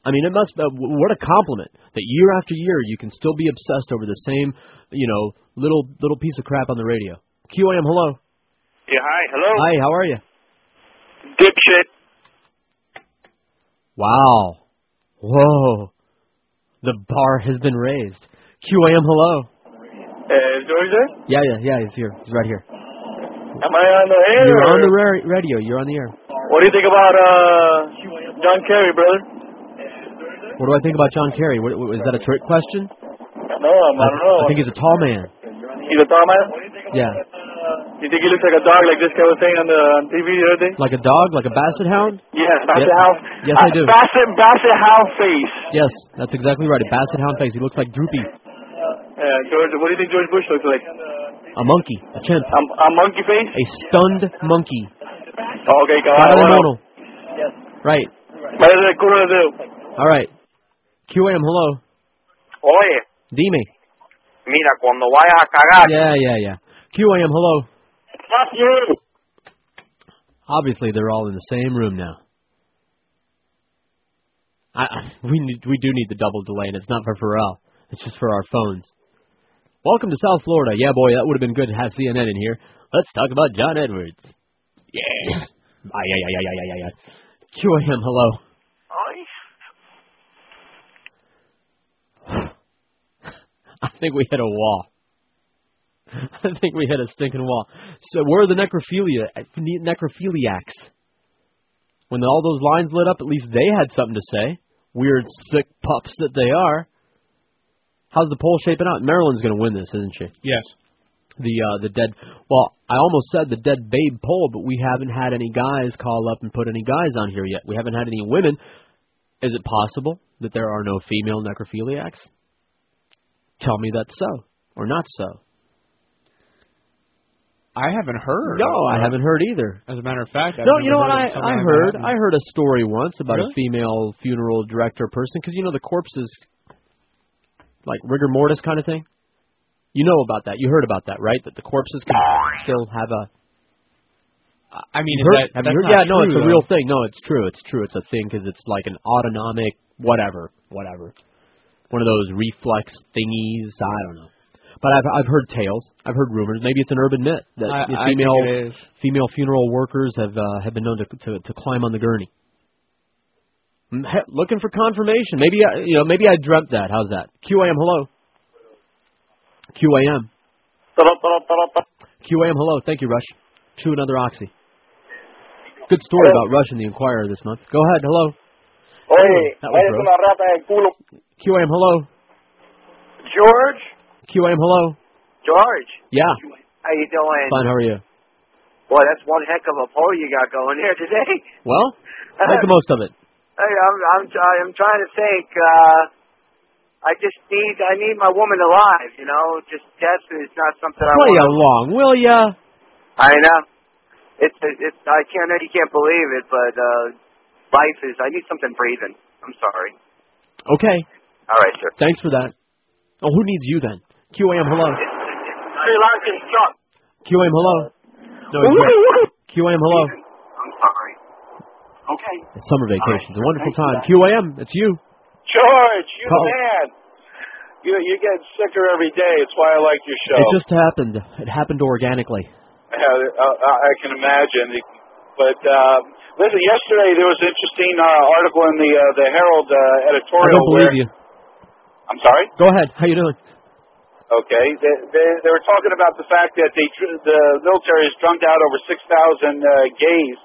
Speaker 7: I mean, it must. Uh, what a compliment that year after year you can still be obsessed over the same, you know, little little piece of crap on the radio. QAM, hello.
Speaker 27: Yeah, hi, hello.
Speaker 7: Hi, how are you?
Speaker 27: Dipshit.
Speaker 7: Wow. Whoa. The bar has been raised. QAM, hello.
Speaker 27: Uh, George there?
Speaker 7: Yeah, yeah, yeah. He's here. He's right here.
Speaker 27: Am I on the air?
Speaker 7: You're on the ra- radio. You're on the air.
Speaker 27: What do you think about uh John Kerry, brother?
Speaker 7: What do I think about John Kerry? What, what, is that a trick question?
Speaker 27: No, I'm, I don't know.
Speaker 7: I think he's a tall man.
Speaker 27: He's a tall man.
Speaker 7: Yeah.
Speaker 27: You think he looks like a dog, like this guy was saying on the on TV the other day?
Speaker 7: Like a dog, like a basset hound?
Speaker 27: Yes, Basset
Speaker 7: Yep.
Speaker 27: Hound.
Speaker 7: Yes, I
Speaker 27: Uh,
Speaker 7: do.
Speaker 27: Basset Basset Hound face.
Speaker 7: Yes, that's exactly right. A basset hound face. He looks like Droopy.
Speaker 27: Yeah, George. What do you think George Bush looks like?
Speaker 7: A monkey. A chimp.
Speaker 27: A, a monkey face.
Speaker 7: A stunned monkey.
Speaker 27: Okay,
Speaker 7: Para
Speaker 27: caballo.
Speaker 7: de
Speaker 27: bueno.
Speaker 7: Right.
Speaker 27: Parece el culo de dedo.
Speaker 7: All right. QAM, hello.
Speaker 24: Oye,
Speaker 7: Dime.
Speaker 24: mira, cuando vayas a cagar,
Speaker 7: Yeah, yeah, yeah. QAM, hello.
Speaker 27: Fuck you.
Speaker 7: Obviously, they're all in the same room now. I, I we need, we do need the double delay, and it's not for Pharrell. It's just for our phones. Welcome to South Florida. Yeah, boy, that would have been good to have CNN in here. Let's talk about John Edwards. Yeah. Ay, ay, ay, ay, ay, ay, ay. QAM, hello. (laughs) I think we hit a wall. (laughs) I think we hit a stinking wall. So where are the necrophilia necrophiliacs? When all those lines lit up, at least they had something to say. Weird, sick pups that they are. How's the poll shaping out? Marilyn's going to win this, isn't she?
Speaker 9: Yes.
Speaker 7: The uh, the dead. Well, I almost said the dead babe poll, but we haven't had any guys call up and put any guys on here yet. We haven't had any women. Is it possible that there are no female necrophiliacs? Tell me that's so or not so.
Speaker 9: I haven't heard.
Speaker 7: No, I haven't heard either.
Speaker 9: As a matter of fact, I've
Speaker 7: No, you know what? I I heard. I heard a story once about
Speaker 9: Really?
Speaker 7: a female funeral director person because you know the corpses, like rigor mortis kind of thing. You know about that? You heard about that, right? That the corpses can still have a.
Speaker 9: I mean,
Speaker 7: You heard-
Speaker 9: that,
Speaker 7: have you heard? Yeah, no,
Speaker 9: true,
Speaker 7: it's a
Speaker 9: though.
Speaker 7: real thing. No, it's true. It's true. It's a thing because it's like an autonomic whatever, whatever. One of those reflex thingies. I don't know. But I've I've heard tales. I've heard rumors. Maybe it's an urban myth that
Speaker 9: I-
Speaker 7: the
Speaker 9: I
Speaker 7: female female funeral workers have uh, have been known to, to to climb on the gurney. Mm, Looking for confirmation. Maybe I, you know. Maybe I dreamt that. How's that? QAM. Hello. QAM. QAM. Hello. Thank you, Rush. Chew another oxy. Good story about Rush in the Inquirer this month. Go ahead. Hello.
Speaker 27: Oye,
Speaker 7: That was
Speaker 27: eres
Speaker 7: gross.
Speaker 27: una rata.
Speaker 7: QAM. Hello.
Speaker 27: George?
Speaker 7: QAM. Hello.
Speaker 23: George,
Speaker 7: Yeah.
Speaker 23: how you doing?
Speaker 7: Fine. How are you?
Speaker 23: Boy, that's one heck of a poll you got going here today. (laughs)
Speaker 7: Well, make the most of it.
Speaker 23: Hey, I'm I'm I'm trying to think. Uh, I just need I need my woman alive. You know, just death is not something I
Speaker 7: Play
Speaker 23: want.
Speaker 7: along, will ya?
Speaker 23: I know. It's it's I can't you can't believe it, but uh life is. I need something breathing. I'm sorry.
Speaker 7: Okay.
Speaker 23: All right, sir.
Speaker 7: Thanks for that. Oh, who needs you then? QAM, hello.
Speaker 23: Sri Lankan truck.
Speaker 7: QAM, hello. No, QAM, hello.
Speaker 23: I'm sorry. Okay.
Speaker 7: It's summer vacation. It's a wonderful time. QAM, it's you.
Speaker 28: George, you
Speaker 7: Call-
Speaker 28: man. You you get sicker every day. It's why I like your show.
Speaker 7: It just happened. It happened organically.
Speaker 28: Uh, I can imagine. But uh, listen, yesterday there was an interesting uh, article in the uh, the Herald uh,
Speaker 7: I don't believe
Speaker 28: where,
Speaker 7: you.
Speaker 28: I'm sorry.
Speaker 7: Go ahead. How you doing?
Speaker 28: Okay, they, they they were talking about the fact that they the military has drunk out over six thousand uh, gays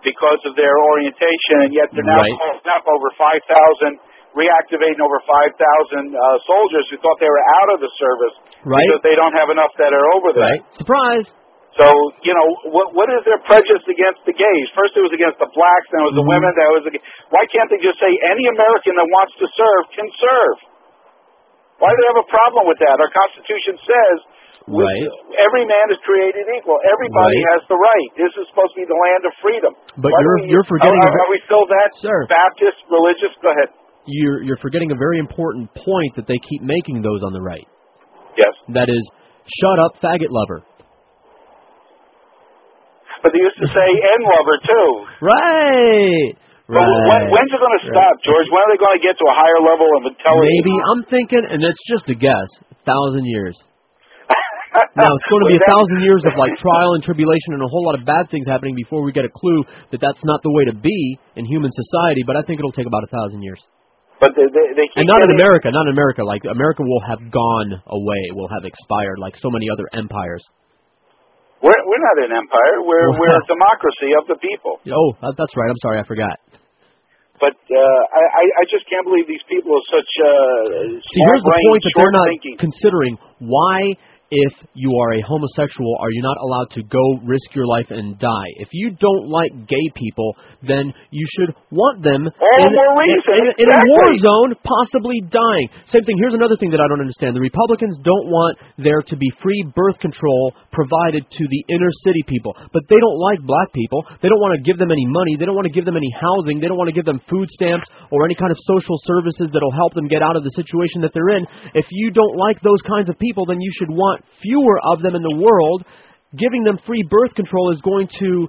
Speaker 28: because of their orientation, and yet they're now
Speaker 7: Right.
Speaker 28: calling up over five thousand, reactivating over five thousand uh, soldiers who thought they were out of the service
Speaker 7: Right.
Speaker 28: because they don't have enough that are over there.
Speaker 7: Right. Surprise.
Speaker 28: So you know what what is their prejudice against the gays? First it was against the blacks, then it was the
Speaker 7: Mhm.
Speaker 28: women, That was the, why can't they just say any American that wants to serve can serve? Why do they have a problem with that? Our Constitution says
Speaker 7: Right.
Speaker 28: every man is created equal. Everybody
Speaker 7: Right.
Speaker 28: has the right. This is supposed to be the land of freedom.
Speaker 7: But
Speaker 28: Why
Speaker 7: you're-
Speaker 28: we-
Speaker 7: you're forgetting
Speaker 28: Are, are we still that
Speaker 7: Sir.
Speaker 28: Baptist religious? Go ahead.
Speaker 7: You're you're forgetting a very important point that they keep making those on the right.
Speaker 28: Yes.
Speaker 7: That is, shut up, faggot lover.
Speaker 28: But they used to say (laughs) "n lover" too.
Speaker 7: Right.
Speaker 28: But
Speaker 7: Right.
Speaker 28: when, when's it going to
Speaker 7: Right.
Speaker 28: stop, George? When are they going to get to a higher level of intelligence?
Speaker 7: Maybe I'm thinking, and it's just a guess, a thousand years. (laughs) Now it's going to be a thousand years of like trial and tribulation and a whole lot of bad things happening before we get a clue that that's not the way to be in human society. But I think it'll take about a thousand years.
Speaker 28: But they, they, they
Speaker 7: And not in America, not in America. Like America will have gone away, will have expired, like so many other empires.
Speaker 28: We're we're not an empire. We're we're a (laughs) democracy of the people.
Speaker 7: Oh, that's right. I'm sorry, I forgot.
Speaker 28: But uh, I I I just can't believe these people are such uh,
Speaker 7: See, here's the point that they're not
Speaker 28: short-thinking.
Speaker 7: considering. Why, if you are a homosexual, are you not allowed to go risk your life and die? If you don't like gay people, then you should want them in, in, in a war zone, possibly dying. Same thing. Here's another thing that I don't understand. The Republicans don't want there to be free birth control provided to the inner city people, but they don't like black people. They don't want to give them any money. They don't want to give them any housing. They don't want to give them food stamps or any kind of social services that'll help them get out of the situation that they're in. If you don't like those kinds of people, then you should want fewer of them in the world. Giving them free birth control is going to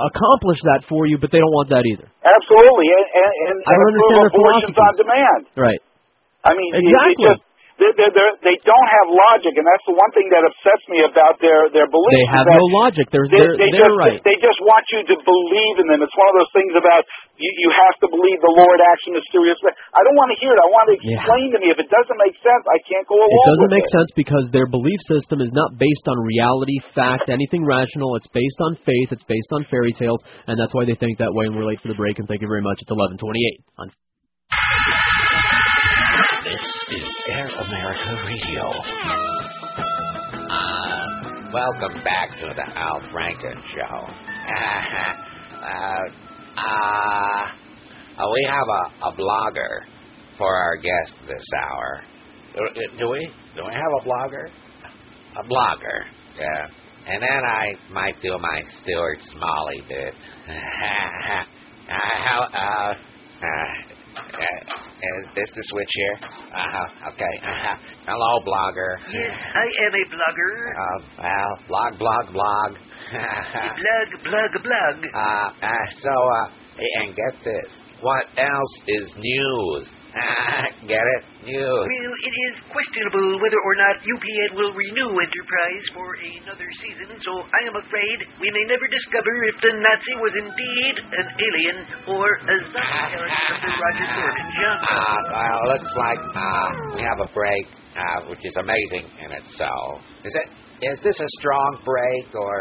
Speaker 7: accomplish that for you, but they don't want that either.
Speaker 28: Absolutely, and and, and,
Speaker 7: I don't understand their
Speaker 28: abortions on demand.
Speaker 7: Right.
Speaker 28: I mean,
Speaker 7: Exactly.
Speaker 28: They just they they they're, they don't have logic, and that's the one thing that upsets me about their their beliefs.
Speaker 7: They have no logic. They're
Speaker 28: They,
Speaker 7: they're,
Speaker 28: they
Speaker 7: they're
Speaker 28: just
Speaker 7: right.
Speaker 28: they just want you to believe in them. It's one of those things about you you have to believe the Lord acts in mysterious way. I don't want to hear it. I want to
Speaker 7: Yeah.
Speaker 28: explain to me. If it doesn't make sense, I can't go along
Speaker 7: It doesn't make
Speaker 28: it.
Speaker 7: sense because their belief system is not based on reality, fact, anything rational. It's based on faith. It's based on fairy tales, and that's why they think that way. And we're late for the break. And thank you very much. It's 11:28 on
Speaker 2: This is Air America Radio.
Speaker 29: Uh, welcome back to the Al Franken Show. (laughs) uh, uh, uh, we have a, a blogger for our guest this hour. Do, we? Do we have a blogger? A blogger, yeah. And then I might do my Stuart Smalley bit. (laughs) uh, how, uh, uh, uh, is this the switch here? Uh-huh, okay. Uh-huh. Hello, blogger.
Speaker 30: Yes, I am a blogger.
Speaker 29: Uh, well, blog, blog, blog. (laughs)
Speaker 30: blog, blog, blog.
Speaker 29: Uh, uh, so, uh, and get this. What else is news? Get it? News.
Speaker 30: Well, it is questionable whether or not UPN will renew Enterprise for another season, so I am afraid we may never discover if the Nazi was indeed an alien or a zombie character of the Roger Corman genre.
Speaker 29: Uh, well, looks like uh, we have a break, uh, which is amazing in itself. Is it? Is this a strong break or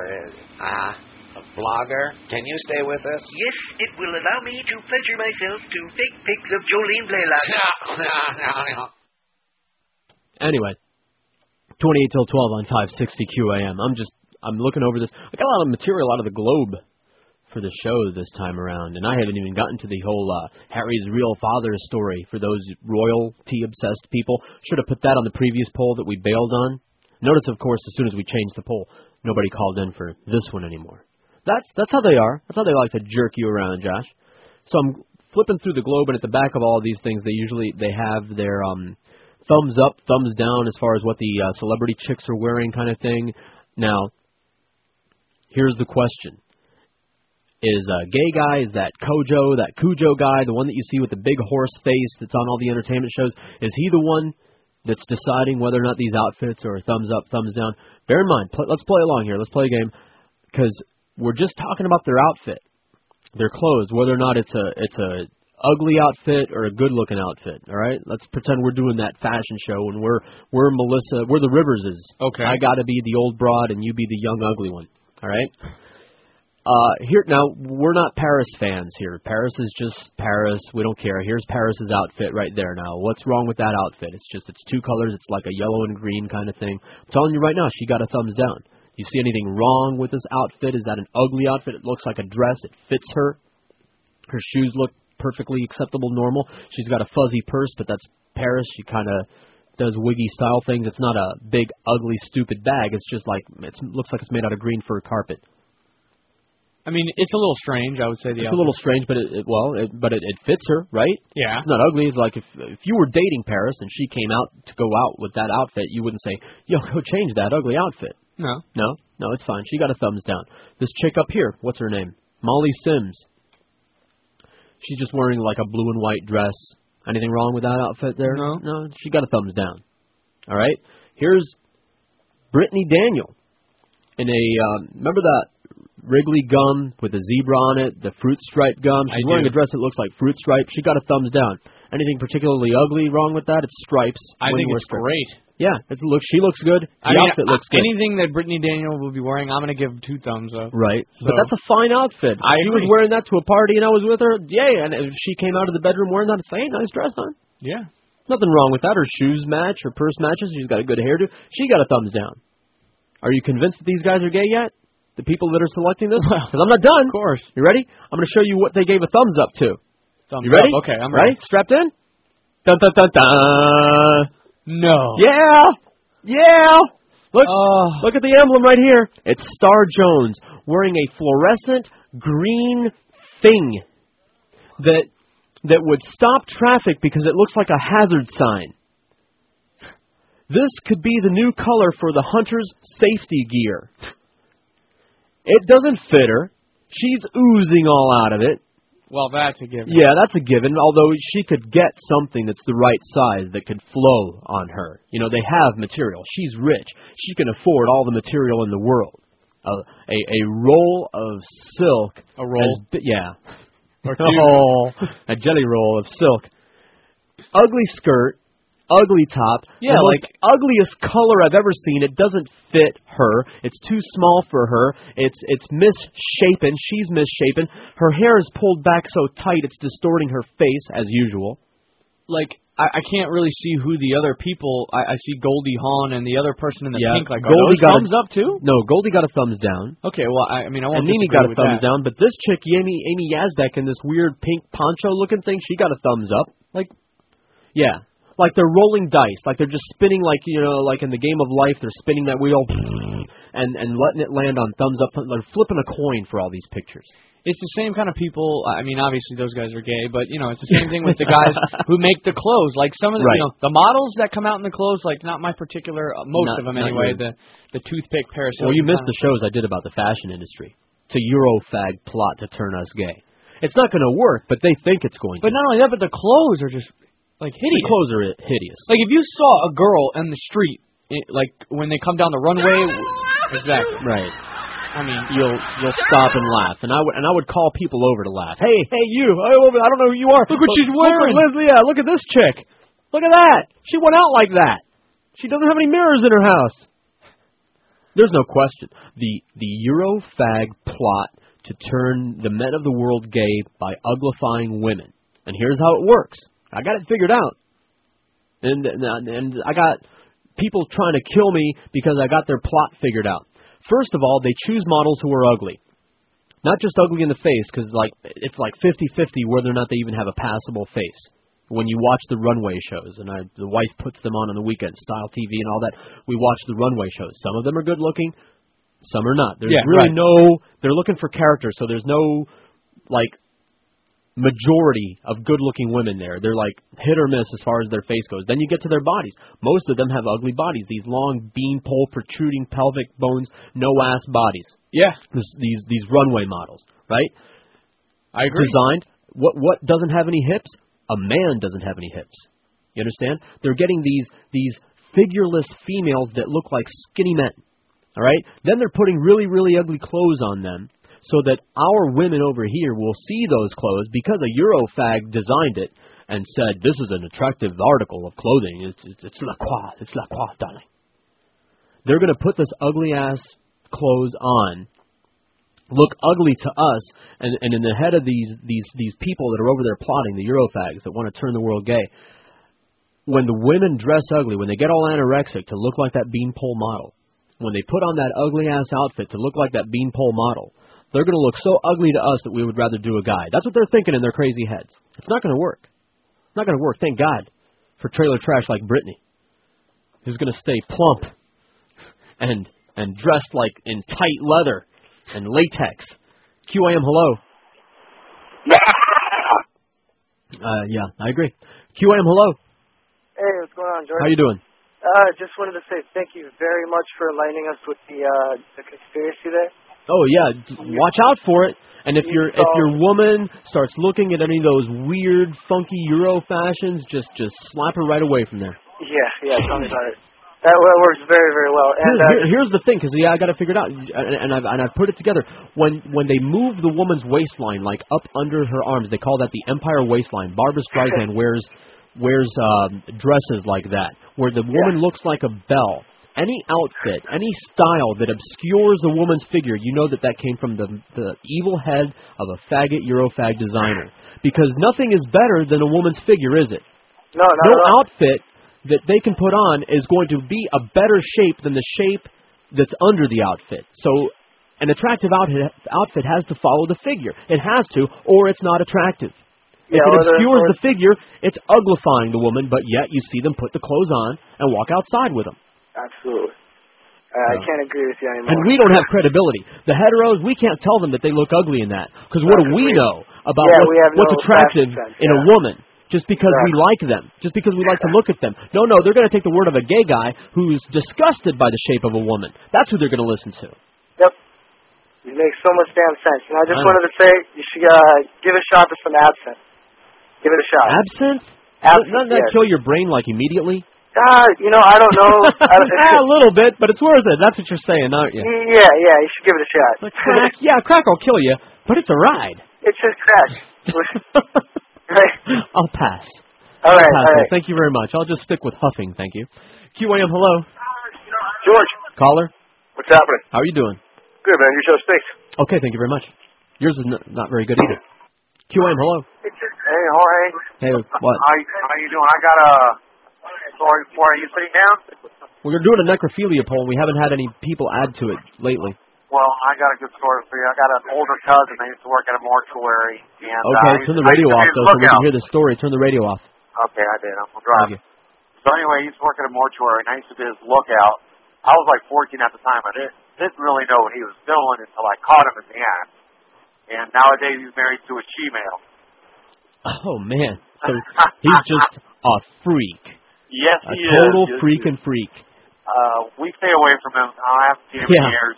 Speaker 29: uh, a blogger? Can you stay with us?
Speaker 30: Yes, it will allow me to pleasure myself to fake pics of Jolene Blalock. (laughs)
Speaker 29: No, no, no.
Speaker 7: Anyway, 28 till 12 on 560 QAM. I'm just I'm looking over this. I got a lot of material out of the Globe for the show this time around, and I haven't even gotten to the whole uh, Harry's real father story for those royalty obsessed people. Should have put that on the previous poll that we bailed on. Notice, of course, as soon as we changed the poll, nobody called in for this one anymore. That's that's how they are. That's how they like to jerk you around, Josh. So I'm flipping through the globe, and at the back of all these things, they usually they have their um, thumbs up, thumbs down as far as what the uh, celebrity chicks are wearing, kind of thing. Now, here's the question: Is a gay guy, is that Cojo, that Cujo guy, the one that you see with the big horse face that's on all the entertainment shows, is he the one that's deciding whether or not these outfits are thumbs up, thumbs down? Bear in mind, pl- let's play along here. Let's play a game because we're just talking about their outfit, their clothes, whether or not it's a it's a ugly outfit or a good looking outfit. All right, let's pretend we're doing that fashion show and we're we're Melissa, we're the Riverses.
Speaker 9: Okay.
Speaker 7: I got to be the old broad and you be the young ugly one. All right. Uh, here now we're not Paris fans here. Paris is just Paris. We don't care. Here's Paris's outfit right there. Now, what's wrong with that outfit? It's just it's two colors. It's like a yellow and green kind of thing. I'm telling you right now, she got a thumbs down. You see anything wrong with this outfit? Is that an ugly outfit? It looks like a dress. It fits her. Her shoes look perfectly acceptable, normal. She's got a fuzzy purse, but that's Paris. She kind of does wiggy style things. It's not a big, ugly, stupid bag. It's just like it looks like it's made out of green fur carpet.
Speaker 9: I mean, it's a little strange. I would say the
Speaker 7: It's a little strange, but it, it well, it, but it, it fits her, right?
Speaker 9: Yeah.
Speaker 7: It's not ugly. It's like if if you were dating Paris and she came out to go out with that outfit, you wouldn't say, "Yo, go change that ugly outfit."
Speaker 9: No.
Speaker 7: No, no, it's fine. She got a thumbs down. This chick up here, what's her name? Molly Sims. She's just wearing like a blue and white dress. Anything wrong with that outfit there?
Speaker 9: No.
Speaker 7: No, she got a thumbs down. All right. Here's Brittany Daniel in a um, remember that Wrigley gum with a zebra on it, the fruit stripe gum. She's
Speaker 9: I
Speaker 7: wearing
Speaker 9: do.
Speaker 7: a dress that looks like fruit stripe. She got a thumbs down. Anything particularly ugly wrong with that? It's stripes.
Speaker 9: I think it's
Speaker 7: stripes.
Speaker 9: great.
Speaker 7: Yeah, it looks. She looks good. The
Speaker 9: I mean,
Speaker 7: outfit looks good.
Speaker 9: anything that Brittany Daniel will be wearing, I'm gonna give two thumbs up.
Speaker 7: Right.
Speaker 9: So-
Speaker 7: but that's a fine outfit.
Speaker 9: I
Speaker 7: she
Speaker 9: agree.
Speaker 7: was wearing that to a party and I was with her. Yay. And if she came out of the bedroom wearing that, hey, nice dress, huh?
Speaker 9: Yeah.
Speaker 7: Nothing wrong with that. Her shoes match. Her purse matches. She's got a good hairdo. She got a thumbs down. Are you convinced that these guys are gay yet? The people that are selecting this? Because I'm not done. Of
Speaker 9: course.
Speaker 7: You ready? I'm going to show you what they gave a thumbs up to.
Speaker 9: Thumbs
Speaker 7: you ready?
Speaker 9: up. Okay, I'm
Speaker 7: ready.
Speaker 9: ready.
Speaker 7: Strapped in? Dun dun dun dun.
Speaker 9: No.
Speaker 7: Yeah. Yeah. Look.
Speaker 9: Oh.
Speaker 7: Look at the emblem right here. It's Star Jones wearing a fluorescent green thing that that would stop traffic because it looks like a hazard sign. This could be the new color for the hunter's safety gear. It doesn't fit her. She's oozing all out of it.
Speaker 9: Well, that's a given.
Speaker 7: Yeah, that's a given. Although she could get something that's the right size that could flow on her. You know, they have material. She's rich. She can afford all the material in the world. A a, a roll of silk.
Speaker 9: A roll?
Speaker 7: as yeah.
Speaker 9: Or two.
Speaker 7: Oh, a jelly roll of silk. Ugly skirt. Ugly top.
Speaker 9: Yeah,
Speaker 7: the
Speaker 9: like-
Speaker 7: ugliest color I've ever seen. It doesn't fit her. It's too small for her. It's it's misshapen. She's misshapen. Her hair is pulled back so tight it's distorting her face as usual.
Speaker 9: Like I, I can't really see who the other people. I, I see Goldie Hawn and the other person in the
Speaker 7: yeah,
Speaker 9: pink. Like,
Speaker 7: Goldie got
Speaker 9: thumbs
Speaker 7: a,
Speaker 9: up too?
Speaker 7: No, Goldie got a thumbs down.
Speaker 9: Okay, well, I, I mean, I won't
Speaker 7: and
Speaker 9: disagree
Speaker 7: got a thumbs
Speaker 9: that.
Speaker 7: down, but this chick, Amy Amy Yasbeck, in this weird pink poncho looking thing, she got a thumbs up.
Speaker 9: Like,
Speaker 7: yeah, like they're rolling dice, like they're just spinning, like you know, like in the game of life, they're spinning that wheel (laughs) and and letting it land on thumbs up. They're flipping a coin for all these pictures.
Speaker 9: It's the same kind of people. I mean, obviously those guys are gay, but you know, it's the same thing with the guys (laughs) who make the clothes. Like some of the,
Speaker 7: Right.
Speaker 9: you know, the models that come out in the clothes. Like not my particular, uh, most
Speaker 7: Not-
Speaker 9: of them anyway. The the toothpick Paris.
Speaker 7: Well, you missed the shows I did about the fashion industry. It's a Eurofag plot to turn us gay. It's not going to work, but they think it's going to.
Speaker 9: But not only that, but the clothes are just like hideous.
Speaker 7: The clothes are hideous.
Speaker 9: Like if you saw a girl in the street, i like when they come down the runway, exactly.
Speaker 7: Right.
Speaker 9: I mean,
Speaker 7: You'll you'll stop and laugh, and I would and I would call people over to laugh. Hey, hey, you! Oh, I don't know who you are.
Speaker 9: Look what she's wearing.
Speaker 7: Look, at- yeah, look at this chick. Look at that. She went out like that. She doesn't have any mirrors in her house. There's no question. The the Eurofag plot to turn the men of the world gay by uglifying women. And here's how it works. I got it figured out. And and, and I got people trying to kill me because I got their plot figured out. First of all, they choose models who are ugly. Not just ugly in the face, because like it's like 50-50 whether or not they even have a passable face. When you watch the runway shows, and I, the wife puts them on on the weekend, style TV and all that, we watch the runway shows. Some of them are good looking, some are not. There's
Speaker 9: Yeah,
Speaker 7: really
Speaker 9: right.
Speaker 7: no. They're looking for character, so there's no like majority of good-looking women there. They're like hit or miss as far as their face goes. Then you get to their bodies. Most of them have ugly bodies. These long beanpole protruding pelvic bones, no ass bodies.
Speaker 9: Yeah.
Speaker 7: This, these these runway models, right?
Speaker 9: I agree.
Speaker 7: Designed. What what doesn't have any hips? A man doesn't have any hips. You understand? They're getting these these figureless females that look like skinny men. All right? Then they're putting really really ugly clothes on them so that our women over here will see those clothes because a Eurofag designed it and said this is an attractive article of clothing. It's it's, it's la croix, it's la croix, darling. They're going to put this ugly ass clothes on look ugly to us and, and in the head of these, these, these people that are over there plotting, the Eurofags that want to turn the world gay, when the women dress ugly, when they get all anorexic to look like that beanpole model, when they put on that ugly ass outfit to look like that beanpole model, they're going to look so ugly to us that we would rather do a guy. That's what they're thinking in their crazy heads. It's not going to work. It's not going to work. Thank God for trailer trash like Brittany, who's going to stay plump and and dressed like in tight leather and latex. QAM, hello. (laughs) Uh, yeah, I agree. QAM, hello.
Speaker 31: Hey, what's going on, George?
Speaker 7: How you doing?
Speaker 31: Uh, just wanted to say thank you very much for aligning us with the uh, the conspiracy there.
Speaker 7: Oh yeah, watch out for it. And if your if your woman starts looking at any of those weird, funky Euro fashions, just just slap her right away from there.
Speaker 31: Yeah, yeah, tell me about it. That works very, very well. And
Speaker 7: Here-
Speaker 31: uh,
Speaker 7: here- here's the thing, because yeah, I got to figure it out, and, and I've and I've put it together. When when they move the woman's waistline like up under her arms, they call that the Empire waistline. Barbra Streisand (laughs) wears wears um, dresses like that, where the woman looks like a bell. Any outfit, any style that obscures a woman's figure, you know that that came from the the evil head of a faggot Eurofag designer. Because nothing is better than a woman's figure, is it?
Speaker 31: no,
Speaker 7: no
Speaker 31: at
Speaker 7: outfit that they can put on is going to be a better shape than the shape that's under the outfit. So an attractive outfit outfit has to follow the figure. It has to, or it's not attractive.
Speaker 31: Yeah,
Speaker 7: if it obscures the figure, it's uglifying the woman, but yet you see them put the clothes on and walk outside with them.
Speaker 31: Absolutely. Uh, I can't agree with you anymore.
Speaker 7: And we don't have credibility. The heteros, we can't tell them that they look ugly in that. Because what do we know about
Speaker 31: Yeah,
Speaker 7: what's, what's
Speaker 31: no
Speaker 7: attractive
Speaker 31: sense,
Speaker 7: in a woman? Just because we like them. Just because we like to look at them. No, no, they're going to take the word of a gay guy who's disgusted by the shape of a woman. That's who they're going to listen to.
Speaker 31: Yep. It makes so much damn sense. And I just
Speaker 7: I
Speaker 31: wanted to say you should uh, give a shot to some absinthe. Give it a shot.
Speaker 7: Absinthe?
Speaker 31: Absinthe,
Speaker 7: Doesn't that
Speaker 31: yes.
Speaker 7: kill your brain like immediately?
Speaker 31: Uh, you know, I don't know. (laughs) I don't,
Speaker 7: Ah, a little bit, but it's worth it. That's what you're saying, aren't you?
Speaker 31: yeah, yeah, you should give it a shot.
Speaker 7: Crack, yeah, crack will kill you, but it's a ride.
Speaker 31: It's just crack.
Speaker 7: I'll pass. (laughs)
Speaker 31: All right,
Speaker 7: I'll pass
Speaker 31: all
Speaker 7: Thank you very much. I'll just stick with huffing, thank you. QAM, hello.
Speaker 24: George,
Speaker 7: Caller,
Speaker 24: what's happening?
Speaker 7: how are you doing?
Speaker 24: Good, man. Your show stinks.
Speaker 7: Okay, thank you very much. Yours is n- not very good either. QAM, hello.
Speaker 24: Hey, Jorge.
Speaker 7: Hey, what?
Speaker 24: How, how you doing? I got a story for you. You sitting down?
Speaker 7: We're doing a necrophilia poll, and we haven't had any people add to it lately.
Speaker 24: Well, I got a good story for you. I got an older cousin that used to work at a mortuary. And,
Speaker 7: Okay,
Speaker 24: uh,
Speaker 7: turn the radio off, though, so we can hear the story. Turn the radio off.
Speaker 24: Okay, I did. I'm gonna drive.
Speaker 7: Thank you.
Speaker 24: So anyway, he used to work at a mortuary, and I used to be his lookout. I was like 14 at the time. I didn't, didn't really know what he was doing until I caught him in the act. And nowadays he's married to a she-male.
Speaker 7: Oh, man. So (laughs) he's just a freak.
Speaker 24: Yes,
Speaker 7: A
Speaker 24: he
Speaker 7: total
Speaker 24: is. Yes,
Speaker 7: freak
Speaker 24: he
Speaker 7: and freak.
Speaker 24: Uh, we stay away from him. I haven't seen him
Speaker 7: Yeah.
Speaker 24: in years.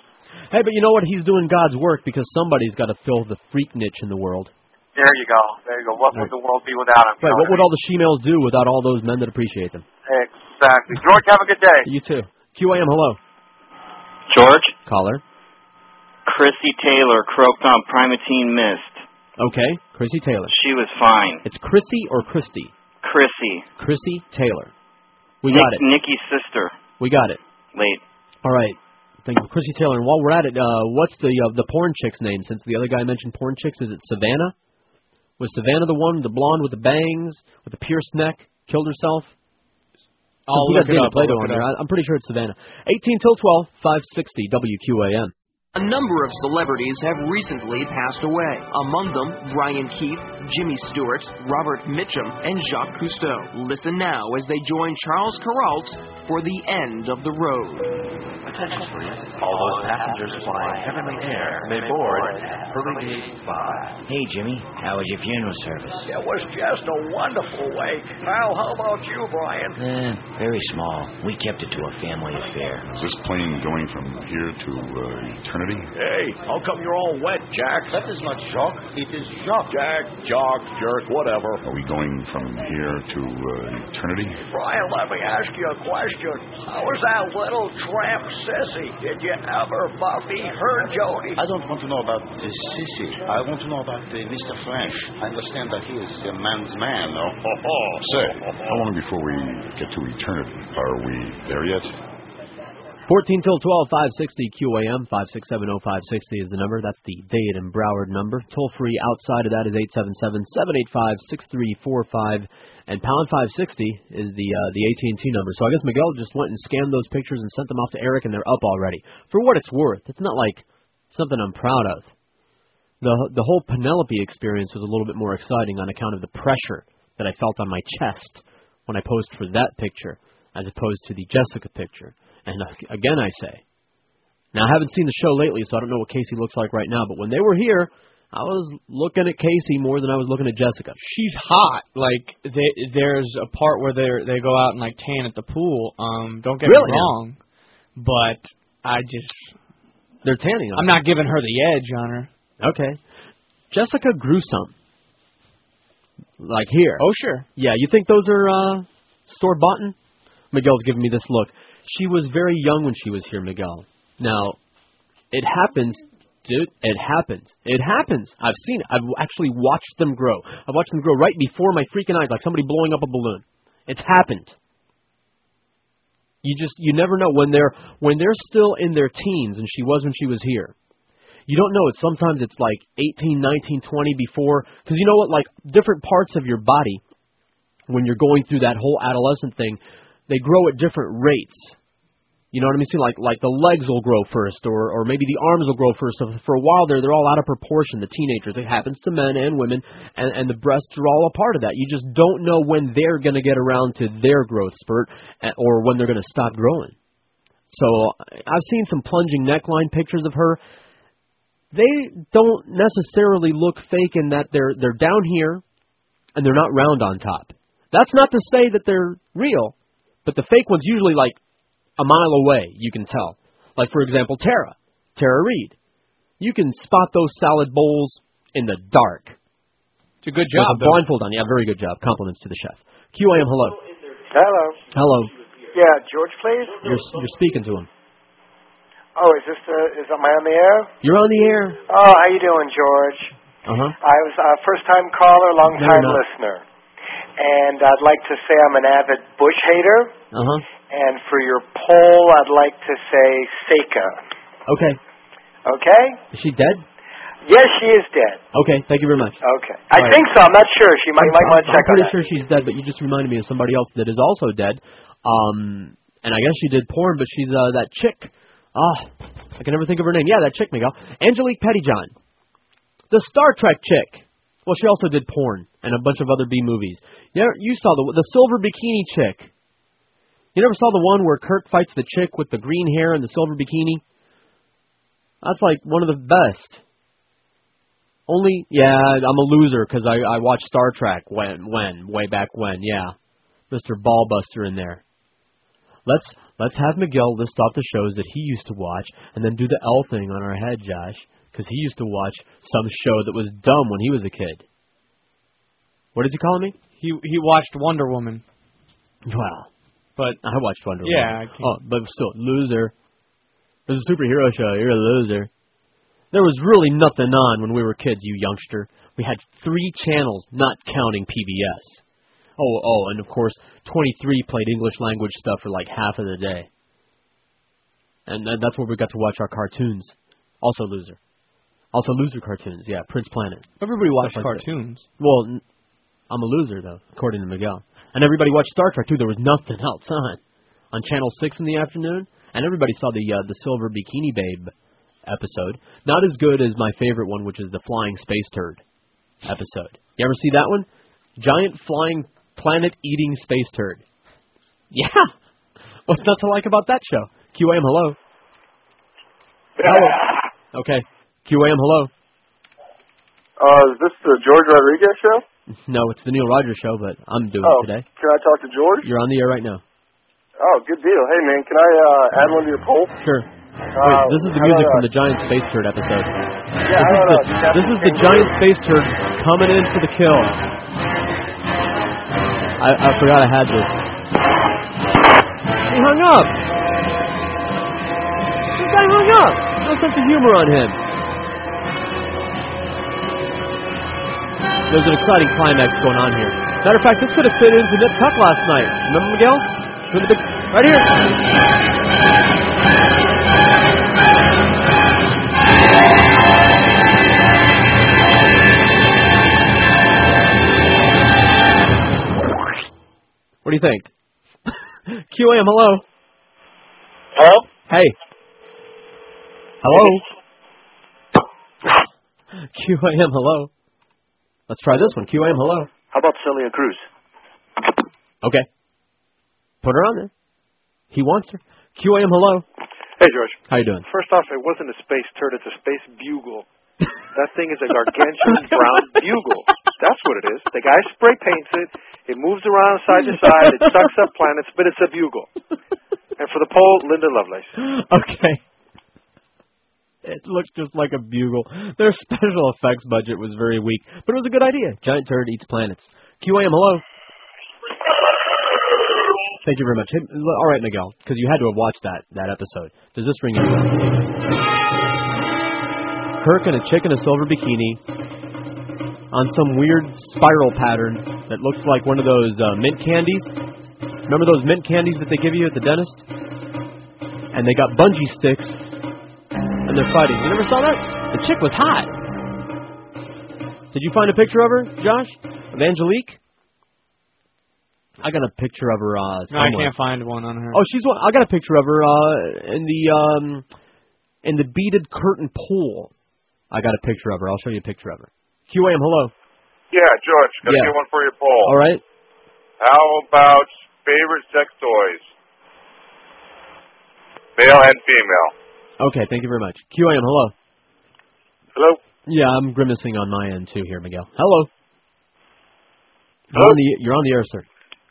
Speaker 7: Hey, but you know what? He's doing God's work because somebody's got to fill the freak niche in the world.
Speaker 24: There you go. There you go. What would the world be without him?
Speaker 7: Right, what would all the she-males do without all those men that appreciate them?
Speaker 24: Exactly. George, have a good day.
Speaker 7: You too. QAM, hello.
Speaker 32: George?
Speaker 7: Caller.
Speaker 32: Chrissy Taylor croaked on Primatene Mist.
Speaker 7: Okay, Chrissy Taylor.
Speaker 32: She was fine.
Speaker 7: It's Chrissy or Christy?
Speaker 32: Chrissy.
Speaker 7: Chrissy Taylor. We
Speaker 32: Nick,
Speaker 7: got it.
Speaker 32: Niki's sister.
Speaker 7: We got it.
Speaker 32: Late.
Speaker 7: All right. Thank you, Chrissy Taylor. And while we're at it, uh, what's the uh, the porn chick's name? Since the other guy mentioned porn chicks, is it Savannah? Was Savannah the one, the blonde with the bangs, with the pierced neck, killed herself?
Speaker 9: I'll look
Speaker 7: got
Speaker 9: it up, I'll
Speaker 7: Plato
Speaker 9: look
Speaker 7: on
Speaker 9: it up.
Speaker 7: I- I'm pretty sure it's Savannah. 18 till 12, 560 WQAM.
Speaker 33: A number of celebrities have recently passed away. Among them, Brian Keith, Jimmy Stewart, Robert Mitchum, and Jacques Cousteau. Listen now as they join Charles Kuralt for the end of the road.
Speaker 34: Attention please. All those passengers flying heavenly air may board Pearly Gate 5.
Speaker 35: Hey, Jimmy. How was your funeral service?
Speaker 36: It was just a wonderful wake. Al, how about you, Brian?
Speaker 35: Eh, very small. We kept it to a family affair.
Speaker 37: Is this plane going from here to uh, eternity?
Speaker 36: Hey, how come you're all wet, Jack?
Speaker 38: That is not shock. It is shock.
Speaker 36: Jack, Jock, jerk, whatever.
Speaker 37: Are we going from here to uh, eternity?
Speaker 36: Brian, let me ask you a question. How was that little tramp Cissy? Did you ever Buffy her Jody?
Speaker 38: I don't want to know about the Cissy. I want to know about the Mr. French. I understand that he is a man's man. Oh, ho, ho.
Speaker 37: Say, how long before we get to eternity? Are we there yet?
Speaker 7: 14 till 12, 560 QAM, 5670560 is the number. That's the Dade and Broward number. Toll free outside of that is 877-785-6345 and pound 560 is the uh, the AT&T number. So I guess Miguel just went and scanned those pictures and sent them off to Eric and they're up already. For what it's worth, it's not like something I'm proud of. The the whole Penelope experience was a little bit more exciting on account of the pressure that I felt on my chest when I posed for that picture as opposed to the Jessica picture. And uh, again, I say, now I haven't seen the show lately, so I don't know what Casey looks like right now. But when they were here, I was looking at Casey more than I was looking at Jessica.
Speaker 9: She's hot. Like they, there's a part where they they go out and like tan at the pool. Um, don't get
Speaker 7: Really?
Speaker 9: me wrong, but I just
Speaker 7: they're tanning.
Speaker 9: I'm not giving her the edge on her.
Speaker 7: Okay. Jessica grew some. Like here.
Speaker 9: Oh sure.
Speaker 7: Yeah, you think those are uh store bought? Miguel's giving me this look. She was very young when she was here, Miguel. Now, it happens, dude. It happens. It happens. I've seen it. I've actually watched them grow. I've watched them grow right before my freaking eyes, like somebody blowing up a balloon. It's happened. You just you never know when they're when they're still in their teens, and she was when she was here. You don't know. It's sometimes it's like 18, 19, 20 before, because you know what? Like different parts of your body, when you're going through that whole adolescent thing, they grow at different rates. You know what I mean? See, like like the legs will grow first, or or maybe the arms will grow first. So for a while there, they're all out of proportion. The teenagers, it happens to men and women, and and the breasts are all a part of that. You just don't know when they're going to get around to their growth spurt, eh, or when they're going to stop growing. So I've seen some plunging neckline pictures of her. They don't necessarily look fake in that they're they're down here, and they're not round on top. That's not to say that they're real, but the fake ones usually like a mile away, you can tell. Like for example, Tara, Tara Reid. You can spot those salad bowls in the dark.
Speaker 9: It's a good job.
Speaker 7: With
Speaker 9: job.
Speaker 7: a blindfold on. Yeah, very good job. Compliments to the chef. QAM, hello.
Speaker 39: Hello.
Speaker 7: Hello.
Speaker 39: Yeah, George, please.
Speaker 7: You're you're speaking to him.
Speaker 39: Oh, is this uh, is am I on the air?
Speaker 7: You're on the air.
Speaker 39: Oh, how you doing, George?
Speaker 7: Uh huh.
Speaker 39: I was a first time caller, long time
Speaker 7: you're
Speaker 39: listener, and I'd like to say I'm an avid Bush hater.
Speaker 7: Uh huh.
Speaker 39: And for your poll, I'd like to say Seka.
Speaker 7: Okay.
Speaker 39: Okay?
Speaker 7: Is she dead?
Speaker 39: Yes, she is dead.
Speaker 7: Okay. Thank you very much.
Speaker 39: Okay. I
Speaker 7: All right.
Speaker 39: think so. I'm not sure. She might might want to check I'm
Speaker 7: pretty sure she's dead, but you just reminded me of somebody else that is also dead. Um, and I guess she did porn, but she's uh that chick. Ah, I can never think of her name. Yeah, that chick, Miguel. Angelique Pettyjohn, the Star Trek chick. Well, she also did porn and a bunch of other B movies. You, know, you saw the the silver bikini chick. You never saw the one where Kirk fights the chick with the green hair and the silver bikini? That's like one of the best. Only, yeah, I'm a loser because I I watched Star Trek when when way back when. Yeah, Mr. Ballbuster in there. Let's let's have Miguel list off the shows that he used to watch, and then do the L thing on our head, Josh, because he used to watch some show that was dumb when he was a kid. What is he calling me?
Speaker 9: He he watched Wonder Woman.
Speaker 7: Well,
Speaker 9: but
Speaker 7: I watched Wonder
Speaker 9: Yeah, I
Speaker 7: Woman.
Speaker 9: can't-
Speaker 7: Oh, but still, loser. There's a superhero show. You're a loser. There was really nothing on when we were kids, you youngster. We had three channels, not counting PBS. Oh, oh, and of course, 23 played English language stuff for like half of the day. And that's where we got to watch our cartoons. Also loser. Also loser cartoons, yeah, Prince Planet.
Speaker 9: Everybody watched
Speaker 7: like that.
Speaker 9: cartoons.
Speaker 7: Well, I'm a loser though, according to Miguel. And everybody watched Star Trek too. There was nothing else on on Channel Six in the afternoon, and everybody saw the uh, the Silver Bikini Babe episode. Not as good as my favorite one, which is the flying space turd episode. You ever see that one? Giant flying planet eating space turd. Yeah. (laughs) What's not to like about that show? QAM, hello. Hello. Okay. QAM, hello.
Speaker 40: Uh, is this the George Rodriguez show?
Speaker 7: No, it's the Neil Rogers show, but I'm doing
Speaker 40: oh,
Speaker 7: it today.
Speaker 40: Can I talk to George?
Speaker 7: You're on the air right now.
Speaker 40: Oh, good deal. Hey, man, can I uh, add one to your poll?
Speaker 7: Sure.
Speaker 40: Uh,
Speaker 7: this is the music from the Giant Space Turd episode.
Speaker 40: Yeah,
Speaker 7: this is the,
Speaker 40: uh,
Speaker 7: this is the Giant Space Turd coming in for the kill. I, I forgot I had this. He hung up. This guy hung up. No sense of humor on him. There's an exciting climax going on here. Matter of fact, this could have fit into Nip Tuck last night. Remember Miguel? With the big, right here. What do you think? (laughs) QAM, hello.
Speaker 40: Hello?
Speaker 7: Hey. Hello. (laughs) QAM, hello. Let's try this one. QAM, hello.
Speaker 40: How about Celia Cruz?
Speaker 7: Okay. Put her on there. He wants her. QAM, hello.
Speaker 41: Hey, George.
Speaker 7: How you doing?
Speaker 41: First off, it wasn't a space turd; it's a space bugle. that thing is a gargantuan (laughs) brown bugle. That's what it is. The guy spray paints it. It moves around side to side. It sucks up planets, but it's a bugle. And for the poll, Linda Lovelace. (laughs)
Speaker 7: Okay. It looks just like a bugle. Their special effects budget was very weak, but it was a good idea. Giant turd eats planets. QAM, hello. Thank you very much. Hey, all right, Miguel, because you had to have watched that that episode. Does this ring a? Kirk and a chick in a silver bikini on some weird spiral pattern that looks like one of those uh, mint candies. Remember those mint candies that they give you at the dentist? And they got bungee sticks, and they're fighting. You never saw that? The chick was hot. Did you find a picture of her, Josh? Of Angelique? I got a picture of her. Uh,
Speaker 9: No, I can't find one on her.
Speaker 7: Oh, she's one. I got a picture of her uh, in the um, in the beaded curtain pool. I got a picture of her. I'll show you a picture of her. QAM, hello.
Speaker 42: Yeah, George, got to
Speaker 7: Yeah.
Speaker 42: get one for your poll.
Speaker 7: All right.
Speaker 42: How about favorite sex toys? Male and female.
Speaker 7: Okay, thank you very much. QAM, hello.
Speaker 42: Hello?
Speaker 7: Yeah, I'm grimacing on my end too here, Miguel. Hello. You're on the you're on the air, sir.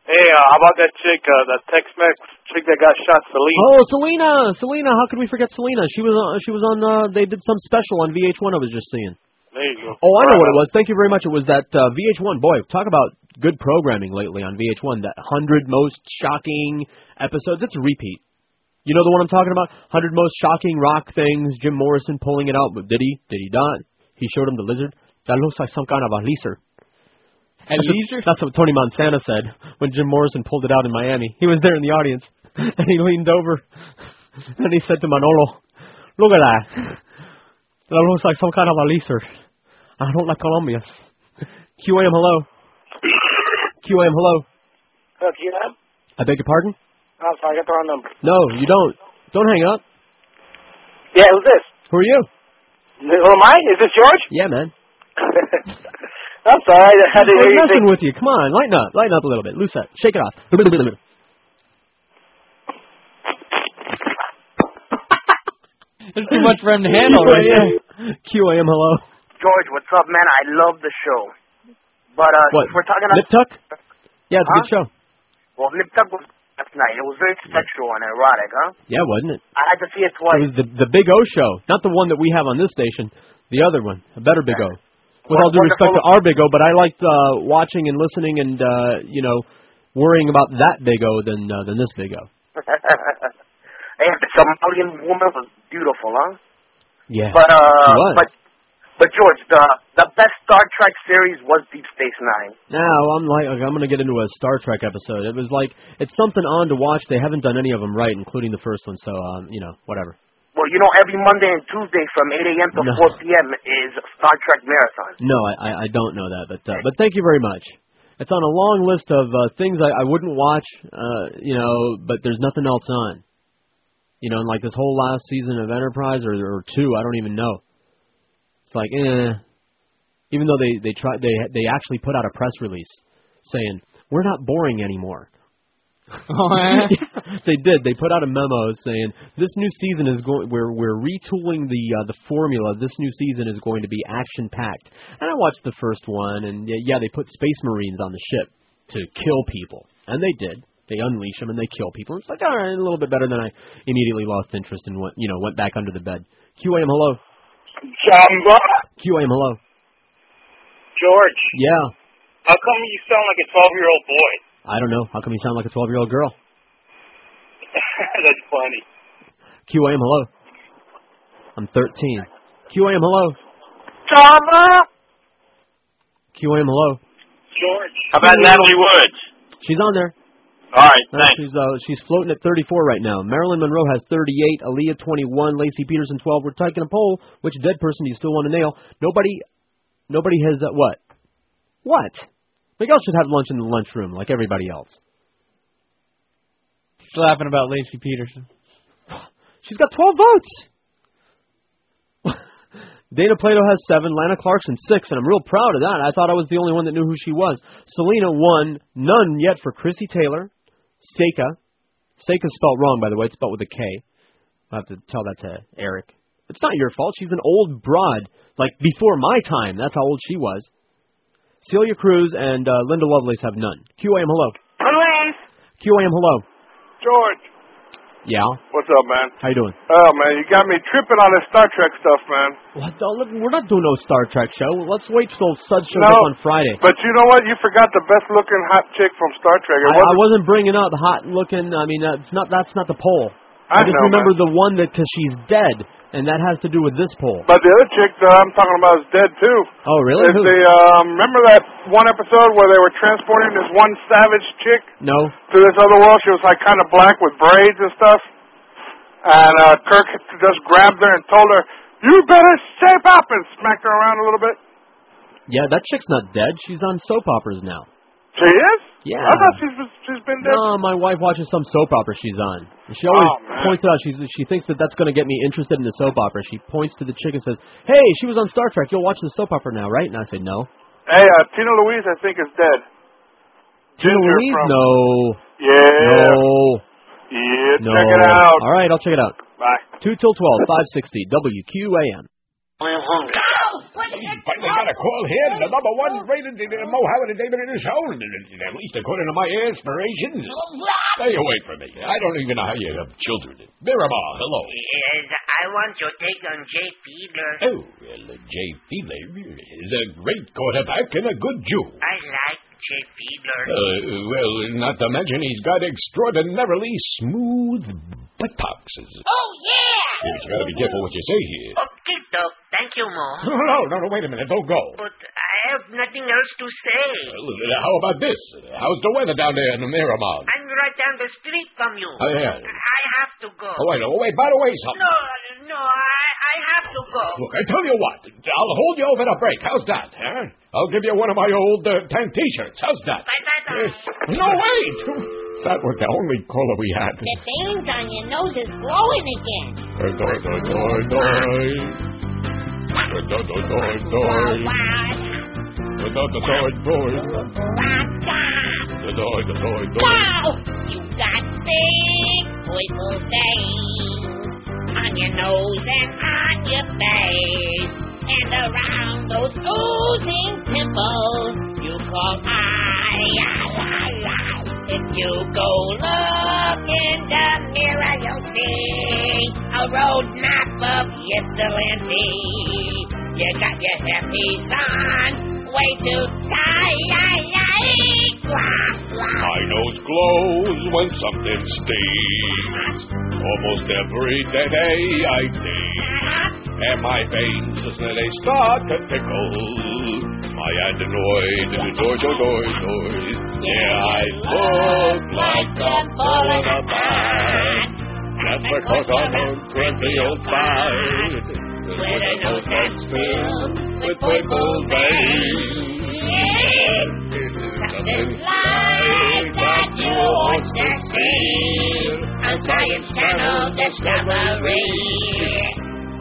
Speaker 40: Hey, uh, how about that chick, uh, that Tex-Mex chick that got shot, Celine?
Speaker 7: Oh, Selena, Selena. How could we forget Selena? She was on. She was on. Uh, they did some special on VH1. I was just seeing.
Speaker 40: There you go.
Speaker 7: Oh, I know what it was. Thank you very much. It was that uh, VH1. Boy, talk about good programming lately on VH1. That hundred most shocking episodes. It's a repeat. You know the one I'm talking about? Hundred most shocking rock things. Jim Morrison pulling it out. But did he? Did he not? He showed him the lizard. That looks like some kind of a leaser.
Speaker 9: A
Speaker 7: That's what-
Speaker 9: leaser?
Speaker 7: That's what Tony Montana said when Jim Morrison pulled it out in Miami. He was there in the audience, (laughs) and he leaned over, (laughs) and he said to Manolo, "Look at that. That looks like some kind of a leaser. I don't like Colombians." QAM, hello. QAM, hello.
Speaker 39: Look, you?
Speaker 7: I beg your pardon?
Speaker 39: I'm sorry, I got the wrong number.
Speaker 7: No, you don't. Don't hang up.
Speaker 39: Yeah, who's this?
Speaker 7: Who are you?
Speaker 39: Who am I? Is this George?
Speaker 7: Yeah, man. (laughs)
Speaker 39: I'm sorry. I had to
Speaker 7: I'm
Speaker 39: hear you
Speaker 7: messing with you. Come on, lighten up, lighten up a little bit. Loose up, shake it off. (laughs)
Speaker 9: There's too much for him to handle right here.
Speaker 7: QAM, hello.
Speaker 43: George, what's up, man? I love the show. But uh,
Speaker 7: What?
Speaker 43: if we're talking
Speaker 7: Nip Tuck? Yeah, it's a good show.
Speaker 43: Well, Nip Tuck was last night. It was very sexual and erotic, huh?
Speaker 7: Yeah, wasn't it?
Speaker 43: I had to see it twice.
Speaker 7: It was the the Big O show, not the one that we have on this station. The other one, a better Big O. With all due respect to our Big O, but I liked uh, watching and listening and uh, you know worrying about that Big O than uh, than this Big O. (laughs)
Speaker 43: and the Somalian woman was beautiful, huh?
Speaker 7: Yeah,
Speaker 43: But uh,
Speaker 7: was.
Speaker 43: but but George, the the best Star Trek series was Deep Space Nine.
Speaker 7: Now I'm like I'm gonna get into a Star Trek episode. It was like it's something on to watch. They haven't done any of them right, including the first one. So um, you know whatever.
Speaker 43: Well, you know, every Monday and Tuesday from 8 a.m. to
Speaker 7: No.
Speaker 43: 4 p.m. is Star Trek Marathon.
Speaker 7: No, I I, don't know that, but uh, but thank you very much. It's on a long list of uh, things I, I wouldn't watch, uh, you know, but there's nothing else on. You know, in like this whole last season of Enterprise or or two, I don't even know. It's like, eh. Even though they they tried, they they actually put out a press release saying we're not boring anymore.
Speaker 9: Oh, eh? (laughs)
Speaker 7: they did. They put out a memo saying this new season is going. We're we're retooling the uh, the formula. This new season is going to be action packed. And I watched the first one, and yeah, yeah, they put Space Marines on the ship to kill people, and they did. They unleash them and they kill people. It's like all right, a little bit better than I immediately lost interest and went, you know, went back under the bed. QAM, hello.
Speaker 42: Jamba.
Speaker 7: QAM, hello.
Speaker 42: George,
Speaker 7: Yeah.
Speaker 42: how come you sound like a 12 year old boy?
Speaker 7: I don't know. How come you sound like a 12 year old girl? (laughs)
Speaker 42: That's funny.
Speaker 7: QAM, hello. I'm 13. QAM, hello.
Speaker 42: Jamba.
Speaker 7: QAM, hello.
Speaker 42: George. How about Natalie Woods?
Speaker 7: She's on there.
Speaker 42: All right,
Speaker 7: Uh,
Speaker 42: thanks.
Speaker 7: she's uh, she's floating at 34 right now. Marilyn Monroe has 38, Aaliyah 21, Laci Peterson 12. We're taking a poll. Which dead person do you still want to nail? Nobody, nobody has uh, what? What? Miguel should have lunch in the lunchroom like everybody else.
Speaker 9: She's laughing about Laci Peterson. (sighs)
Speaker 7: She's got 12 votes. (laughs) Dana Plato has seven, Lana Clarkson six, and I'm real proud of that. I thought I was the only one that knew who she was. Selena one, none yet for Krissy Taylor. Seka. Seka's spelled wrong, by the way. It's spelled with a K. I'll have to tell that to Eric. It's not your fault. She's an old broad. Like, before my time. That's how old she was. Celia Cruz and uh, Linda Lovelace have none. QAM, hello.
Speaker 42: Police.
Speaker 7: QAM, hello.
Speaker 42: George.
Speaker 7: Yeah?
Speaker 42: What's up, man?
Speaker 7: How you doing?
Speaker 42: Oh, man, you got me tripping on this Star Trek stuff, man.
Speaker 7: What the, look, we're not doing no Star Trek show. Let's wait till Sud shows
Speaker 42: No,
Speaker 7: up on Friday.
Speaker 42: But you know what? You forgot the best looking hot chick from Star Trek.
Speaker 7: I, I
Speaker 42: wasn't,
Speaker 7: wasn't bringing up hot looking. I mean, that's not that's not the poll.
Speaker 42: I
Speaker 7: just
Speaker 42: know,
Speaker 7: remember the one that because she's dead, and that has to do with this poll.
Speaker 42: but the other chick that I'm talking about is dead, too.
Speaker 7: Oh, really?
Speaker 42: It's
Speaker 7: Who?
Speaker 42: the, um, remember that one episode where they were transporting this one savage chick
Speaker 7: No.
Speaker 42: to this other world? She was like kind of black with braids and stuff. And uh, Kirk just grabbed her and told her, "You better shape up," and smacked her around a little bit.
Speaker 7: Yeah, that chick's not dead. She's on soap operas now.
Speaker 42: She is?
Speaker 7: Yeah.
Speaker 42: I thought she's she's been dead.
Speaker 7: No, my wife watches some soap opera she's on. She always
Speaker 42: Oh,
Speaker 7: points out she's she thinks that that's going to get me interested in the soap opera. She points to the chick and says, "Hey, she was on Star Trek. You'll watch the soap opera now, right?" And I say, "No."
Speaker 42: Hey, uh, Tina Louise, I think is dead.
Speaker 7: Tina
Speaker 42: Ginger
Speaker 7: Louise?
Speaker 42: from-
Speaker 7: No.
Speaker 42: Yeah.
Speaker 7: No.
Speaker 42: Yeah,
Speaker 7: No.
Speaker 42: check it out.
Speaker 7: All right, I'll check it out.
Speaker 42: Bye.
Speaker 7: Two till twelve, five sixty, WQAM.
Speaker 5: Finally got a call here. The number one rated Mohammed and David in the show. At least according to my aspirations. Stay away from me. I don't even know how you have children. Miramar, hello.
Speaker 44: Yes, I want your take on Jay Fiedler.
Speaker 5: Oh, well, uh, Jay Fiedler is a great quarterback and a good Jew.
Speaker 44: I like Jay Fiedler.
Speaker 5: Uh, well, not to mention he's got extraordinarily smooth buttocks.
Speaker 44: Oh, yeah!
Speaker 5: You gotta be careful what you say here.
Speaker 44: Okay, Doc. Thank you, Mom. (laughs)
Speaker 5: no, no, no, wait a minute. Don't go.
Speaker 44: But I have nothing else to say.
Speaker 5: Well, uh, how about this? How's the weather down there in the Miramar?
Speaker 44: I'm right down the street from you.
Speaker 5: Oh, yeah.
Speaker 44: I have to go.
Speaker 5: Oh, wait, oh, wait, by the way, something.
Speaker 44: No, no, I, I have to go.
Speaker 5: Look, I tell you what, I'll hold you over the break. How's that, huh? I'll give you one of my old uh, tank T-shirts. How's that? Yes. No, wait! (laughs) That was the only caller we had.
Speaker 45: The veins on your nose is glowing again. Wow! You got big purple veins on your nose and on your face. And around those oozing pimples you call eye, eye, eye, eye. If you go look in the mirror, you'll see a roadmap of Ypsilanti. You got your happy on, way too tight.
Speaker 5: My nose glows when something stings. Almost every day I think. And my veins, they start to tickle. My adenoid, doi, doi, doi, doi. Yeah, I look like I'm falling apart. That's because I'm a grumpy old fart. With a nose that's filled with purple veins.
Speaker 45: Something like that you ought to see. A A Science Channel discovery.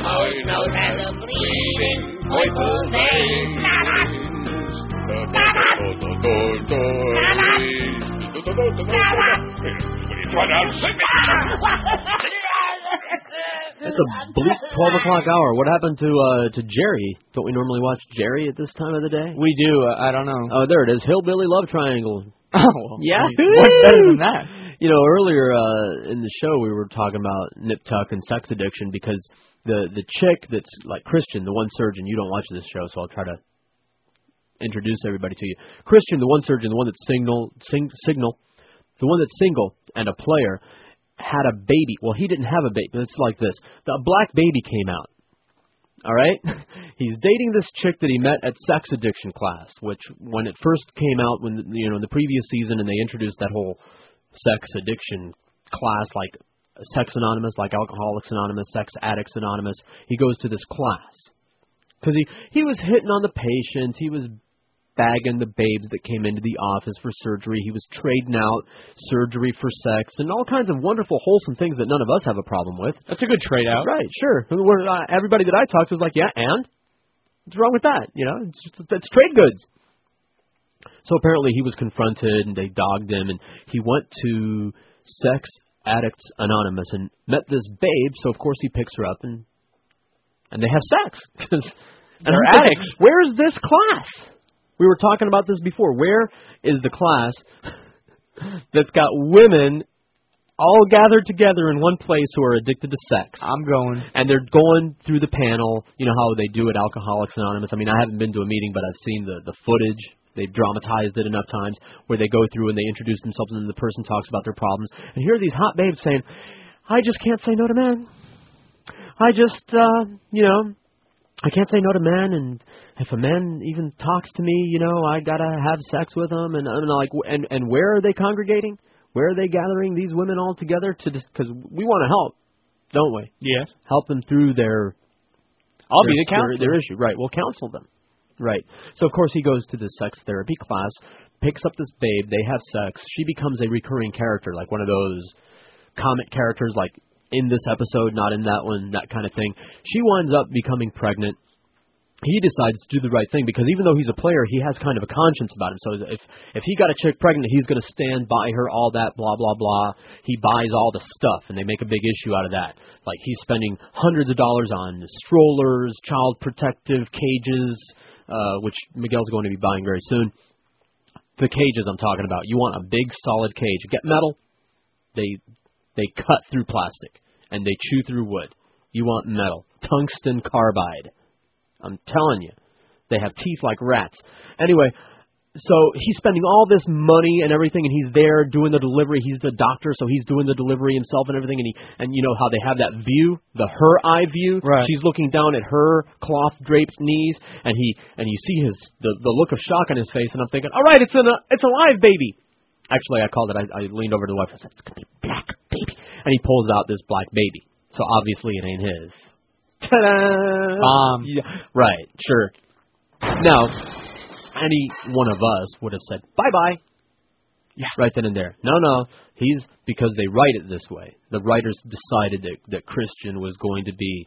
Speaker 45: Always knows how to bleeding purple veins.
Speaker 46: Try to outsing me. (laughs)
Speaker 7: It's a bleak twelve o'clock hour. What happened to uh to Jerry? Don't we normally watch Jerry at this time of the day?
Speaker 9: We do. Uh, I don't know.
Speaker 7: Oh, there it is. Hillbilly Love Triangle.
Speaker 9: Oh, well, (laughs)
Speaker 7: Yeah.
Speaker 9: What's better than that?
Speaker 7: You know, earlier uh in the show we were talking about Nip Tuck and sex addiction because the the chick that's like Christian, the one surgeon, you don't watch this show, so I'll try to introduce everybody to you. Christian, the one surgeon, the one that's single, sing, signal, the one that's single and a player had a baby. Well, he didn't have a baby. It's like this. The black baby came out. All right? (laughs) He's dating this chick that he met at sex addiction class, which when it first came out when you know in the previous season and they introduced that whole sex addiction class like Sex Anonymous, like Alcoholics Anonymous, Sex Addicts Anonymous, he goes to this class. Cuz he he was hitting on the patients, he was bagging the babes that came into the office for surgery. He was trading out surgery for sex and all kinds of wonderful, wholesome things that none of us have a problem with.
Speaker 9: That's a good trade out.
Speaker 7: Right, sure. Uh, everybody that I talked to was like, yeah, and? What's wrong with that? You know, it's, just, it's trade goods. So apparently he was confronted and they dogged him and he went to Sex Addicts Anonymous and met this babe, so of course he picks her up and and they have sex. (laughs) and
Speaker 9: They're addicts.
Speaker 7: Where is this class? We were talking about this before. Where is the class (laughs) that's got women all gathered together in one place who are addicted to sex?
Speaker 9: I'm going.
Speaker 7: And they're going through the panel. You know how they do at Alcoholics Anonymous. I mean, I haven't been to a meeting, but I've seen the the footage. They've dramatized it enough times where they go through and they introduce themselves and then the person talks about their problems. And here are these hot babes saying, "I just can't say no to men. I just, uh, you know, I can't say no to men, and if a man even talks to me, you know, I gotta have sex with them, and I'm like, and and where are they congregating? Where are they gathering these women all together to? Because we want to help, don't we?
Speaker 9: Yes.
Speaker 7: Help them through their.
Speaker 9: I'll
Speaker 7: their,
Speaker 9: be the counselor.
Speaker 7: Their, their issue, right? We'll counsel them, right? So of course he goes to this sex therapy class, picks up this babe, they have sex. She becomes a recurring character, like one of those comic characters, like in this episode, not in that one, that kind of thing. She winds up becoming pregnant. He decides to do the right thing because even though he's a player, he has kind of a conscience about him. So if if he got a chick pregnant, he's going to stand by her, all that, blah blah blah. He buys all the stuff, and they make a big issue out of that. Like he's spending hundreds of dollars on strollers, child protective cages, uh, which Miguel's going to be buying very soon. The cages I'm talking about. You want a big solid cage. Get metal. They they cut through plastic and they chew through wood. You want metal, tungsten carbide. I'm telling you, they have teeth like rats. Anyway, so he's spending all this money and everything, and he's there doing the delivery. He's the doctor, so he's doing the delivery himself and everything. And he and you know how they have that view, the her eye view.
Speaker 9: Right.
Speaker 7: She's looking down at her cloth draped knees, and he and you see his the the look of shock on his face. And I'm thinking, all right, it's an it's a live baby. Actually, I called it. I, I leaned over to the wife and said, "It's gonna be a black baby," and he pulls out this black baby. So obviously it ain't his. Ta-da!
Speaker 9: Bomb.
Speaker 7: Yeah, right. Sure. Now, any one of us would have said bye bye. Yeah. Right then and there. No, no. He's because they write it this way. The writers decided that that Christian was going to be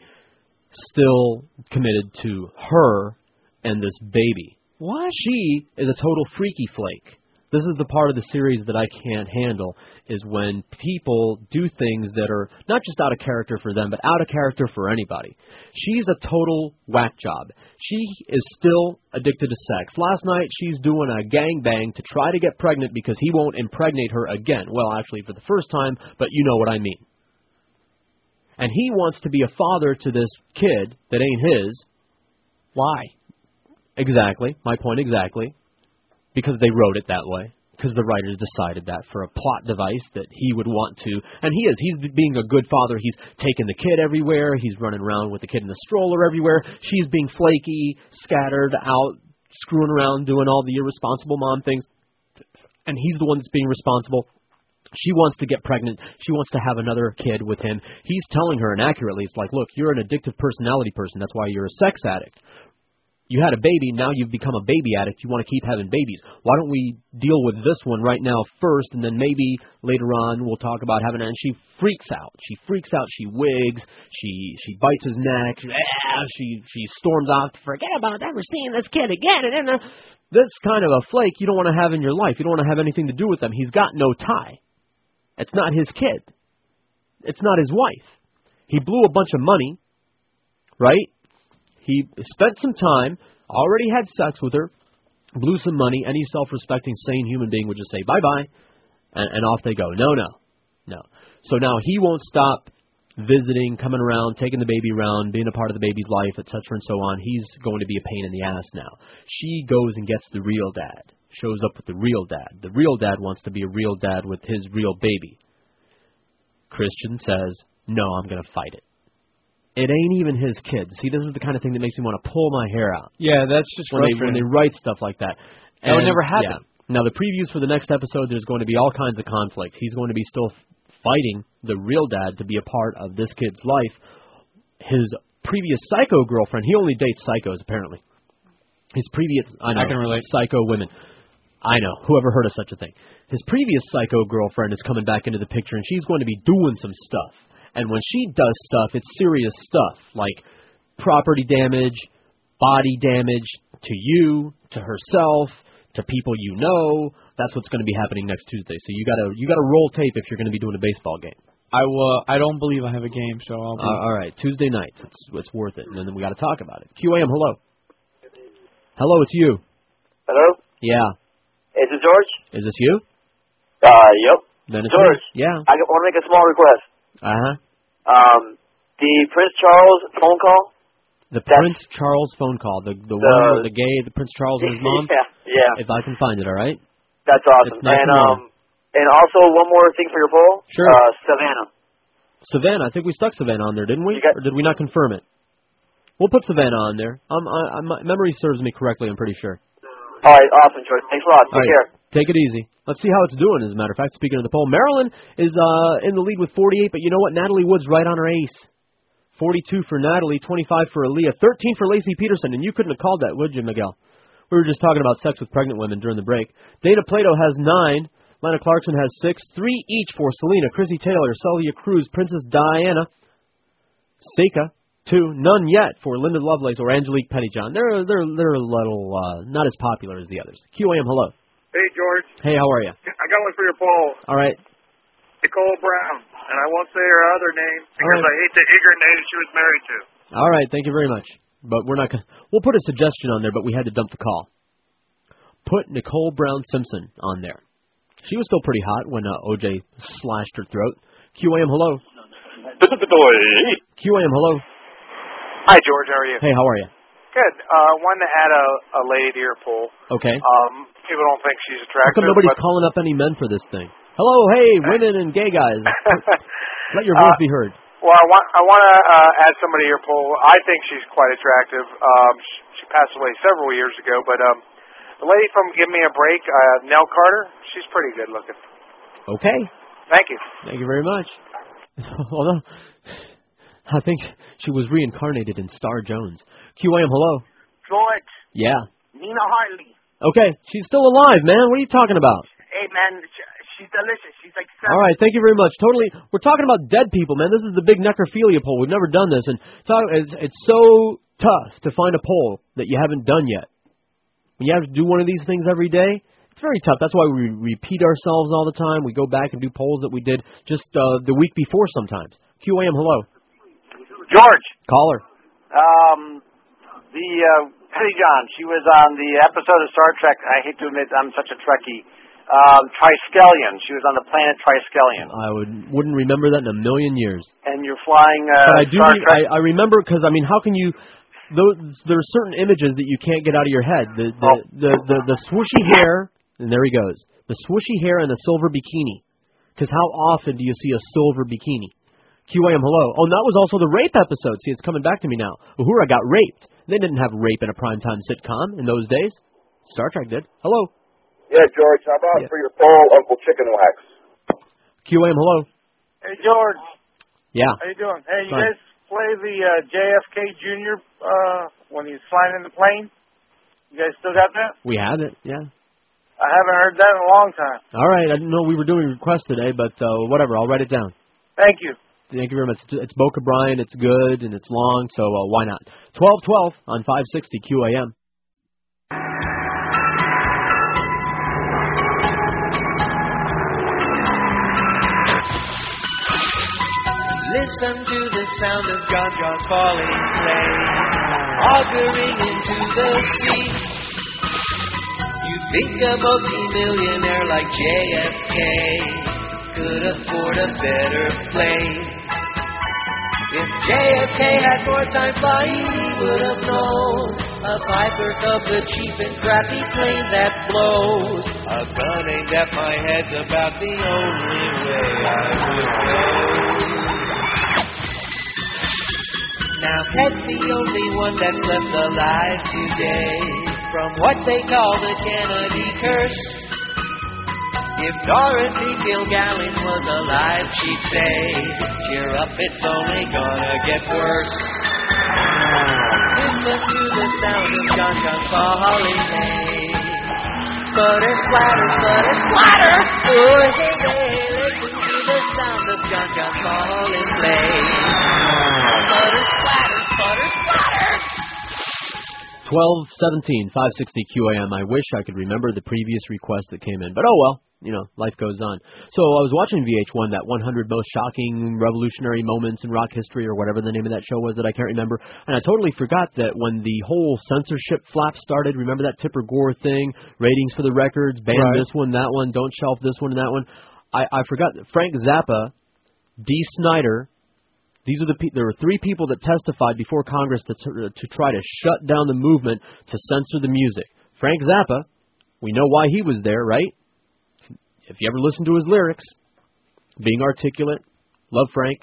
Speaker 7: still committed to her and this baby.
Speaker 9: What?
Speaker 7: She is a total freaky flake. This is the part of the series that I can't handle is when people do things that are not just out of character for them, but out of character for anybody. She's a total whack job. She is still addicted to sex. Last night she's doing a gangbang to try to get pregnant because he won't impregnate her again. Well, actually for the first time, but you know what I mean. And he wants to be a father to this kid that ain't his.
Speaker 9: Why?
Speaker 7: Exactly. My point exactly. Because they wrote it that way. Because the writers decided that for a plot device that he would want to. And he is. He's being a good father. He's taking the kid everywhere. He's running around with the kid in the stroller everywhere. She's being flaky, scattered out, screwing around, doing all the irresponsible mom things. And he's the one that's being responsible. She wants to get pregnant. She wants to have another kid with him. He's telling her, and accurately, it's like, look, you're an addictive personality person. That's why you're a sex addict. You had a baby, now you've become a baby addict. You want to keep having babies. Why don't we deal with this one right now first, and then maybe later on we'll talk about having it. And she freaks out. She freaks out. She wigs. She she bites his neck. Ah, She she storms off. Forget about ever seeing this kid again. And then this kind of a flake you don't want to have in your life. You don't want to have anything to do with them. He's got no tie. It's not his kid. It's not his wife. He blew a bunch of money, right? He spent some time, already had sex with her, blew some money. Any self-respecting, sane human being would just say bye bye, and, and off they go. No, no, no. So now he won't stop visiting, coming around, taking the baby around, being a part of the baby's life, etc. and so on. He's going to be a pain in the ass now. She goes and gets the real dad, shows up with the real dad. The real dad wants to be a real dad with his real baby. Christian says, "No, I'm going to fight it." It ain't even his kids. See, this is the kind of thing that makes me want to pull my hair out
Speaker 9: Yeah, that's just
Speaker 7: when they when they write stuff like that.
Speaker 9: That would never happen.
Speaker 7: yeah. Now the previews for the next episode, there's going to be all kinds of conflict. He's going to be still fighting the real dad to be a part of this kid's life. His previous psycho girlfriend, he only dates psychos apparently. His previous, I know,
Speaker 9: I can relate.
Speaker 7: psycho women. I know. Whoever heard of such a thing? His previous psycho girlfriend is coming back into the picture, and she's going to be doing some stuff. And when she does stuff, it's serious stuff, like property damage, body damage to you, to herself, to people you know. That's what's going to be happening next Tuesday. So you gotta you gotta roll tape if you're going to be doing a baseball game.
Speaker 9: I will. I don't believe I have a game, so I'll. Be,
Speaker 7: Uh, all right, Tuesday nights. It's it's worth it, and then we got to talk about it. QAM, hello. Hello, it's you.
Speaker 47: Hello?
Speaker 7: Yeah.
Speaker 47: Is it George?
Speaker 7: Is this you?
Speaker 47: Uh, yep.
Speaker 7: Then it's
Speaker 47: George.
Speaker 7: me. Yeah.
Speaker 47: I want to make a small request.
Speaker 7: Uh huh.
Speaker 47: Um, the Prince Charles phone call.
Speaker 7: The Prince Charles phone call. The the one with the gay, the Prince Charles and his (laughs) mom.
Speaker 47: yeah, yeah.
Speaker 7: If I can find it, all right.
Speaker 47: That's awesome.
Speaker 7: It's nice
Speaker 47: and um, and also one more thing for your poll.
Speaker 7: Sure.
Speaker 47: Uh, Savannah.
Speaker 7: Savannah, I think we stuck Savannah on there, didn't we? or did we not confirm it? We'll put Savannah on there. Um, I, I, my memory serves me correctly. I'm pretty sure.
Speaker 47: All right, awesome, George. Thanks a lot. Take
Speaker 7: right,
Speaker 47: care.
Speaker 7: Take it easy. Let's see how it's doing. As a matter of fact, speaking of the poll, Marilyn is uh, in the lead with 48, but you know what? Natalie Wood's right on her ace. 42 for Natalie, 25 for Aaliyah, 13 for Laci Peterson, and you couldn't have called that, would you, Miguel? We were just talking about sex with pregnant women during the break. Dana Plato has nine. Lana Clarkson has six. Three each for Selena, Krissy Taylor, Celia Cruz, Princess Diana, Seka. Two. None yet for Linda Lovelace or Angelique Pettyjohn. They're they're they're a little uh, not as popular as the others. QAM, hello.
Speaker 42: Hey, George.
Speaker 7: Hey, how are you?
Speaker 42: I got one for your poll.
Speaker 7: All right.
Speaker 42: Nicole Brown. And I won't say her other name because I hate the ignorant name she was married to.
Speaker 7: All right, thank you very much. But we're not going to. We'll put a suggestion on there, but we had to dump the call. Put Nicole Brown Simpson on there. She was still pretty hot when uh, OJ slashed her throat. QAM, hello. This is the boy QAM, hello.
Speaker 19: Hi, George. How are you?
Speaker 7: Hey, how are you?
Speaker 19: Good. Uh, wanted to add a, a lady to your poll.
Speaker 7: Okay.
Speaker 19: Um, people don't think she's
Speaker 7: How
Speaker 19: attractive.
Speaker 7: come nobody's
Speaker 19: but,
Speaker 7: calling up any men for this thing? Hello, hey, (laughs) women and gay guys. (laughs) Let your voice
Speaker 19: Uh,
Speaker 7: be heard.
Speaker 19: Well, I want I want to uh, add somebody to your poll. I think she's quite attractive. Um, she, she passed away several years ago, but um, the lady from Give Me a Break, uh, Nell Carter, she's pretty good looking.
Speaker 7: Okay.
Speaker 19: Thank you.
Speaker 7: Thank you very much. (laughs) Although, I think she was reincarnated in Star Jones. QAM, hello.
Speaker 43: George,
Speaker 7: Yeah.
Speaker 43: Nina Hartley.
Speaker 7: Okay, she's still alive, man. What are you talking about?
Speaker 43: Hey, man, she's delicious. She's like
Speaker 7: All right, thank you very much. Totally, we're talking about dead people, man. This is the big necrophilia poll. We've never done this, and so it's, it's so tough to find a poll that you haven't done yet. When you have to do one of these things every day, it's very tough. That's why we repeat ourselves all the time. We go back and do polls that we did just uh, the week before sometimes. QAM, hello.
Speaker 47: George,
Speaker 7: Caller.
Speaker 47: um, the uh, Pettyjohn, she was on the episode of Star Trek. I hate to admit I'm such a Trekkie. Um, Triskelion. She was on the planet Triskelion.
Speaker 7: I would wouldn't remember that in a million years.
Speaker 47: And you're flying uh,
Speaker 7: but I do. Re-. I, I remember because I mean, how can you? Those, there are certain images that you can't get out of your head. The the the the, the swooshy hair, and there he goes. The swooshy hair and the silver bikini. Because how often do you see a silver bikini? QAM, hello. Oh, and that was also the rape episode. See, it's coming back to me now. Uhura got raped. They didn't have rape in a primetime sitcom in those days. Star Trek did. Hello.
Speaker 48: Yeah, George, how about for your poll, Uncle Chicken Wax?
Speaker 7: QAM, hello.
Speaker 42: Hey, George.
Speaker 7: Yeah.
Speaker 42: How you doing? Hey, you
Speaker 7: Fine.
Speaker 42: guys play the uh, JFK Jr. Uh, when he's flying in the plane?
Speaker 49: You guys still got that?
Speaker 7: We have it, yeah.
Speaker 49: I haven't heard that in a long time.
Speaker 7: All right, I didn't know we were doing requests today, but uh, whatever, I'll write it down.
Speaker 49: Thank you.
Speaker 7: Thank you very much. It's, Boca Brian. It's good and it's long, so uh, why not? Twelve twelve on five sixty QAM.
Speaker 50: Listen to the sound of falling auguring into the sea. You think a multi-millionaire like JFK could afford a better plane. If JFK had more time flying, he would have known a Piper Cub, the cheap and crappy plane that blows. A gun aimed at my head's about the only way I would go. Now Ted's the only one that's left alive today from what they call the Kennedy curse. If Dorothy Kilgallen was alive, she'd say, Cheer up, it's only gonna get worse. Listen to the sound of John John falling hay. Sputter, splatter, sputter, splatter. Oh, hey, hey, listen to the sound of John John falling play. Sputter, splatter, sputter, splatter.
Speaker 7: Twelve seventeen five sixty QAM. I wish I could remember the previous request that came in, but oh well. You know, life goes on. So I was watching VH1, that 100 most shocking revolutionary moments in rock history, or whatever the name of that show was that I can't remember. And I totally forgot that when the whole censorship flap started, remember that Tipper Gore thing? Ratings for the records, ban
Speaker 9: Right.
Speaker 7: this one, that one, don't shelf this one and that one. I, I forgot that Frank Zappa, Dee Snider, these are the pe- there were three people that testified before Congress to to try to shut down the movement to censor the music. Frank Zappa, we know why he was there, right? If you ever listen to his lyrics, being articulate, love Frank.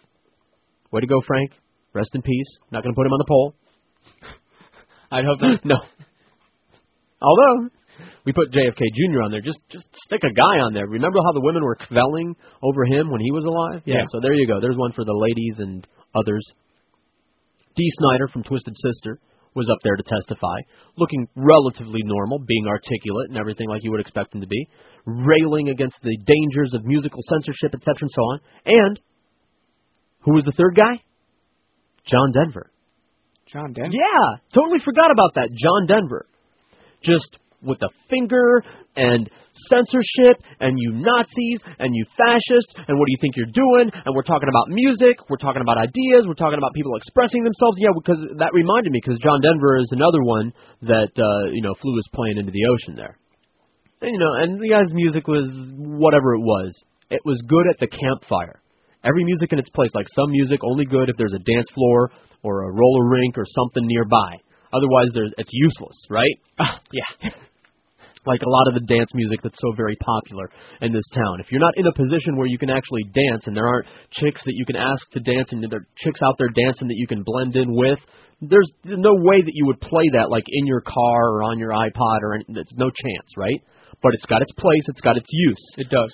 Speaker 7: Way to go, Frank. Rest in peace. Not going to put him on the pole. (laughs)
Speaker 9: I'd hope not. (laughs)
Speaker 7: no. Although we put JFK Jr. on there, just just stick a guy on there. Remember how the women were kvelling over him when he was alive?
Speaker 9: Yeah.
Speaker 7: So there you go. There's one for the ladies and others. Dee Snider from Twisted Sister was up there to testify, looking relatively normal, being articulate and everything like you would expect him to be, railing against the dangers of musical censorship, etc., and so on. And who was the third guy? John Denver.
Speaker 9: John Denver.
Speaker 7: Yeah, totally forgot about that. John Denver. Just with the finger and censorship and you Nazis and you fascists and what do you think you're doing? And we're talking about music, we're talking about ideas, we're talking about people expressing themselves. Yeah, because that reminded me because John Denver is another one that uh, you know flew his plane into the ocean there. And, you know, and the guy's music was whatever it was. It was good at the campfire. Every music in its place. Like some music only good if there's a dance floor or a roller rink or something nearby. Otherwise, there's it's useless, right? (laughs) yeah. Like a lot of the dance music that's so very popular in this town. If you're not in a position where you can actually dance, and there aren't chicks that you can ask to dance, and there are chicks out there dancing that you can blend in with, there's no way that you would play that like in your car or on your iPod or any, there's no chance, right? But it's got its place, it's got its use.
Speaker 9: It does.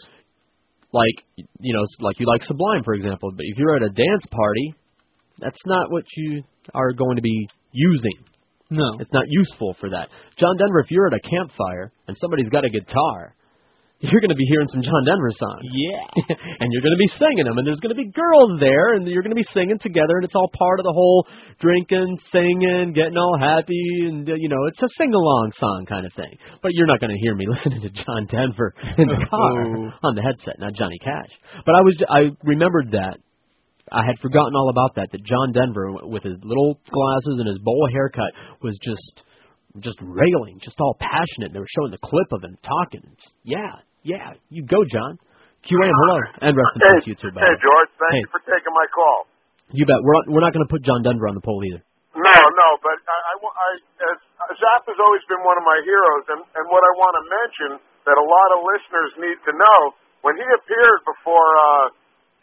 Speaker 7: Like you know, like you like Sublime, for example. But if you're at a dance party, that's not what you are going to be using.
Speaker 9: No.
Speaker 7: It's not useful for that. John Denver, if you're at a campfire and somebody's got a guitar, you're going to be hearing some John Denver songs.
Speaker 9: Yeah. (laughs)
Speaker 7: and you're going to be singing them, and there's going to be girls there, and you're going to be singing together, and it's all part of the whole drinking, singing, getting all happy, and uh, you know, it's a sing along song kind of thing. But you're not going to hear me (laughs) listening to John Denver in the (laughs) car on the headset, not Johnny Cash. But I was, I remembered that. I had forgotten all about that. That John Denver, with his little glasses and his bowl haircut, was just, just railing, just all passionate. They were showing the clip of him talking. Just, yeah, yeah, you go, John. QAM, hello, and rest in peace, you too,
Speaker 48: Hey,
Speaker 7: way.
Speaker 48: George, thank
Speaker 7: Hey.
Speaker 48: you for taking my call.
Speaker 7: You bet. We're not, we're not going to put John Denver on the poll either.
Speaker 48: No, no, but I, I, I as, Zap has always been one of my heroes, and, and what I want to mention that a lot of listeners need to know when he appeared before uh,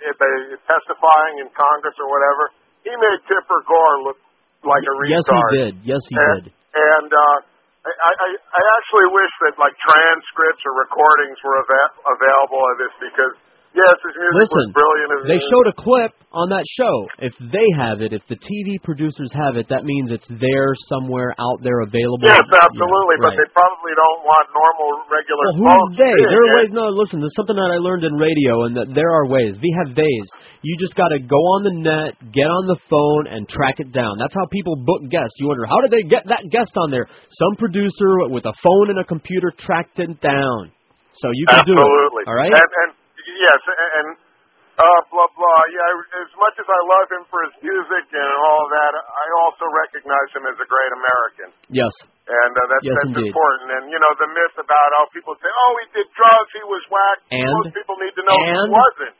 Speaker 48: if they, testifying in Congress or whatever, he made Tipper Gore look like a retard.
Speaker 7: Yes, he did. Yes, he
Speaker 48: and,
Speaker 7: did.
Speaker 48: And uh, I, I, I actually wish that like transcripts or recordings were ava- available of this because Yes, his music
Speaker 7: Listen,
Speaker 48: was brilliant.
Speaker 7: they showed a clip on that show. If they have it, if the TV producers have it, that means it's there somewhere out there available.
Speaker 48: Yes,
Speaker 7: Yeah,
Speaker 48: absolutely, but
Speaker 7: right.
Speaker 48: they probably don't want normal, regular
Speaker 7: Well, who's they? There are ways. No, listen. There's something that I learned in radio, and that there are ways. We have ways. You just got to go on the net, get on the phone, and track it down. That's how people book guests. You wonder how did they get that guest on there? Some producer with a phone and a computer tracked it down. So you can
Speaker 48: Absolutely.
Speaker 7: do it. All right.
Speaker 48: And, and yes, and, uh, blah blah. Yeah, as much as I love him for his music and all that, I also recognize him as a great American.
Speaker 7: Yes.
Speaker 48: And uh, that's
Speaker 7: Yes,
Speaker 48: that's
Speaker 7: indeed.
Speaker 48: important. And you know the myth about how people say, "Oh, he did drugs, he was whack."
Speaker 7: And-
Speaker 48: Most people need to know
Speaker 7: and-
Speaker 48: he wasn't.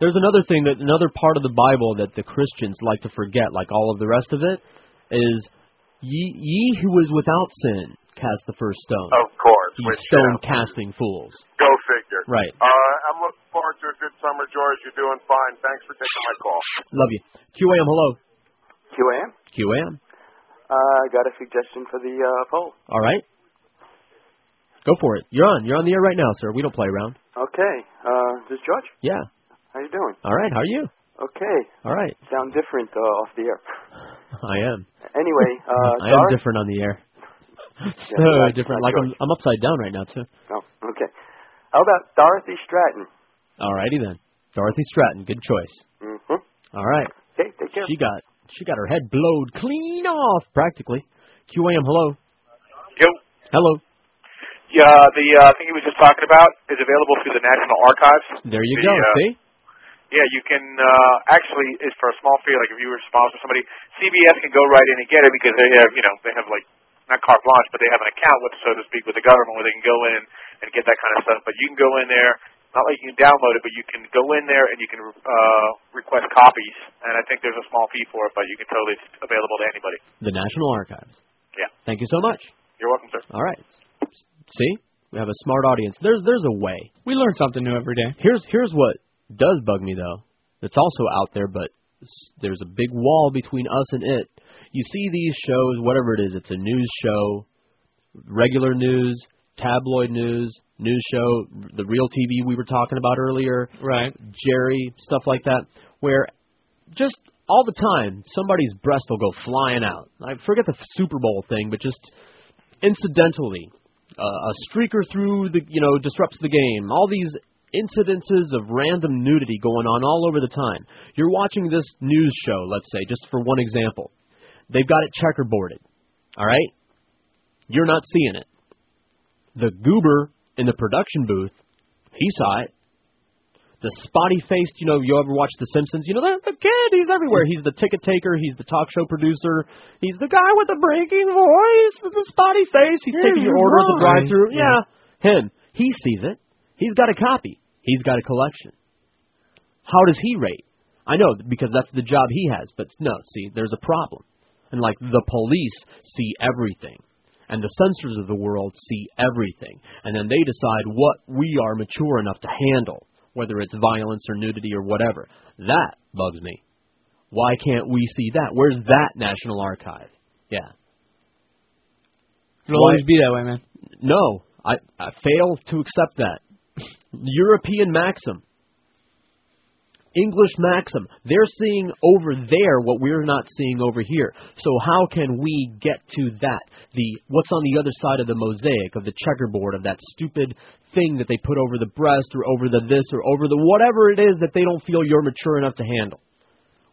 Speaker 7: There's another thing that another part of the Bible that the Christians like to forget, like all of the rest of it, is ye, ye who is without sin cast the first stone.
Speaker 48: Of course,
Speaker 7: Ye
Speaker 48: which
Speaker 7: stone
Speaker 48: uh,
Speaker 7: casting fools.
Speaker 48: go figure.
Speaker 7: Right.
Speaker 48: Uh, I'm looking forward to a good summer, George. You're doing fine. Thanks for taking my call.
Speaker 7: Love you. QAM, hello.
Speaker 51: QAM?
Speaker 7: QAM.
Speaker 51: Uh, I got a suggestion for the uh, poll.
Speaker 7: All right. Go for it. You're on. You're on the air right now, sir. We don't play around.
Speaker 51: Okay. Uh, this is George.
Speaker 7: Yeah.
Speaker 51: How you doing?
Speaker 7: All right. How are you?
Speaker 51: Okay.
Speaker 7: All right.
Speaker 51: Sound different uh, off the air. (laughs)
Speaker 7: I am.
Speaker 51: Anyway, (laughs) uh,
Speaker 7: I am different on the air. (laughs)
Speaker 51: Yeah,
Speaker 7: so
Speaker 51: not-
Speaker 7: different. Like I'm, I'm upside down right now too.
Speaker 51: Oh, okay. How about Dorothy Stratten?
Speaker 7: All righty then. Dorothy Stratten. Good choice.
Speaker 51: Mm-hmm.
Speaker 7: All right.
Speaker 51: Okay, take care.
Speaker 7: She got she got her head blowed clean off practically. QAM. Hello.
Speaker 19: Yo.
Speaker 7: Hello.
Speaker 19: Yeah, the uh, thing he was just talking about is available through the National Archives.
Speaker 7: There you
Speaker 19: The,
Speaker 7: go.
Speaker 19: uh,
Speaker 7: See.
Speaker 19: Yeah, you can uh, actually is for a small fee. Like if you were sponsor somebody, CBS can go right in and get it because they have you know they have like not carte blanche, but they have an account with so to speak with the government where they can go in and get that kind of stuff. But you can go in there. Not like you can download it, but you can go in there and you can uh, request copies. And I think there's a small fee for it, but you can totally it's available to anybody.
Speaker 7: The National Archives.
Speaker 19: Yeah.
Speaker 7: Thank you so much.
Speaker 19: You're welcome, sir.
Speaker 7: All right. See, we have a smart audience. There's there's a way.
Speaker 9: We learn something new every day.
Speaker 7: Here's here's what does bug me though. It's also out there, but there's a big wall between us and it. You see these shows, whatever it is, it's a news show, regular news, tabloid news, news show, the real TV we were talking about earlier,
Speaker 9: right?
Speaker 7: Jerry, stuff like that, where just all the time somebody's breast will go flying out. I forget the Super Bowl thing, but just incidentally, uh, a streaker through the you know disrupts the game. All these incidences of random nudity going on all over the time. You're watching this news show, let's say, just for one example. They've got it checkerboarded. All right? You're not seeing it. The goober in the production booth, he saw it. The spotty faced, you know, you ever watch The Simpsons? You know, the, the kid, he's everywhere. He's the ticket taker, he's the talk show producer, he's the guy with the breaking voice, the spotty face, he's
Speaker 9: Yeah,
Speaker 7: taking your order at the drive through.
Speaker 9: Yeah.
Speaker 7: Yeah, him. He sees it. He's got a copy. He's got a collection. How does he rate? I know because that's the job he has, but no, see, there's a problem. And like the police see everything, and the censors of the world see everything, and then they decide what we are mature enough to handle, whether it's violence or nudity or whatever. That bugs me. Why can't we see that? Where's that National Archive? Yeah.
Speaker 9: It'll always be that way, man.
Speaker 7: No, I, I fail to accept that. European maxim. English maxim. They're seeing over there what we're not seeing over here. So how can we get to that? The what's on the other side of the mosaic of the checkerboard of that stupid thing that they put over the breast or over the this or over the whatever it is that they don't feel you're mature enough to handle.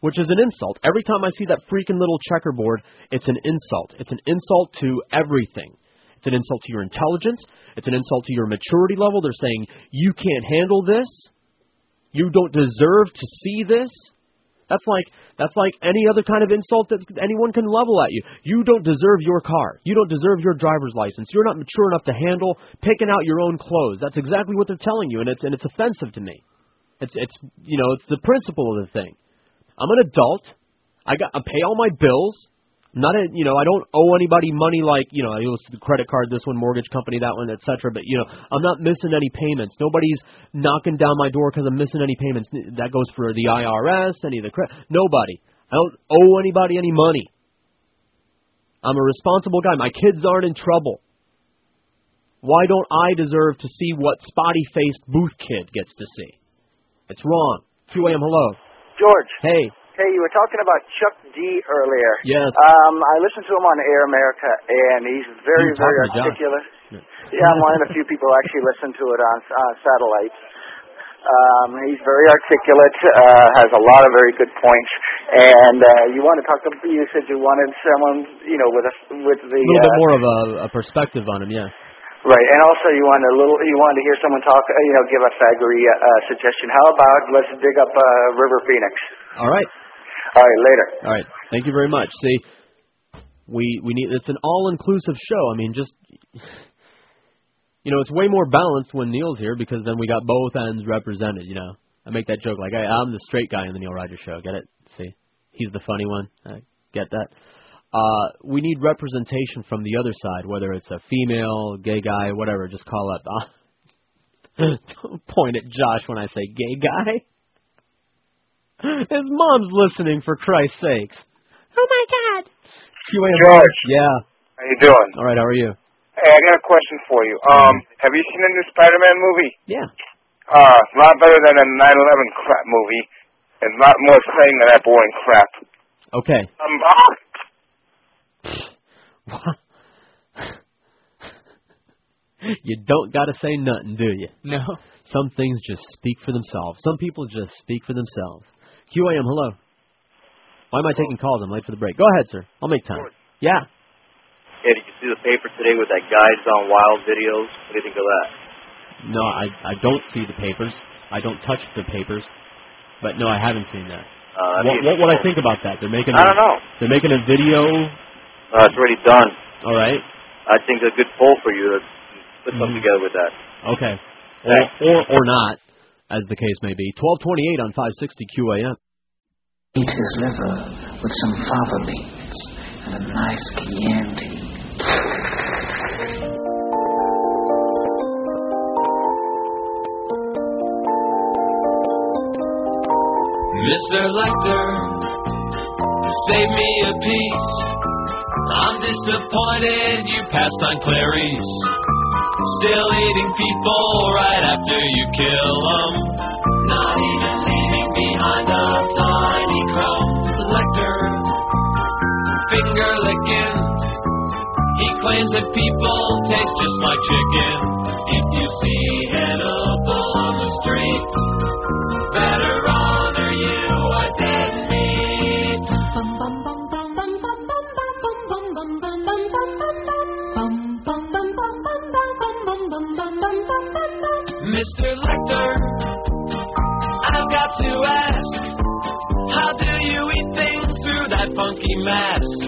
Speaker 7: Which is an insult. Every time I see that freaking little checkerboard, it's an insult. It's an insult to everything. It's an insult to your intelligence. It's an insult to your maturity level. They're saying, you can't handle this. You don't deserve to see this. That's like that's like any other kind of insult that anyone can level at you. You don't deserve your car. You don't deserve your driver's license. You're not mature enough to handle picking out your own clothes. That's exactly what they're telling you, and it's and it's offensive to me. It's it's you know it's the principle of the thing. I'm an adult. I got I pay all my bills. Not a you know I don't owe anybody money like you know I owe the credit card this one mortgage company that one etc. But you know I'm not missing any payments. Nobody's knocking down my door because I'm missing any payments. That goes for the IRS, any of the credit. Nobody. I don't owe anybody any money. I'm a responsible guy. My kids aren't in trouble. Why don't I deserve to see what spotty faced booth kid gets to see? It's wrong. QAM, hello.
Speaker 52: George.
Speaker 7: Hey.
Speaker 52: Hey, you were talking about Chuck D earlier.
Speaker 7: Yes.
Speaker 52: Um, I listened to him on Air America, and he's very, very
Speaker 7: talking to Josh.
Speaker 52: articulate. Yeah, I'm one of the few people who actually listen to it on uh, satellite. Um, he's very articulate, uh, has a lot of very good points, and uh, you want to talk to. You said you wanted someone, you know, with a with the
Speaker 7: A little
Speaker 52: uh,
Speaker 7: bit more of a, a perspective on him, yeah.
Speaker 52: Right, and also you want a little, you wanted to hear someone talk, uh, you know, give a faggery uh, uh, suggestion. How about let's dig up uh, River Phoenix?
Speaker 7: All right.
Speaker 52: All right, later.
Speaker 7: All right. Thank you very much. See, we we need it's an all-inclusive show. I mean, just you know, it's way more balanced when Neil's here because then we got both ends represented. You know, I make that joke like I, I'm the straight guy in the Neil Rogers show. Get it? See, he's the funny one. I get that. Uh, we need representation from the other side, whether it's a female, gay guy, whatever. Just call up. (laughs) Don't point at Josh when I say gay guy. His mom's listening, for Christ's sakes.
Speaker 53: Oh my god.
Speaker 7: QAM.
Speaker 54: George.
Speaker 7: Yeah.
Speaker 54: How you doing?
Speaker 7: All right. How are you?
Speaker 54: Hey, I got a question for you. Um, have you seen the new Spider-Man movie?
Speaker 7: Yeah.
Speaker 54: Uh, a lot better than the 9/11 crap movie. It's a lot more exciting than that boring crap.
Speaker 7: Okay.
Speaker 54: Um, ah, (laughs)
Speaker 7: You don't got to say nothing, do you?
Speaker 9: No.
Speaker 7: Some things just speak for themselves. Some people just speak for themselves. QAM, hello. Why am I taking calls? I'm late for the break. Go ahead, sir. I'll make time. Yeah.
Speaker 55: Yeah, did you see the paper today with that guides on wild videos? What do you think of that?
Speaker 7: No, I I don't see the papers. I don't touch the papers. But no, I haven't seen that.
Speaker 55: Uh,
Speaker 7: what what would I think about that? They're making.
Speaker 55: I
Speaker 7: a,
Speaker 55: don't know.
Speaker 7: They're making a video.
Speaker 55: Uh, it's already done.
Speaker 7: All right.
Speaker 55: I think a good poll for you to put something
Speaker 7: Mhm.
Speaker 55: together with that.
Speaker 7: Okay. Or or or not, as the case may be. Twelve twenty eight on five sixty QAM.
Speaker 56: Eat his liver with some fava beans and a nice Chianti.
Speaker 57: Mr. Lecter, save me a piece. I'm disappointed you passed on Clarice. Still eating people right after you kill them. Not even leaving behind a tiny crumb. Lecter, finger licking. He claims that people taste just like chicken. If you see Hannibal on the streets, better mask?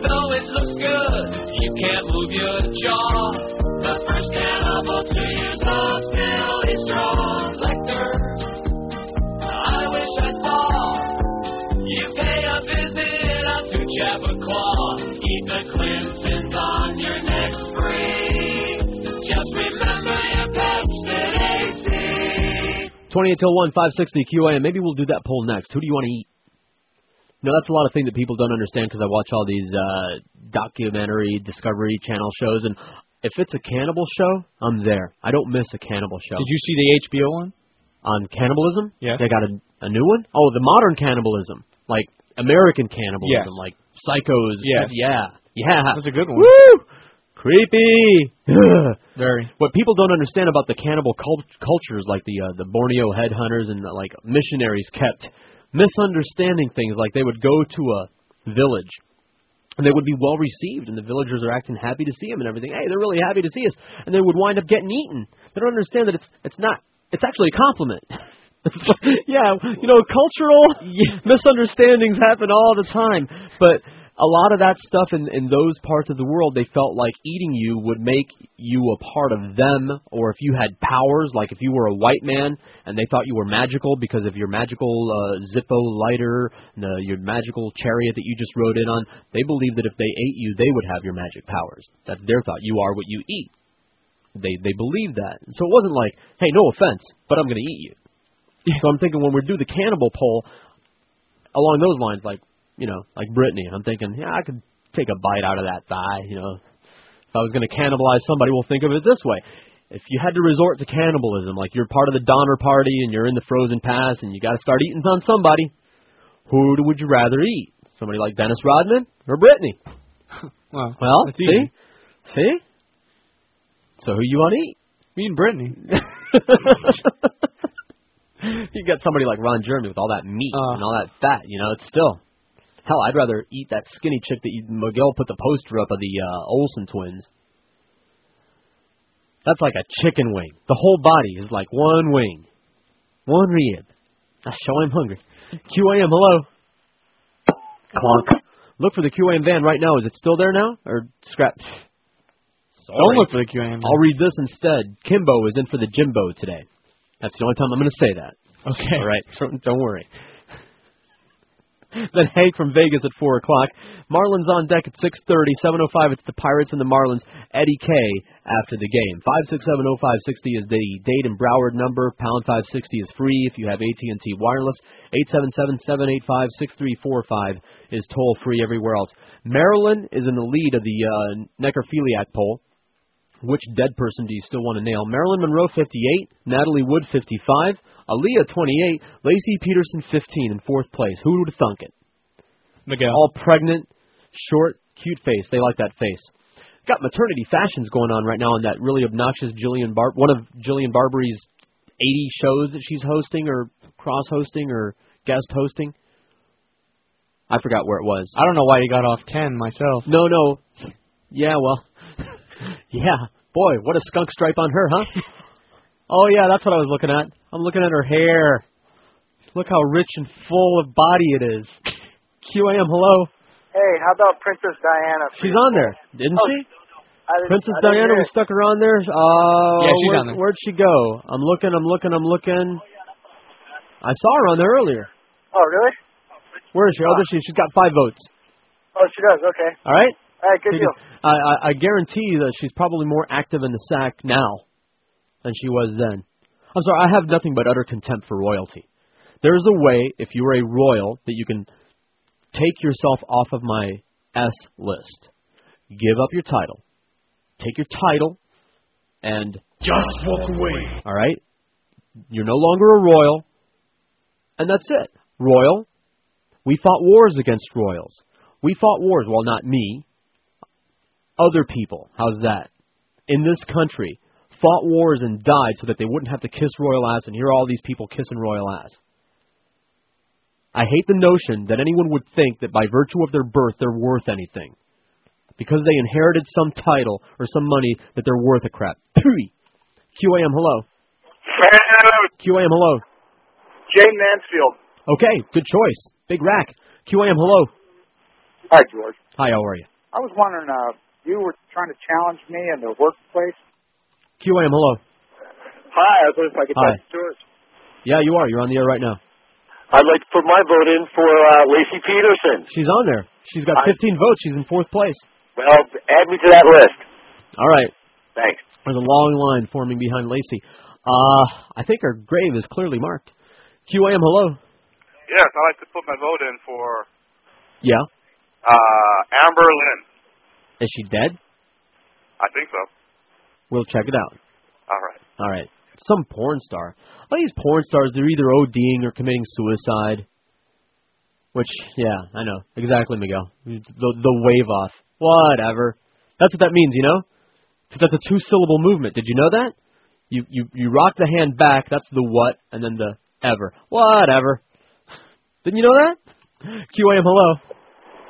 Speaker 57: Though it looks good, you can't move your jaw. The first cannibal to use a silly straw. Lecter, I wish I saw you pay a visit out to Chappaqua. Eat the Clintons on your next spree. Just remember your Pepcid AC.
Speaker 7: 28 till 1, 560 QAM. Maybe we'll do that poll next. Who do you want to eat? No, that's a lot of things that people don't understand because I watch all these uh, documentary Discovery Channel shows, and if it's a cannibal show, I'm there. I don't miss a cannibal show.
Speaker 9: Did you see the HBO one?
Speaker 7: On cannibalism?
Speaker 9: Yeah.
Speaker 7: They got a, a new one? Oh, the modern cannibalism. Like American cannibalism.
Speaker 9: Yes.
Speaker 7: Like psychos.
Speaker 9: Yes.
Speaker 7: Yeah. Yeah.
Speaker 9: That's a good one.
Speaker 7: Woo! Creepy. (laughs)
Speaker 9: Very.
Speaker 7: What people don't understand about the cannibal cult- cultures, like the uh, the Borneo headhunters and like missionaries, kept misunderstanding things. Like they would go to a village and they would be well received, and the villagers are acting happy to see them and everything. Hey, they're really happy to see us, and they would wind up getting eaten. They don't understand that it's it's not. It's actually a compliment. (laughs) yeah, you know, cultural misunderstandings happen all the time, but a lot of that stuff in in those parts of the world, they felt like eating you would make you a part of them, or if you had powers, like if you were a white man and they thought you were magical because of your magical uh, Zippo lighter, the, your magical chariot that you just rode in on, they believed that if they ate you, they would have your magic powers. That's their thought. You are what you eat. They they believed that. So it wasn't like, hey, no offense, but I'm going to eat you. So I'm thinking when we do the cannibal poll, along those lines, like you know, like Britney, I'm thinking, yeah, I could take a bite out of that thigh. You know, if I was going to cannibalize somebody, we'll think of it this way. if you had to resort to cannibalism, like you're part of the Donner Party and you're in the Frozen Pass and you got to start eating on somebody, who would you rather eat? Somebody like Dennis Rodman or Britney? (laughs)
Speaker 9: Well,
Speaker 7: Well, see,
Speaker 9: easy.
Speaker 7: see. So who you want to eat?
Speaker 9: Me and Britney. (laughs)
Speaker 7: you got somebody like Ron Jeremy with all that meat
Speaker 9: Uh.
Speaker 7: and all that fat. You know, it's still. Hell, I'd rather eat that skinny chick that you, Miguel put the poster up of the uh, Olsen twins. That's like a chicken wing. The whole body is like one wing, one rib. I show I'm hungry. QAM, hello. Clunk. Look for the QAM van right now. Is it still there now or scrap? Sorry.
Speaker 9: Don't look for the QAM.
Speaker 7: I'll read this instead. Kimbo is in for the Jimbo today. That's the only time I'm going to say that.
Speaker 9: Okay.
Speaker 7: All right. So don't worry. (laughs) then Hank from Vegas at four o'clock. Marlins on deck at six thirty. Seven oh five. It's the Pirates and the Marlins. Eddie K after the game. Five six seven oh five sixty is the Dade and Broward number. Pound five sixty is free if you have AT and T wireless. Eight seven seven seven eight five six three four five is toll free everywhere else. Marilyn is in the lead of the uh, necrophiliac poll. Which dead person do you still want to nail? Marilyn Monroe, 58. Natalie Wood, 55. Aaliyah, 28. Laci Peterson, 15 in fourth place. Who would have thunk it?
Speaker 9: Miguel.
Speaker 7: All pregnant, short, cute face. They like that face. Got maternity fashions going on right now on that really obnoxious Jillian Bar one of Jillian Barberie's 80 shows that she's hosting or cross hosting or guest hosting. I forgot where it was.
Speaker 9: I don't know why you got off ten myself.
Speaker 7: No, no. Yeah, well. (laughs) yeah. Boy, what a skunk stripe on her, huh? (laughs) oh yeah, that's what I was looking at. I'm looking at her hair. Look how rich and full of body it is. QAM, hello.
Speaker 49: Hey, how about Princess Diana?
Speaker 7: She's on there, didn't
Speaker 49: Oh,
Speaker 7: she?
Speaker 49: I didn't-
Speaker 7: Princess
Speaker 49: I didn't
Speaker 7: Diana,
Speaker 49: hear
Speaker 7: we stuck her on there. Uh,
Speaker 9: Yeah, she's
Speaker 7: where,
Speaker 9: on there.
Speaker 7: Where'd she go? I'm looking, I'm looking, I'm looking. I saw her on there earlier.
Speaker 49: Oh, really?
Speaker 7: Where is she? Oh, there she is. She's got five votes.
Speaker 49: Oh, she does. Okay.
Speaker 7: All right.
Speaker 49: All right, good
Speaker 7: Pretty
Speaker 49: deal.
Speaker 7: I, I, I guarantee that she's probably more active in the sack now than she was then. I'm sorry, I have nothing but utter contempt for royalty. There is a way, if you are a royal, that you can take yourself off of my S list. Give up your title. Take your title and
Speaker 46: Just walk away.
Speaker 7: all right? You're no longer a royal, and that's it. Royal. We fought wars against royals. We fought wars. Well, not me. Other people. How's that? In this country, fought wars and died so that they wouldn't have to kiss royal ass, and here are all these people kissing royal ass. I hate the notion that anyone would think that by virtue of their birth they're worth anything. Because they inherited some title or some money that they're worth a crap. Three. QAM, hello. QAM, hello.
Speaker 43: Jayne Mansfield.
Speaker 7: Okay, good choice. Big rack. QAM, hello.
Speaker 49: Hi, George.
Speaker 7: Hi, how are you?
Speaker 49: I was wondering, uh, you were trying to challenge me in the workplace.
Speaker 7: QAM, hello.
Speaker 49: Hi, I was wondering if I could
Speaker 7: Hi.
Speaker 49: talk to George.
Speaker 7: Yeah, you are. You're on the air right now.
Speaker 43: I'd like to put my vote in for uh, Laci Peterson.
Speaker 7: She's on there. She's got
Speaker 43: I-
Speaker 7: 15 votes. She's in fourth place.
Speaker 43: Well, add me to that list.
Speaker 7: All right.
Speaker 43: Thanks.
Speaker 7: There's a long line forming behind Laci. Uh, I think her grave is clearly marked. QAM, hello.
Speaker 19: Yes, I'd like to put my vote in for
Speaker 7: Yeah.
Speaker 19: uh, Amber Lynn.
Speaker 7: Is she dead?
Speaker 19: I think so.
Speaker 7: We'll check it out.
Speaker 19: All right.
Speaker 7: All right. Some porn star. All these porn stars, they're either ODing or committing suicide. Which, yeah, I know. Exactly, Miguel. The, the wave off. Whatever. That's what that means, you know? Because that's a two syllable movement. Did you know that? You, you, you rock the hand back, that's the what, and then the ever. Whatever. Didn't you know that? QAM, hello.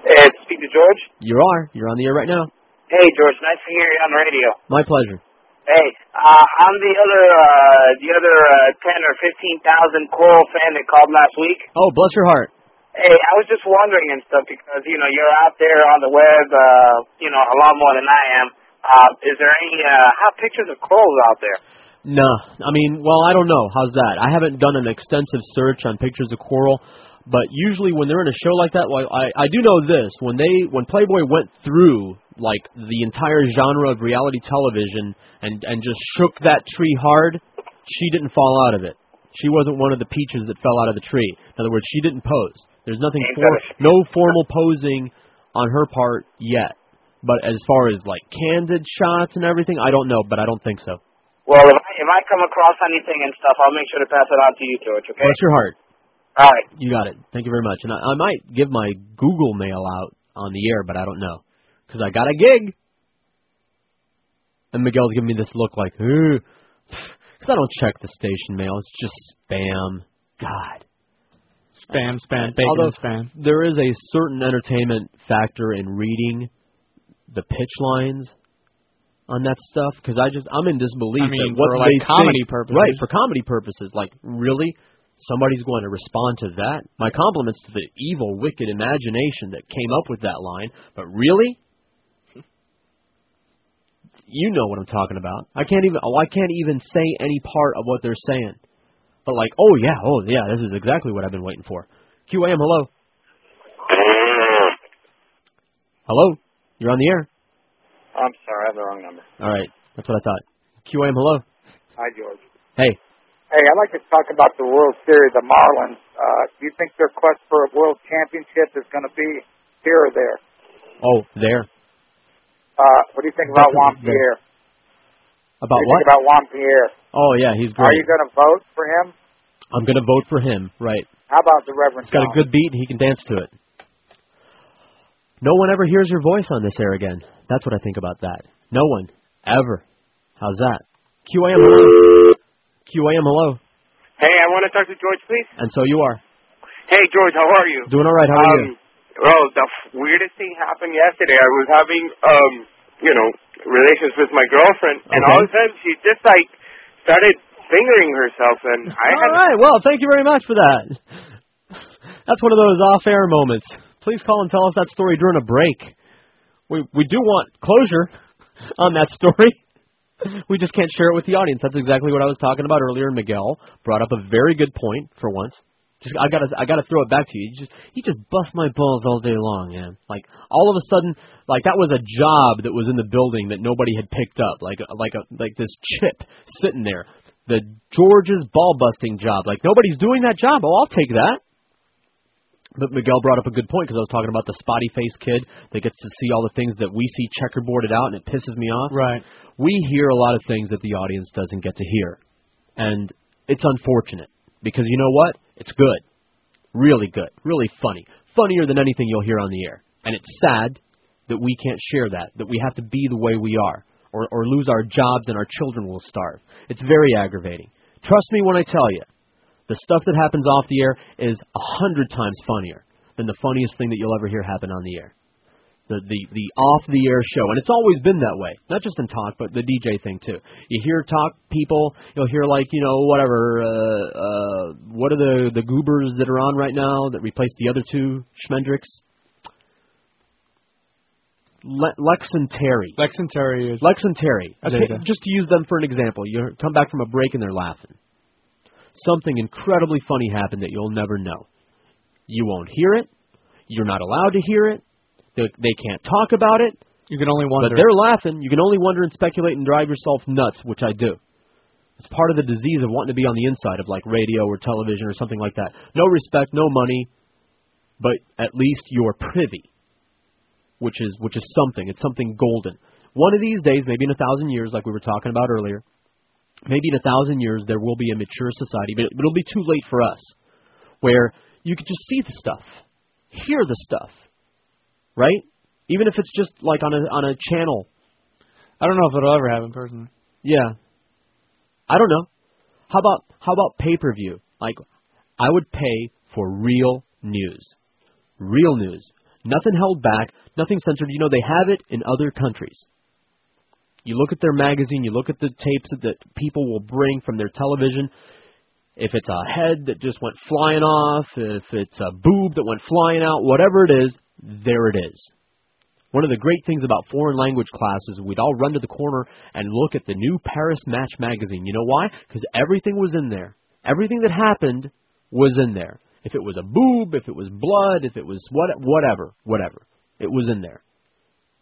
Speaker 43: Hey, speak to George.
Speaker 7: You are. You're on the air right now.
Speaker 43: Hey, George. Nice to hear you on the radio.
Speaker 7: My pleasure.
Speaker 43: Hey, uh, I'm the other, uh, the other uh, ten or fifteen thousand Coral fan that called last week.
Speaker 7: Oh, bless your heart.
Speaker 43: Hey, I was just wondering and stuff because you know you're out there on the web, uh, you know, a lot more than I am. Uh, is there any uh, hot pictures of corals out there?
Speaker 7: No, I mean, well, I don't know. How's that? I haven't done an extensive search on pictures of coral, but usually when they're in a show like that, well, I I do know this: when they when Playboy went through like the entire genre of reality television and and just shook that tree hard, she didn't fall out of it. She wasn't one of the peaches that fell out of the tree. In other words, she didn't pose. There's nothing for no formal posing on her part yet. But as far as like candid shots and everything, I don't know, but I don't think so.
Speaker 43: Well, if I, if I come across anything and stuff, I'll make sure to pass it on to you, George. Okay.
Speaker 7: Bless your heart.
Speaker 43: All right.
Speaker 7: You got it. Thank you very much. And I, I might give my Google mail out on the air, but I don't know because I got a gig. And Miguel's giving me this look like, because I don't check the station mail. It's just spam. God.
Speaker 9: Spam, spam, bacon
Speaker 7: Although
Speaker 9: spam.
Speaker 7: there is a certain entertainment factor in reading the pitch lines on that stuff because I just I'm in disbelief
Speaker 9: I mean,
Speaker 7: that what
Speaker 9: for, like, comedy
Speaker 7: think-
Speaker 9: purposes.
Speaker 7: right? For comedy purposes, like really, somebody's going to respond to that. My compliments to the evil, wicked imagination that came up with that line, but really. You know what I'm talking about. I can't even. Oh, I can't even say any part of what they're saying. But like, oh yeah, oh yeah, this is exactly what I've been waiting for. QAM, hello. Hello, you're on the air.
Speaker 49: I'm sorry, I have the wrong number.
Speaker 7: All right, that's what I thought. QAM, hello.
Speaker 49: Hi, George.
Speaker 7: Hey,
Speaker 49: Hey, I'd like to talk about the World Series, the Marlins. Uh, do you think their quest for a world championship is going to be here or there?
Speaker 7: oh there.
Speaker 49: Uh, what do you think about Juan Pierre?
Speaker 7: About
Speaker 49: what? do you
Speaker 7: what?
Speaker 49: think about Juan Pierre?
Speaker 7: Oh yeah, he's great.
Speaker 49: Are you going to vote for him?
Speaker 7: I'm gonna vote for him. Right.
Speaker 49: How about the Reverend
Speaker 7: He's got a good beat. He can dance to it. No one ever hears your voice on this air again. That's what I think about that. No one ever. How's that? QAM, hello. QAM, hello.
Speaker 58: Hey, I want to talk to George, please.
Speaker 7: And so you are
Speaker 58: Hey, George, how are you?
Speaker 7: doing all right. How are you?
Speaker 58: Well, the f- weirdest thing happened yesterday. I was having, um, you know, relations with my girlfriend, and
Speaker 7: Okay.
Speaker 58: all of a sudden she just like started fingering herself, and I had
Speaker 7: All right. Well, thank you very much for that. That's one of those off-air moments. Please call and tell us that story during a break. We we do want closure on that story. We just can't share it with the audience. That's exactly what I was talking about earlier. Miguel brought up a very good point for once. Just I gotta I gotta throw it back to you. You just you just bust my balls all day long, man. Like all of a sudden, like that was a job that was in the building that nobody had picked up. Like like a like this chip sitting there. The George's ball busting job. Like nobody's doing that job. Oh, I'll take that. But Miguel brought up a good point because I was talking about the spotty faced kid that gets to see all the things that we see checkerboarded out and it pisses me off.
Speaker 9: Right.
Speaker 7: We hear a lot of things that the audience doesn't get to hear. And it's unfortunate because you know what? It's good. Really good. Really funny. Funnier than anything you'll hear on the air. And it's sad that we can't share that, that we have to be the way we are or, or lose our jobs and our children will starve. It's very aggravating. Trust me when I tell you, the stuff that happens off the air is a hundred times funnier than the funniest thing that you'll ever hear happen on the air. The the the off the air show, and it's always been that way. Not just in talk, but the DJ thing too. You hear talk people, you'll hear like you know whatever. Uh, uh, what are the the goobers that are on right now that replaced the other two Schmendricks? Le- Lex and Terry.
Speaker 9: Lex and Terry is.
Speaker 7: Lex and Terry. Okay, just to use them for an example, you come back from a break and they're laughing. Something incredibly funny happened that you'll never know. You won't hear it. You're not allowed to hear it. They, they can't talk about it.
Speaker 9: You can only wonder.
Speaker 7: But they're laughing. You can only wonder and speculate and drive yourself nuts, which I do. It's part of the disease of wanting to be on the inside of like radio or television or something like that. No respect, no money, but at least you're privy, which is which is something. It's something golden. One of these days, maybe in a thousand years, like we were talking about earlier, maybe in a thousand years there will be a mature society, but it'll be too late for us, where you can just see the stuff, hear the stuff, right? Even if it's just like on a on a channel.
Speaker 9: I don't know if it'll ever happen personally.
Speaker 7: Yeah. I don't know. How about how about pay per view? Like I would pay for real news. Real news. Nothing held back, nothing censored. You know they have it in other countries. You look at their magazine, you look at the tapes that people will bring from their television. If it's a head that just went flying off, if it's a boob that went flying out, whatever it is, there it is. One of the great things about foreign language classes, we'd all run to the corner and look at the new Paris Match magazine. You know why? Because everything was in there. Everything that happened was in there. If it was a boob, if it was blood, if it was what, whatever, whatever, it was in there.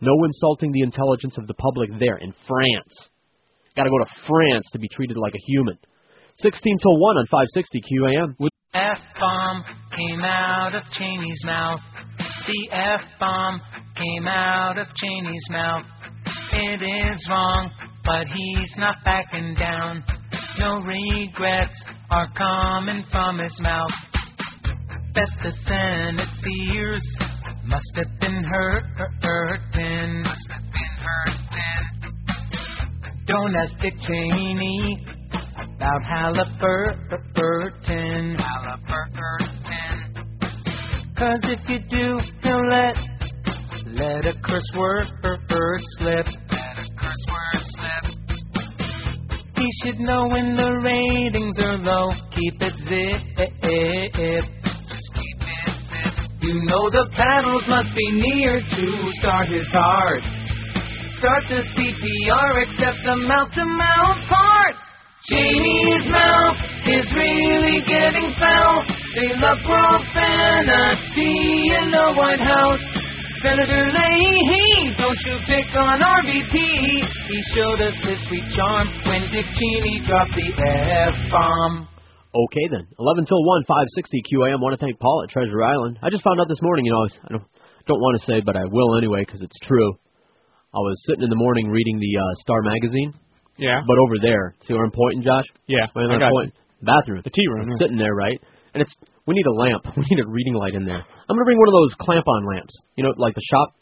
Speaker 7: No insulting the intelligence of the public there in France. Got to go to France to be treated like a human. 16 till 1 on 560 QAM.
Speaker 50: F bomb came out of Cheney's mouth. The F bomb came out of Cheney's mouth. It is wrong
Speaker 22: but he's not backing down. No regrets are coming from his mouth. Bet the Senate fears must have been hurt, hurting. Must have been hurting. Don't ask Dick Cheney about Halliburton. Halliburton. Cause if you do, he'll let let a curse word slip. Let a curse word slip. He should know when the ratings are low. Keep it zip. You know the paddles must be near to start his heart. Start the CPR, except the mouth to mouth part. Cheney's mouth is really getting foul. They love profanity in the White House. Senator Leahy, don't you pick on RVP. He showed us his sweet charm when Dick Cheney dropped the F-bomb.
Speaker 7: Okay then. 11 till 1, 560 QAM. want to thank Paul at Treasure Island. I just found out this morning, you know, I don't, don't want to say, but I will anyway because it's true. I was sitting in the morning reading the uh, Star magazine.
Speaker 9: Yeah.
Speaker 7: But over there, see where I'm pointing, Josh?
Speaker 9: Yeah,
Speaker 7: Where
Speaker 9: I
Speaker 7: I'm
Speaker 9: got
Speaker 7: pointing? Bathroom.
Speaker 9: The tea room, yeah.
Speaker 7: sitting there, right? And it's we need a lamp. (laughs) We need a reading light in there. I'm gonna bring one of those clamp-on lamps. You know, like the shop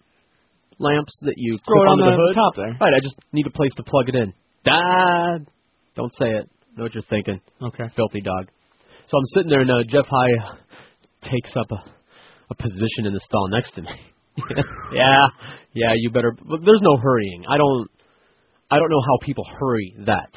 Speaker 7: lamps that you
Speaker 9: Throw
Speaker 7: clip
Speaker 9: it on
Speaker 7: onto
Speaker 9: the
Speaker 7: hood.
Speaker 9: top there.
Speaker 7: Right. I just need a place to plug it in. Dad, don't say it. Know what you're thinking.
Speaker 9: Okay.
Speaker 7: Filthy dog. So I'm sitting there, and uh, Jeff High takes up a a position in the stall next to me. (laughs) yeah, yeah. You better. But there's no hurrying. I don't. I don't know how people hurry that.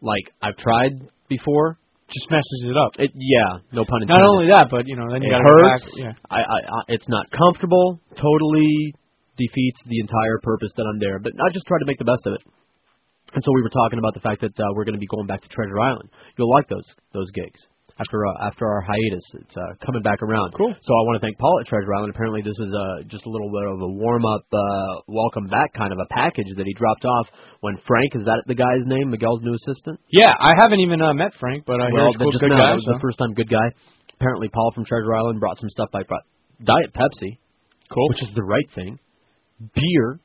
Speaker 7: Like I've tried before.
Speaker 9: Just messes it up.
Speaker 7: It, yeah, no pun intended.
Speaker 9: Not only that, but you know, then you
Speaker 7: it
Speaker 9: got to go back.
Speaker 7: hurts.
Speaker 9: Yeah.
Speaker 7: I, I, I, it's not comfortable. Totally defeats the entire purpose that I'm there. But I just try to make the best of it. And so we were talking about the fact that uh, we're going to be going back to Treasure Island. You'll like those those gigs after uh, after our hiatus. It's uh, coming back around.
Speaker 9: Cool.
Speaker 7: So I want to thank Paul at Treasure Island. Apparently, this is uh, just a little bit of a warm up, uh, welcome back kind of a package that he dropped off when Frank is that the guy's name, Miguel's new assistant.
Speaker 9: Yeah, I haven't even uh, met Frank, but I hear
Speaker 7: well,
Speaker 9: he's cool,
Speaker 7: just
Speaker 9: good
Speaker 7: now,
Speaker 9: guy.
Speaker 7: that was the
Speaker 9: so.
Speaker 7: first time good guy. Apparently, Paul from Treasure Island brought some stuff. I brought Diet Pepsi,
Speaker 9: cool,
Speaker 7: which is the right thing. Beer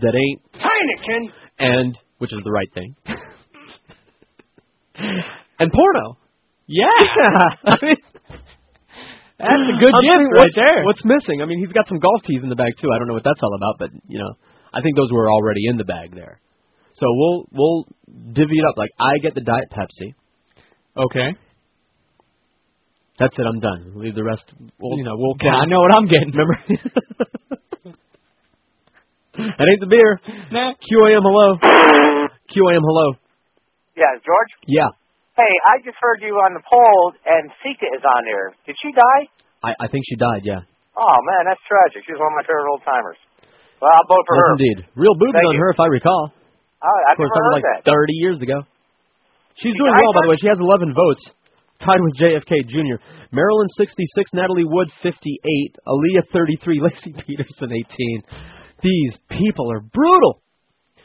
Speaker 7: that ain't
Speaker 59: Heineken.
Speaker 7: and which is the right thing. (laughs) and porno. (laughs)
Speaker 9: Yeah, I mean, that's a good
Speaker 7: I'm
Speaker 9: gift
Speaker 7: saying,
Speaker 9: right
Speaker 7: what's,
Speaker 9: there.
Speaker 7: What's missing? I mean, he's got some golf tees in the bag too. I don't know what that's all about, but you know, I think those were already in the bag there. So we'll we'll divvy it up. Like I get the Diet Pepsi.
Speaker 9: Okay.
Speaker 7: That's it. I'm done. Leave the rest. We'll, you know, we'll.
Speaker 9: Yeah, I know what I'm getting.
Speaker 7: Remember? (laughs) that ain't the beer.
Speaker 9: Nah.
Speaker 7: QAM hello. QAM hello.
Speaker 60: Yeah, George.
Speaker 7: Yeah,
Speaker 60: Hey, I just heard you on the poll, and Seka is on there. Did she die?
Speaker 7: I I think she died. Yeah.
Speaker 60: Oh man, that's tragic. She was one of my favorite old timers. Well, I'll vote for
Speaker 7: yes,
Speaker 60: her.
Speaker 7: indeed. Real boobs
Speaker 60: Thank
Speaker 7: on
Speaker 60: you.
Speaker 7: her, if I recall.
Speaker 60: Oh, I've
Speaker 7: of course,
Speaker 60: never heard
Speaker 7: like
Speaker 60: that.
Speaker 7: 30 years ago. She's
Speaker 60: She
Speaker 7: doing well, by the way. She has 11 votes, tied with JFK Jr. Marilyn 66, Natalie Wood 58, Aaliyah 33, (laughs) Laci Peterson 18. These people are brutal.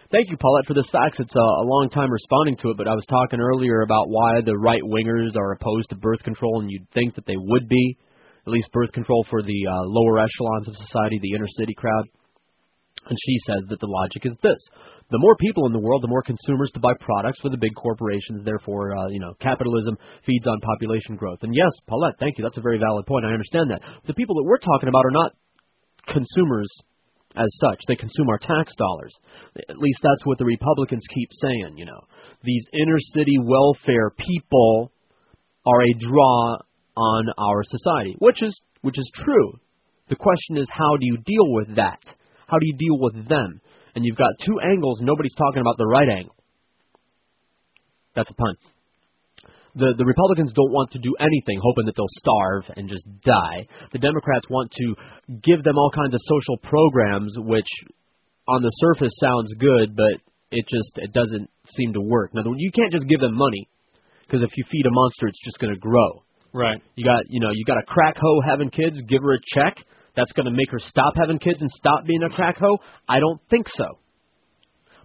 Speaker 7: Thank you, Paulette, for this fax. It's uh, a long time responding to it, but I was talking earlier about why the right wingers are opposed to birth control, and you'd think that they would be, at least birth control for the uh, lower echelons of society, the inner city crowd. And she says that the logic is this: the more people in the world, the more consumers to buy products for the big corporations. Therefore, uh, you know, capitalism feeds on population growth. And yes, Paulette, thank you. That's a very valid point. I understand that. The people that we're talking about are not consumers as such. They consume our tax dollars. At least that's what the Republicans keep saying, you know. These inner city welfare people are a draw on our society, which is which is true. The question is how do you deal with that? How do you deal with them? And you've got two angles, nobody's talking about the right angle. That's a pun. The the Republicans don't want to do anything hoping that they'll starve and just die. The Democrats want to give them all kinds of social programs which on the surface sounds good, but it just it doesn't seem to work. Now you can't just give them money because if you feed a monster it's just going to grow.
Speaker 9: Right.
Speaker 7: You got you know, you got a crack hoe having kids, give her a check. That's going to make her stop having kids and stop being a crack hoe? I don't think so.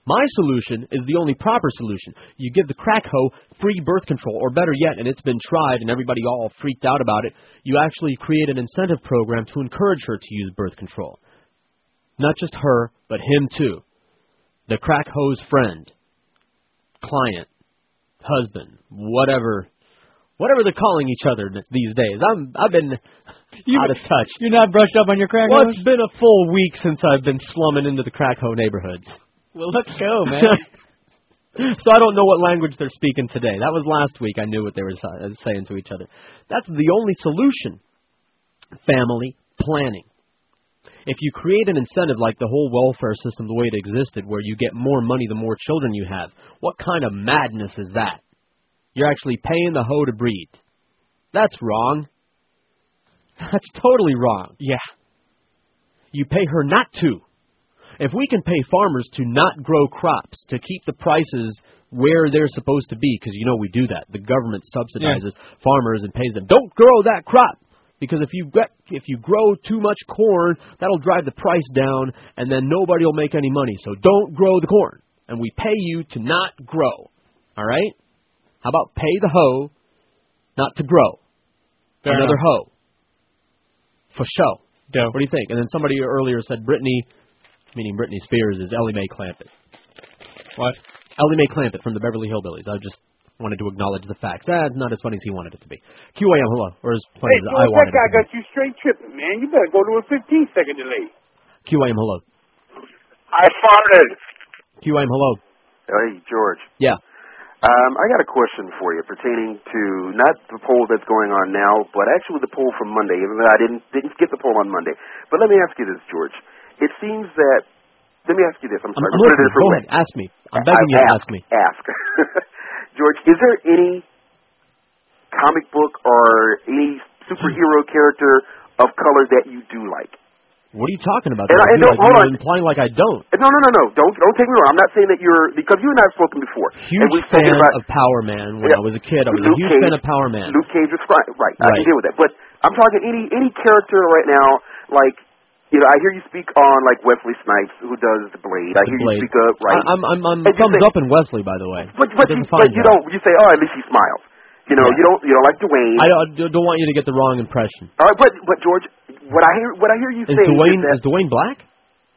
Speaker 7: My solution is the only proper solution. You give the crack hoe free birth control, or better yet, and it's been tried and everybody all freaked out about it, you actually create an incentive program to encourage her to use birth control. Not just her, but him too. the crack hose friend, client, husband, whatever, whatever they're calling each other these days. I'm I've been out of touch.
Speaker 9: You're not brushed up on your crack
Speaker 7: Well, it's been a full week since I've been slumming into the crack hoe neighborhoods.
Speaker 9: Well, let's go, man. (laughs)
Speaker 7: so I don't know what language they're speaking today. That was last week. I knew what they were uh, saying to each other. That's the only solution. Family planning. If you create an incentive like the whole welfare system the way it existed, where you get more money the more children you have, what kind of madness is that? You're actually paying the hoe to breed. That's wrong. (laughs) That's totally wrong.
Speaker 9: Yeah.
Speaker 7: You pay her not to. If we can pay farmers to not grow crops, to keep the prices where they're supposed to be, because you know we do that. The government subsidizes farmers and pays them. Don't grow that crop because if you get if you grow too much corn, that'll drive the price down, and then nobody will make any money. So don't grow the corn, and we pay you to not grow. All right? How about pay the hoe not to grow?
Speaker 9: Fair
Speaker 7: Another
Speaker 9: enough.
Speaker 7: hoe. For show. What do you think? And then somebody earlier said Britney, meaning Britney Spears, is Ellie Mae Clampett.
Speaker 9: What?
Speaker 7: Ellie Mae Clampett from the Beverly Hillbillies. I just wanted to acknowledge the facts. Ah, not as funny as he wanted it to be. QAM, hello. Or as funny
Speaker 42: Hey,
Speaker 7: as I
Speaker 42: George,
Speaker 7: wanted
Speaker 42: that guy
Speaker 7: it to
Speaker 42: got you straight tripping, man. You better go to a 15 second delay.
Speaker 7: QAM, hello.
Speaker 61: I farted.
Speaker 7: QAM, hello.
Speaker 62: Hey, George.
Speaker 7: Yeah.
Speaker 62: Um, I got a question for you pertaining to not the poll that's going on now, but actually the poll from Monday. Even though I didn't didn't get the poll on Monday, but let me ask you this, George. It seems that. Let me ask you this. I'm
Speaker 7: I'm,
Speaker 62: sorry.
Speaker 7: I'm
Speaker 62: to put
Speaker 7: listening. Go ahead. Ask me. I'm begging you to
Speaker 62: ask,
Speaker 7: ask me.
Speaker 62: Ask. (laughs) George, is there any comic book or any superhero hmm. character of color that you do like?
Speaker 7: What are you talking about?
Speaker 62: And I-
Speaker 7: I
Speaker 62: and don't-
Speaker 7: like
Speaker 62: hold
Speaker 7: you're
Speaker 62: on.
Speaker 7: implying like I don't.
Speaker 62: No, no, no, no. Don't don't take me wrong. I'm not saying that you're because you and I have spoken before. and
Speaker 7: Huge
Speaker 62: we've
Speaker 7: fan
Speaker 62: about
Speaker 7: of Power Man when
Speaker 62: Yeah.
Speaker 7: I was a kid. I was
Speaker 62: Luke
Speaker 7: a huge
Speaker 62: Cage-
Speaker 7: fan of Power Man.
Speaker 62: Luke Cage was fine. Right. I can deal with that. But I'm talking any any character right now, like you know, I hear you speak on like Wesley Snipes, who does the Blade. I
Speaker 7: The
Speaker 62: hear
Speaker 7: Blade.
Speaker 62: you speak up, right?
Speaker 7: I, I'm I'm, I'm
Speaker 62: And
Speaker 7: thumbs
Speaker 62: say-
Speaker 7: up in Wesley, by the way.
Speaker 62: but but you, but you don't. You say, oh, at least he smiles. You know,
Speaker 7: Yeah.
Speaker 62: you don't you don't like Dwayne.
Speaker 7: I don't, don't want you to get the wrong impression.
Speaker 62: All right, but but George, what I hear what I hear you
Speaker 7: Is
Speaker 62: say
Speaker 7: Dwayne
Speaker 62: is that
Speaker 7: is Dwayne black?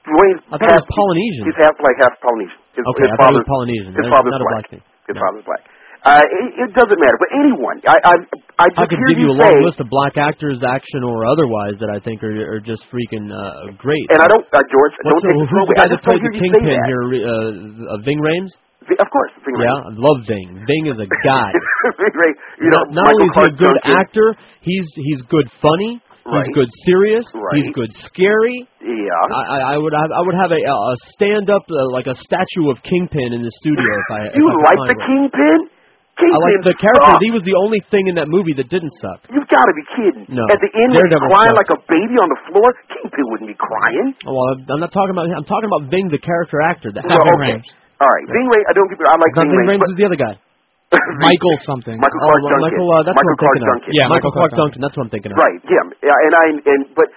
Speaker 62: Dwayne's
Speaker 7: I thought he was Polynesian.
Speaker 62: He's half like half Polynesian. His,
Speaker 7: Okay,
Speaker 62: his
Speaker 7: I thought he was
Speaker 62: father's-
Speaker 7: Polynesian.
Speaker 62: His father's
Speaker 7: not a
Speaker 62: black.
Speaker 7: black thing.
Speaker 62: His father's black. Uh, it, it doesn't matter. But anyone, I I I just
Speaker 7: I could
Speaker 62: hear
Speaker 7: give you a
Speaker 62: say,
Speaker 7: long list of black actors, action or otherwise, that I think are are just freaking uh, great.
Speaker 62: and I don't, uh, George, don't
Speaker 7: What's
Speaker 62: take
Speaker 7: who's the. Guy that played the
Speaker 62: you
Speaker 7: kingpin here? Uh, uh, Ving Rhames.
Speaker 62: Vi- Of course, Ving
Speaker 7: Yeah, I love Ving. Ving is a (laughs) god.
Speaker 62: Ving Rhames, you know,
Speaker 7: not, not only is he a good
Speaker 62: Duncan.
Speaker 7: actor, he's he's good funny.
Speaker 62: Right.
Speaker 7: He's good serious.
Speaker 62: Right.
Speaker 7: He's good scary.
Speaker 62: Yeah.
Speaker 7: I, I- I would have, I would have a, a stand up uh, like a statue of Kingpin in the studio if I. if
Speaker 62: You
Speaker 7: I
Speaker 62: like the
Speaker 7: one.
Speaker 62: Kingpin? Kingpin
Speaker 7: I like the character. He was the only thing in that movie that didn't suck.
Speaker 62: You've got to be kidding.
Speaker 7: No.
Speaker 62: At the end, when he's crying
Speaker 7: sucks.
Speaker 62: like a baby on the floor, Kingpin wouldn't be crying.
Speaker 7: Oh, Well, I'm not talking about. I'm talking about Ving, the character actor. That's
Speaker 62: Well,
Speaker 7: not
Speaker 62: okay. All right, Ving. I don't get. I like Ving Rhames.
Speaker 7: Rhames. the other guy? (laughs)
Speaker 9: Michael something.
Speaker 62: Michael
Speaker 7: Oh,
Speaker 62: Clarke
Speaker 7: well,
Speaker 62: Duncan.
Speaker 7: Michael. Uh, that's
Speaker 62: Michael
Speaker 7: what I'm
Speaker 62: Clarke
Speaker 7: thinking
Speaker 62: Duncan.
Speaker 7: of.
Speaker 9: Yeah,
Speaker 7: Michael
Speaker 9: Michael
Speaker 7: Clarke
Speaker 9: Clarke
Speaker 7: Duncan. That's what I'm thinking of.
Speaker 62: Right. Yeah. Yeah. And I and but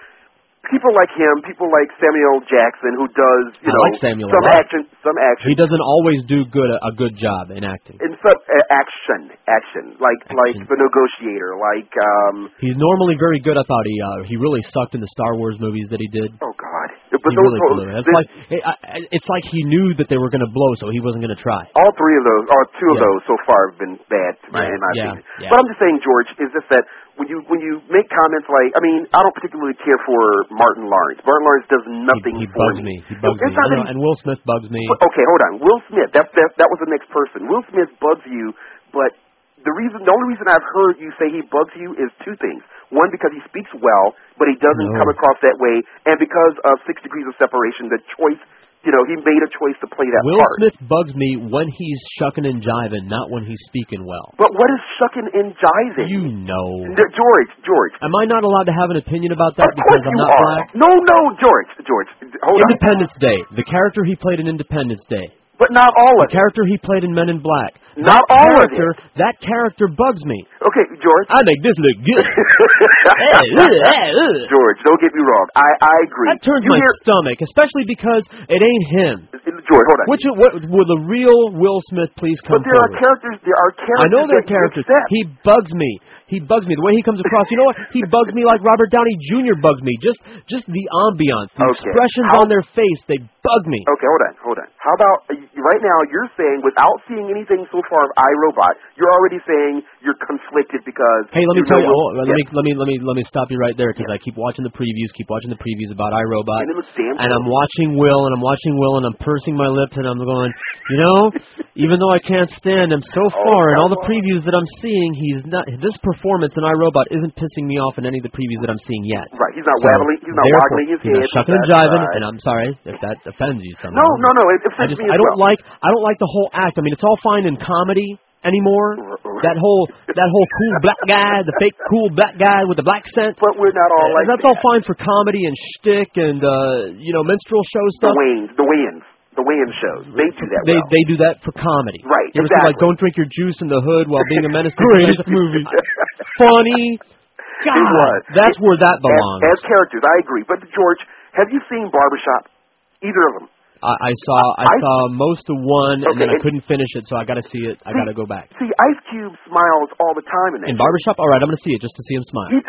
Speaker 62: people like him, people like Samuel Jackson, who does you
Speaker 7: I
Speaker 62: know
Speaker 7: like Samuel
Speaker 62: some action, some action,
Speaker 7: He doesn't always do good a good job in acting.
Speaker 62: In some uh, action, action, like like the Negotiator, like um.
Speaker 7: He's normally very good. I thought he uh, he really sucked in the Star Wars movies that he did.
Speaker 62: Oh God. But
Speaker 7: he
Speaker 62: those
Speaker 7: really
Speaker 62: were-
Speaker 7: blew it. It's like it, I, it's like he knew that they were going to blow, so he wasn't going to try.
Speaker 62: all three of those, or two of
Speaker 7: Yeah.
Speaker 62: those so far, have been bad
Speaker 7: Yeah,
Speaker 62: in my
Speaker 7: yeah,
Speaker 62: opinion.
Speaker 7: yeah.
Speaker 62: But I'm just saying, George, is just that when you when you make comments like, I mean, I don't particularly care for Martin Lawrence. Martin Lawrence does nothing
Speaker 7: He
Speaker 62: for
Speaker 7: bugs
Speaker 62: me.
Speaker 7: me. He bugs
Speaker 62: It's
Speaker 7: me. know, and Will Smith bugs me.
Speaker 62: Okay, hold on. Will Smith. That that that was the next person. Will Smith bugs you, but the reason, the only reason I've heard you say he bugs you is two things. One, because he speaks well, but he doesn't
Speaker 7: No.
Speaker 62: come across that way, and because of Six Degrees of Separation, the choice, you know, he made a choice to play that
Speaker 7: Will
Speaker 62: part.
Speaker 7: Smith bugs me when he's shucking and jiving, not when he's speaking well.
Speaker 62: But what is shucking and jiving?
Speaker 7: You know.
Speaker 62: George, George.
Speaker 7: Am I not allowed to have an opinion about that
Speaker 62: Of
Speaker 7: because I'm not
Speaker 62: are.
Speaker 7: black?
Speaker 62: No, no, George, George. Hold on.
Speaker 7: Independence Day. The character he played in Independence Day.
Speaker 62: But not all of
Speaker 7: The character he played in Men in Black.
Speaker 62: Not
Speaker 7: that
Speaker 62: all of
Speaker 7: character, That character bugs me.
Speaker 62: Okay, George.
Speaker 7: I make this look good. (laughs)
Speaker 62: George, don't get me wrong. I I agree.
Speaker 7: That turns
Speaker 62: you
Speaker 7: my
Speaker 62: hear,
Speaker 7: stomach, especially because it ain't him.
Speaker 62: George, hold on.
Speaker 7: Which what, will the real Will Smith please come
Speaker 62: but there are characters. There are characters.
Speaker 7: I know there are characters. He bugs me. He bugs me. The way he comes across. You know what? He bugs me like Robert Downey Jr. bugs me. Just just the ambiance, the
Speaker 62: Okay.
Speaker 7: expressions
Speaker 62: How-
Speaker 7: on their face, they bug me.
Speaker 62: Okay, hold on, hold on. How about uh, right now? You're saying without seeing anything so far of iRobot, you're already saying you're conflicted because.
Speaker 7: Hey, let me tell you.
Speaker 62: what-
Speaker 7: Oh, let
Speaker 62: yeah.
Speaker 7: me let me let me let me stop you right there because I keep watching the previews, keep watching the previews about iRobot,
Speaker 62: And it looks damn
Speaker 7: and. I'm watching Will, and I'm watching Will, and I'm pursing my lips, and I'm going, you know, (laughs) even though I can't stand him so
Speaker 62: Oh,
Speaker 7: far, and all the previews that I'm seeing, he's not. This performance in iRobot isn't pissing me off in any of the previews that I'm seeing yet.
Speaker 62: Right, he's not
Speaker 7: So,
Speaker 62: waggling. He's not waggling his
Speaker 7: he's not
Speaker 62: head.
Speaker 7: shucking and jiving,
Speaker 62: right.
Speaker 7: and I'm sorry if that offends you somehow.
Speaker 62: No, no, no. It, it
Speaker 7: I just
Speaker 62: me
Speaker 7: I don't
Speaker 62: well.
Speaker 7: like I don't like the whole act. I mean, it's all fine in comedy anymore. That whole that whole cool black guy, the fake cool black guy with the black scent.
Speaker 62: But we're not all like
Speaker 7: That's all fine for comedy and shtick and uh, you know minstrel show stuff. The.
Speaker 62: Wayans, the Wayans, the Wayans shows. They do that
Speaker 7: They
Speaker 62: well.
Speaker 7: they do that for comedy.
Speaker 62: Right,
Speaker 7: You ever see like. Don't Drink Your Juice in the Hood while being a menace to (laughs)
Speaker 9: Greatest movie.
Speaker 7: Funny. God,
Speaker 62: It was.
Speaker 7: that's where that belongs.
Speaker 62: As, as characters, I agree. But George, have you seen Barbershop? Either of them?
Speaker 7: I, I saw I,
Speaker 62: I-
Speaker 7: saw most of one and then I
Speaker 62: and-
Speaker 7: couldn't finish it, so I got to see it. I got to go back.
Speaker 62: See, Ice Cube smiles all the time in that.
Speaker 7: In Barbershop, all right, I'm going to see it just to see him smile. (laughs)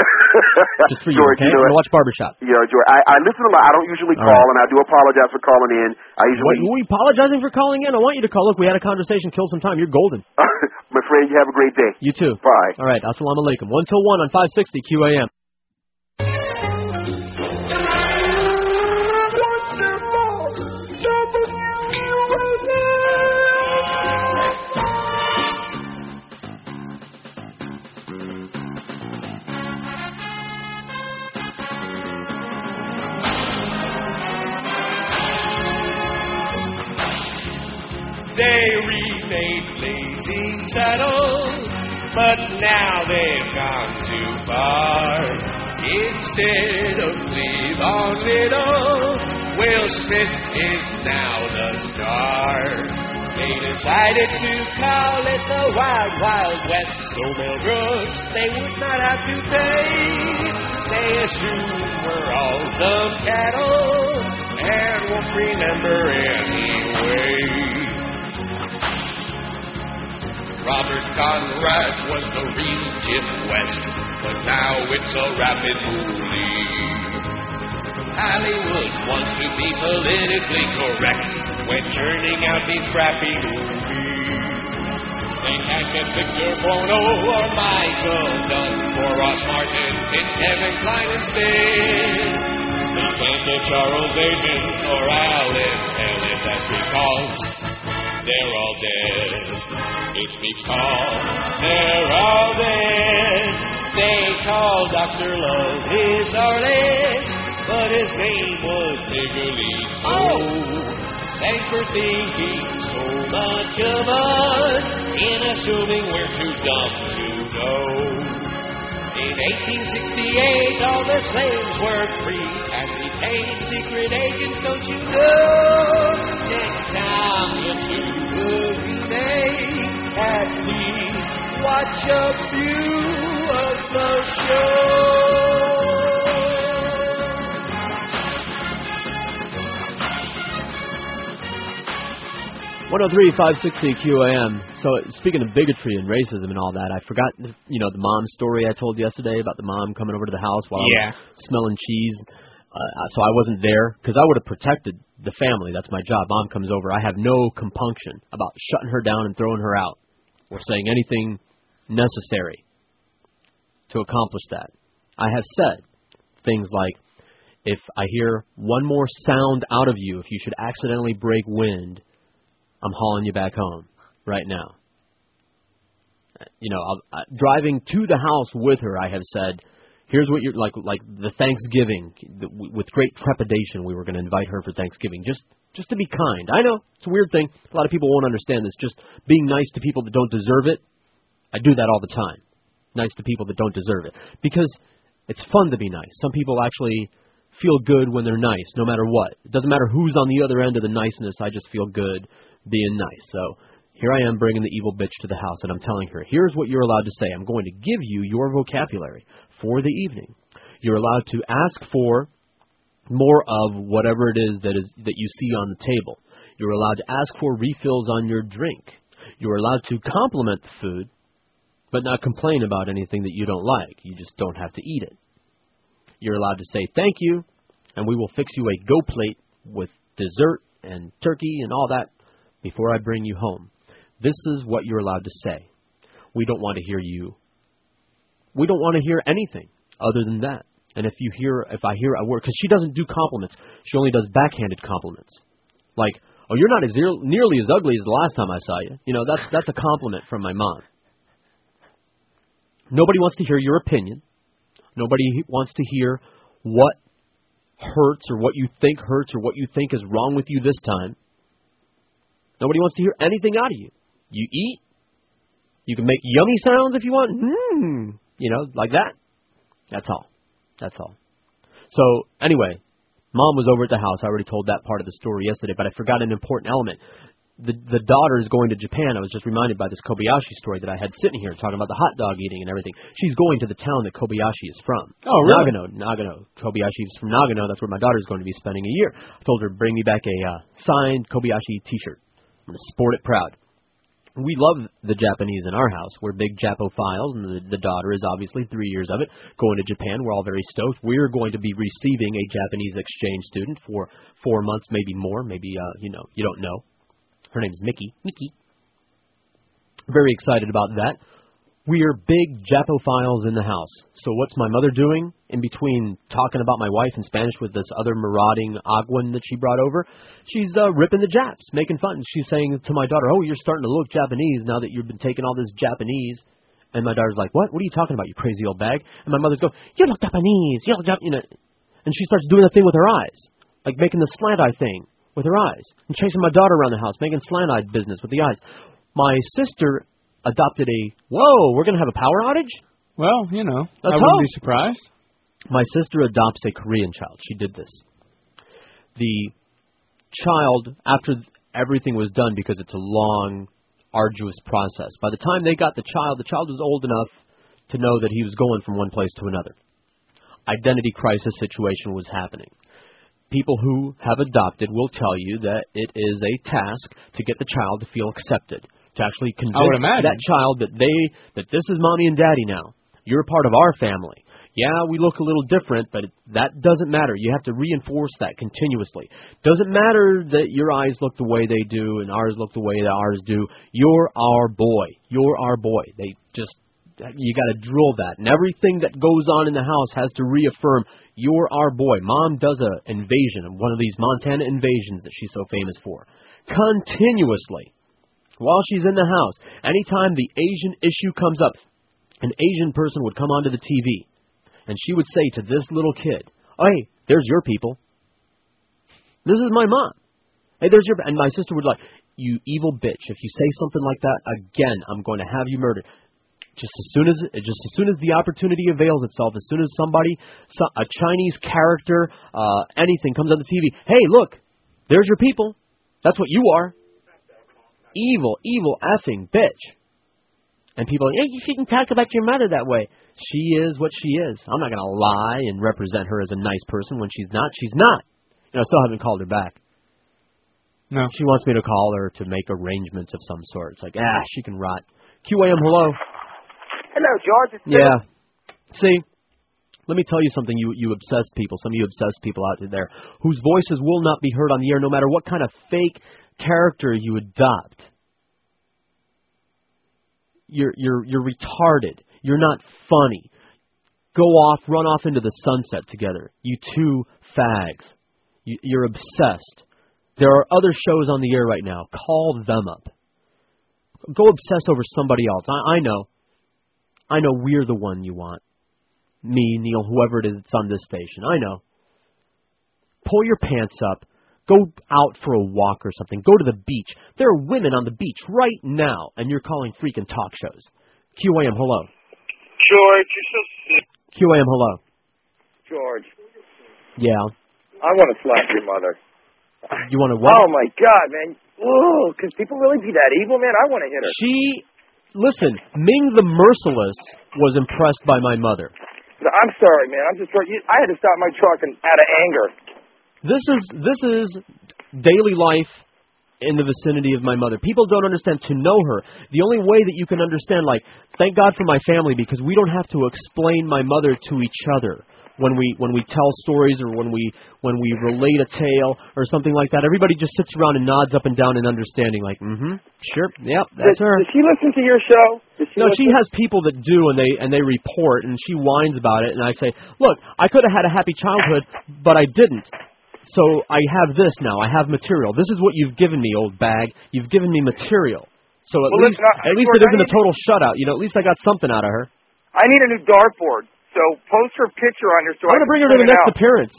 Speaker 7: Just for you,
Speaker 62: George,
Speaker 7: okay?
Speaker 62: you know
Speaker 7: I'm going to watch Barbershop.
Speaker 62: You know, George, I, I listen a lot. I don't usually
Speaker 7: All
Speaker 62: call,
Speaker 7: right.
Speaker 62: and I do apologize for calling in. I
Speaker 7: What,
Speaker 62: usually,
Speaker 7: who are you apologizing for calling in? I want you to call. Look, we had a conversation. Kill some time. You're golden. (laughs)
Speaker 62: my friend, you have a great day.
Speaker 7: You too.
Speaker 62: Bye.
Speaker 7: All right. Assalamu alaikum. One till one on 560 QAM.
Speaker 50: But now they've gone too far. Instead of Cleavon Little, Will Smith is now the star. They decided to call it the Wild Wild West. So Brooks, they would not have to pay. They assume we're all dumb cattle and won't remember anyway. Robert Conrad was the real Jim West, but now it's a rapid movie. Hollywood wants to be politically correct when churning out these crappy movies. They can't get Victor Buono or Michael Dunn for Ross Martin and Kevin Kline instead. They can't get Charles Aidman or Alan Elliott. That's because they're all dead. It's because they're all dead. They call Dr. Love his artist, but his name was Niggerly Oh, thanks for thinking so much of us in assuming we're too dumb to know. In 1868, all the slaves were free and became secret agents, don't you know? Next time at least watch a few of the shows.
Speaker 7: 103 560 QAM. So speaking of bigotry and racism and all that, I forgot you know the mom story I told yesterday about the mom coming over to the house while
Speaker 9: Yeah.
Speaker 7: I was smelling cheese. Uh, so I wasn't there because I would have protected the family. That's my job. Mom comes over. I have no compunction about shutting her down and throwing her out or saying anything necessary to accomplish that. I have said things like, if I hear one more sound out of you, if you should accidentally break wind, I'm hauling you back home right now. You know, I'll, uh, driving to the house with her, I have said, here's what you're like. Like the Thanksgiving, the, with great trepidation, we were going to invite her for Thanksgiving, just just to be kind. I know it's a weird thing. A lot of people won't understand this. Just being nice to people that don't deserve it. I do that all the time. Nice to people that don't deserve it because it's fun to be nice. Some people actually feel good when they're nice, no matter what. It doesn't matter who's on the other end of the niceness. I just feel good being nice. So here I am bringing the evil bitch to the house, and I'm telling her, here's what you're allowed to say. I'm going to give you your vocabulary for the evening. You're allowed to ask for more of whatever it is that is that you see on the table. You're allowed to ask for refills on your drink. You're allowed to compliment the food, but not complain about anything that you don't like. You just don't have to eat it. You're allowed to say thank you, and we will fix you a go plate with dessert and turkey and all that before I bring you home. This is what you're allowed to say. We don't want to hear you. We don't want to hear anything other than that. And if you hear, if I hear a word, because she doesn't do compliments, she only does backhanded compliments. Like, oh, you're not as nearly as ugly as the last time I saw you. You know, that's that's a compliment from my mom. Nobody wants to hear your opinion. Nobody wants to hear what hurts or what you think hurts or what you think is wrong with you this time. Nobody wants to hear anything out of you. You eat. You can make yummy sounds if you want. Mmm. You know, like that. That's all. That's all. So, anyway, mom was over at the house. I already told that part of the story yesterday, but I forgot an important element the the daughter is going to Japan. I was just reminded by this Kobayashi story that I had sitting here talking about the hot dog eating and everything. She's going to the town that Kobayashi is from.
Speaker 9: Oh, really?
Speaker 7: Nagano, Nagano. Kobayashi is from Nagano. That's where my daughter is going to be spending a year. I told her bring me back a uh, signed Kobayashi T-shirt. I'm going to sport it proud. We love the Japanese in our house. We're big Japophiles, and the, the daughter is obviously three years of it. Going to Japan, we're all very stoked. We're going to be receiving a Japanese exchange student for four months, maybe more, maybe uh, you know, you don't know her name's Mickey. Mickey. Very excited about that. We are big Japophiles in the house. So what's my mother doing in between talking about my wife in Spanish with this other marauding Aguan that she brought over? She's uh, ripping the Japs, making fun. She's saying to my daughter, "Oh, you're starting to look Japanese now that you've been taking all this Japanese." And my daughter's like, "What? What are you talking about, you crazy old bag?" And my mother's go, "You look Japanese. You look Jap-, you know." And she starts doing the thing with her eyes, like making the slant eye thing with her eyes and chasing my daughter around the house, making slant eye business with the eyes. My sister adopted a whoa. We're going to have a power outage.
Speaker 9: Well, you know,
Speaker 7: Let's
Speaker 9: I wouldn't
Speaker 7: hope.
Speaker 9: be surprised.
Speaker 7: My sister adopts a Korean child. She did this. The child, after everything was done, because it's a long, arduous process. By the time they got the child, the child was old enough to know that he was going from one place to another. Identity crisis situation was happening people who have adopted will tell you that it is a task to get the child to feel accepted, to actually convince that child that they that this is mommy and daddy now. You're a part of our family. Yeah, we look a little different, but that doesn't matter. You have to reinforce that continuously. Doesn't matter that your eyes look the way they do and ours look the way that ours do. You're our boy. You're our boy. They just you got to drill that, and everything that goes on in the house has to reaffirm you're our boy. Mom does a invasion, one of these Montana invasions that she's so famous for, continuously while she's in the house. Anytime the Asian issue comes up, an Asian person would come onto the TV, and she would say to this little kid, oh, "Hey, there's your people. This is my mom. Hey, there's your." And my sister would like, "You evil bitch! If you say something like that again, I'm going to have you murdered." Just as soon as just as soon as the opportunity avails itself, as soon as somebody, a Chinese character, uh, anything comes on the TV, hey, look, there's your people. That's what you are. Evil, evil effing bitch. And people, are, hey, you shouldn't talk about your mother that way. She is what she is. I'm not going to lie and represent her as a nice person when she's not. She's not. You know, I still haven't called her back.
Speaker 9: No.
Speaker 7: She wants me to call her to make arrangements of some sort. It's like, ah, she can rot. QAM, hello.
Speaker 51: Hello, George. It's
Speaker 7: Yeah. See, let me tell you something, you you obsessed people, some of you obsessed people out there, whose voices will not be heard on the air, no matter what kind of fake character you adopt. You're you're you're retarded. You're not funny. Go off, run off into the sunset together. You two fags. You, you're obsessed. There are other shows on the air right now. Call them up. Go obsess over somebody else. I, I know. I know we're the one you want. Me, Neil, whoever it is that's on this station. I know. Pull your pants up. Go out for a walk or something. Go to the beach. There are women on the beach right now, and you're calling freaking talk shows. QAM, hello.
Speaker 61: George, you're so sick.
Speaker 7: QAM, hello.
Speaker 61: George,
Speaker 7: Yeah.
Speaker 61: I want to slap your mother.
Speaker 7: You want to what?
Speaker 61: Oh my God, man! Whoa, can people really be that evil, man? I want to hit her.
Speaker 7: She, listen, Ming the Merciless was impressed by my mother.
Speaker 61: I'm sorry, man. I'm just. you- I had to stop my truck and, out of anger.
Speaker 7: This is this is daily life in the vicinity of my mother. People don't understand to know her. The only way that you can understand, like, thank God for my family because we don't have to explain my mother to each other. When we when we tell stories or when we when we relate a tale or something like that, everybody just sits around and nods up and down in understanding, like, mm-hmm, sure, yep, that's
Speaker 63: does,
Speaker 7: her.
Speaker 63: Does she listen to your show? She
Speaker 7: No,
Speaker 63: listen?
Speaker 7: she has people that do, and they and they report, and she whines about it, and I say, look, I could have had a happy childhood, but I didn't. So I have this now. I have material. This is what you've given me, old bag. You've given me material. So at
Speaker 63: Well,
Speaker 7: least
Speaker 63: listen, I-
Speaker 7: at least it isn't a total shutout. You know, at least I got something out of her.
Speaker 63: I need a new dartboard. So post her picture on here so
Speaker 7: I'm gonna bring her to the next
Speaker 63: out.
Speaker 7: appearance.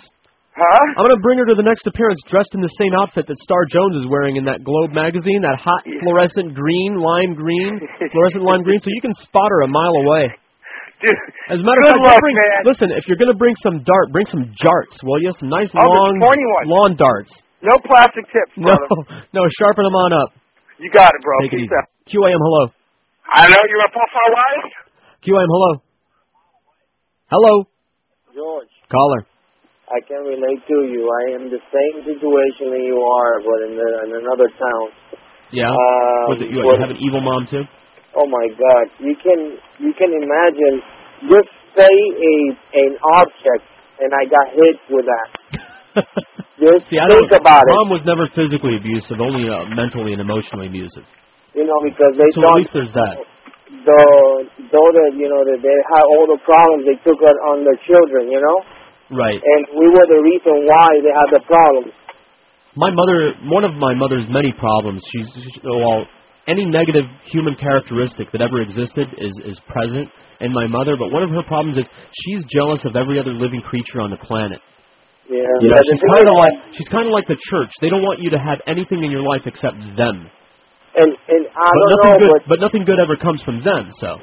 Speaker 63: Huh?
Speaker 7: I'm gonna bring her to the next appearance dressed in the same outfit that Star Jones is wearing in that Globe magazine, that hot fluorescent green, lime green, fluorescent lime green, so you can spot her a mile away. (laughs)
Speaker 63: Dude,
Speaker 7: As a matter of fact,
Speaker 63: luck,
Speaker 7: bring, listen, if you're gonna bring some dart, bring some jarts, will you? Some nice
Speaker 63: Oh,
Speaker 7: long lawn darts.
Speaker 63: No plastic tips,
Speaker 7: No,
Speaker 63: brother.
Speaker 7: no, (laughs) no, sharpen them on up.
Speaker 63: You got it, bro.
Speaker 7: Take it
Speaker 63: Peace
Speaker 7: easy.
Speaker 63: out.
Speaker 7: QAM, hello.
Speaker 64: I know you want to pull for wife?
Speaker 7: QAM, hello. Hello,
Speaker 65: George,
Speaker 7: caller.
Speaker 65: I can relate to you. I am the same situation that you are, but in, the, in another town.
Speaker 7: Yeah.
Speaker 65: Um,
Speaker 7: Was it you? You have an evil mom too?
Speaker 65: Oh my God! You can you can imagine. Just say a an object, and I got hit with that. (laughs) Just
Speaker 7: See, I
Speaker 65: think about it.
Speaker 7: Mom was never physically abusive, only uh, mentally and emotionally abusive.
Speaker 65: You know, because they
Speaker 7: So at
Speaker 65: thought
Speaker 7: least there's that.
Speaker 65: Though though that you know that they had all the problems, they took it on their children. You know,
Speaker 7: Right.
Speaker 65: and we were the reason why they had the problems.
Speaker 7: My mother, one of my mother's many problems, she's she, well, any negative human characteristic that ever existed is is present in my mother. But one of her problems is she's jealous of every other living creature on the planet.
Speaker 65: Yeah,
Speaker 7: You know, she's kind of like she's kind of like the church. They don't want you to have anything in your life except them.
Speaker 65: And and I
Speaker 7: but
Speaker 65: don't know,
Speaker 7: good,
Speaker 65: but
Speaker 7: but nothing good ever comes from them. So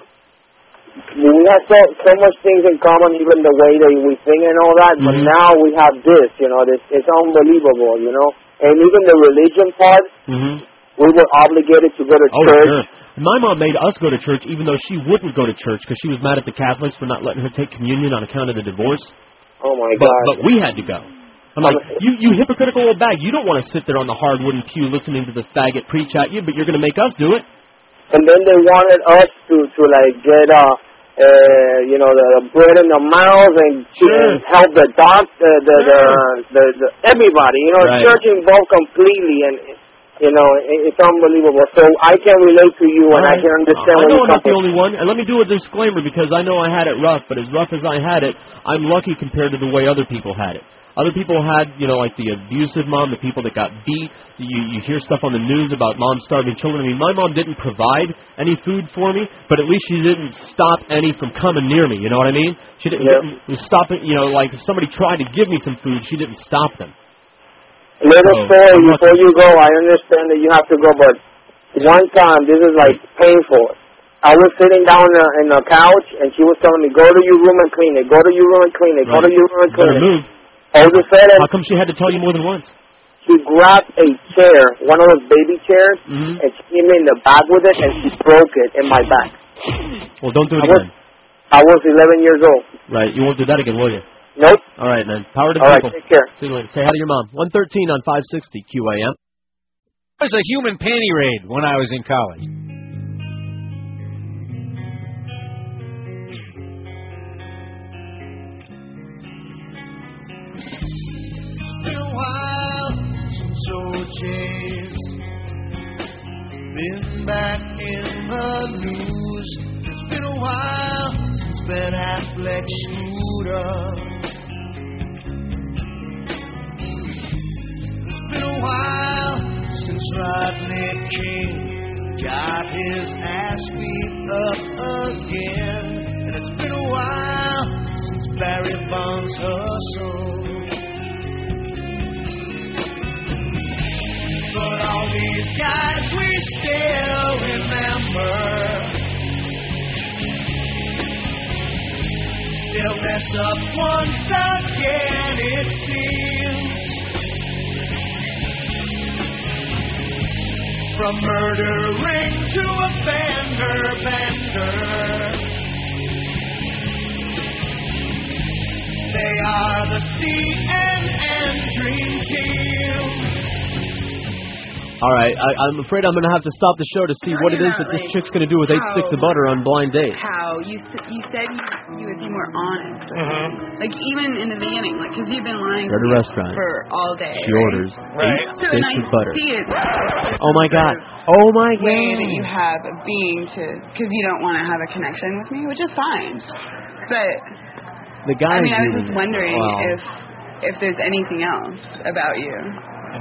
Speaker 65: we have so so much things in common, even the way that we sing and all that. But
Speaker 7: Mhm.
Speaker 65: now we have this, you know, this it's unbelievable, you know. And even the religion part,
Speaker 7: hmm
Speaker 65: we were obligated to go to
Speaker 7: Oh,
Speaker 65: church.
Speaker 7: sure. My mom made us go to church, even though she wouldn't go to church because she was mad at the Catholics for not letting her take communion on account of the divorce.
Speaker 65: Oh my
Speaker 7: But
Speaker 65: God!
Speaker 7: but we had to go. I'm like, you you hypocritical old bag. You don't want to sit there on the hard wooden pew listening to the faggot preach at you, but you're going to make us do it.
Speaker 65: and then they wanted us to to like get uh uh you know the bread in the mouth and, and help the doc the the, the the the everybody you know
Speaker 7: Right.
Speaker 65: church involved completely and you know it, it's unbelievable so I can relate to you and I can understand
Speaker 7: I know I'm not the only one, and let me do a disclaimer because I know I had it rough, but as rough as I had it, I'm lucky compared to the way other people had it. Other people had, you know, like the abusive mom, the people that got beat. You you hear stuff on the news about moms starving children. I mean, my mom didn't provide any food for me, but at least she didn't stop any from coming near me. You know what I mean? She didn't,
Speaker 65: Yeah.
Speaker 7: didn't stop it. You know, like if somebody tried to give me some food, she didn't stop them.
Speaker 65: little
Speaker 7: So,
Speaker 65: story before you go I understand that you have to go but one time this is like painful I was sitting down in the, in couch and she was telling me go to your room and clean it go to your room and clean it go to your room and clean it. All of a sudden
Speaker 7: How come she had to tell you more than once?
Speaker 65: she grabbed a chair, one of those baby chairs,
Speaker 7: Mhm.
Speaker 65: and she hit me in the back with it, and she broke it in my back.
Speaker 7: Well, don't do it
Speaker 65: I was-
Speaker 7: again.
Speaker 65: I was 11 years old.
Speaker 7: Right? You won't do that again, will you?
Speaker 65: Nope.
Speaker 7: All right, man. Power to the
Speaker 65: All right,
Speaker 7: people.
Speaker 65: take care.
Speaker 7: See you later. Say hi to your mom. 113 on 560 QAM.
Speaker 66: It was a human panty raid when I was in college.
Speaker 67: Been a while since OJ's been back in the news. It's been a while since Ben Affleck screwed up. It's been a while since Rodney King got his ass beat up again. And it's been a while since Barry Bonds hustled. But all these guys we still remember. They'll mess up once again, it seems. From murdering to a bender bender. They are the CNN Dream Team.
Speaker 7: All right, I, I'm afraid I'm gonna have to stop the show to see
Speaker 68: No,
Speaker 7: what it is that
Speaker 68: not,
Speaker 7: this
Speaker 68: like,
Speaker 7: chick's gonna do with eight
Speaker 68: how-
Speaker 7: sticks of butter on blind date.
Speaker 68: How you you said you, you would be more honest. with
Speaker 7: Mhm.
Speaker 68: Like even in the beginning, like because you've been lying
Speaker 7: We're at a
Speaker 68: to
Speaker 7: restaurant.
Speaker 68: for all day.
Speaker 7: She
Speaker 68: right?
Speaker 7: orders eight
Speaker 68: So
Speaker 7: sticks
Speaker 68: I
Speaker 7: of butter.
Speaker 68: see it.
Speaker 7: Oh my god! Oh my god!
Speaker 68: way that
Speaker 7: god!
Speaker 68: you have of being to because you don't want to have a connection with me, which is fine. But
Speaker 7: The guy.
Speaker 68: I mean, I was just wondering
Speaker 7: well,
Speaker 68: if if there's anything else about you.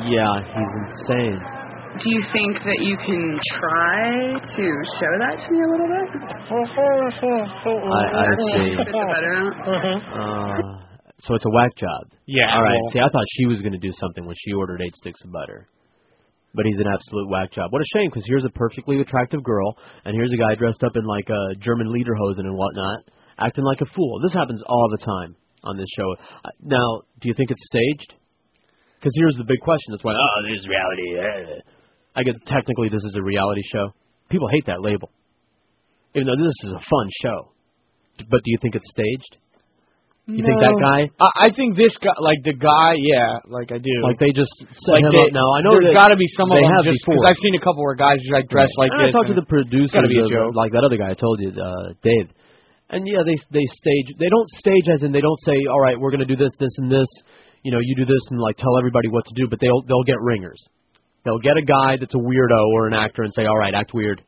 Speaker 7: Yeah, he's insane.
Speaker 68: Do you think that you can try to show that to me a little bit?
Speaker 7: I, I see.
Speaker 68: Spit the butter out.
Speaker 7: Uh, so it's a whack job.
Speaker 9: Yeah,
Speaker 7: All right.
Speaker 9: well-
Speaker 7: See, I thought she was going to do something when she ordered eight sticks of butter. But he's an absolute whack job. What a shame, because here's a perfectly attractive girl, and here's a guy dressed up in like a German lederhosen and whatnot, acting like a fool. This happens all the time on this show. Uh, Now, do you think it's staged? Because here's the big question. That's why, oh, this is reality. eh. I guess technically this is a reality show. People hate that label, even though this is a fun show. But do you think it's staged? You think that guy?
Speaker 9: I, I think this guy, like the guy, yeah, like I do.
Speaker 7: Like they just set
Speaker 9: like
Speaker 7: him
Speaker 9: they,
Speaker 7: up now. I know
Speaker 9: there's got to be some of them
Speaker 7: have
Speaker 9: just
Speaker 7: before.
Speaker 9: I've seen a couple where guys just like dress like
Speaker 7: And
Speaker 9: this.
Speaker 7: I talked to the producer,
Speaker 9: It's got to be a joke.
Speaker 7: like that other guy I told you, uh, Dave. And yeah, they they stage. They don't stage as in they don't say, all right, we're going to do this, this, and this. You know, you do this and like tell everybody what to do. But they'll they'll get ringers. They'll get a guy that's a weirdo or an actor and say, all right, act weird.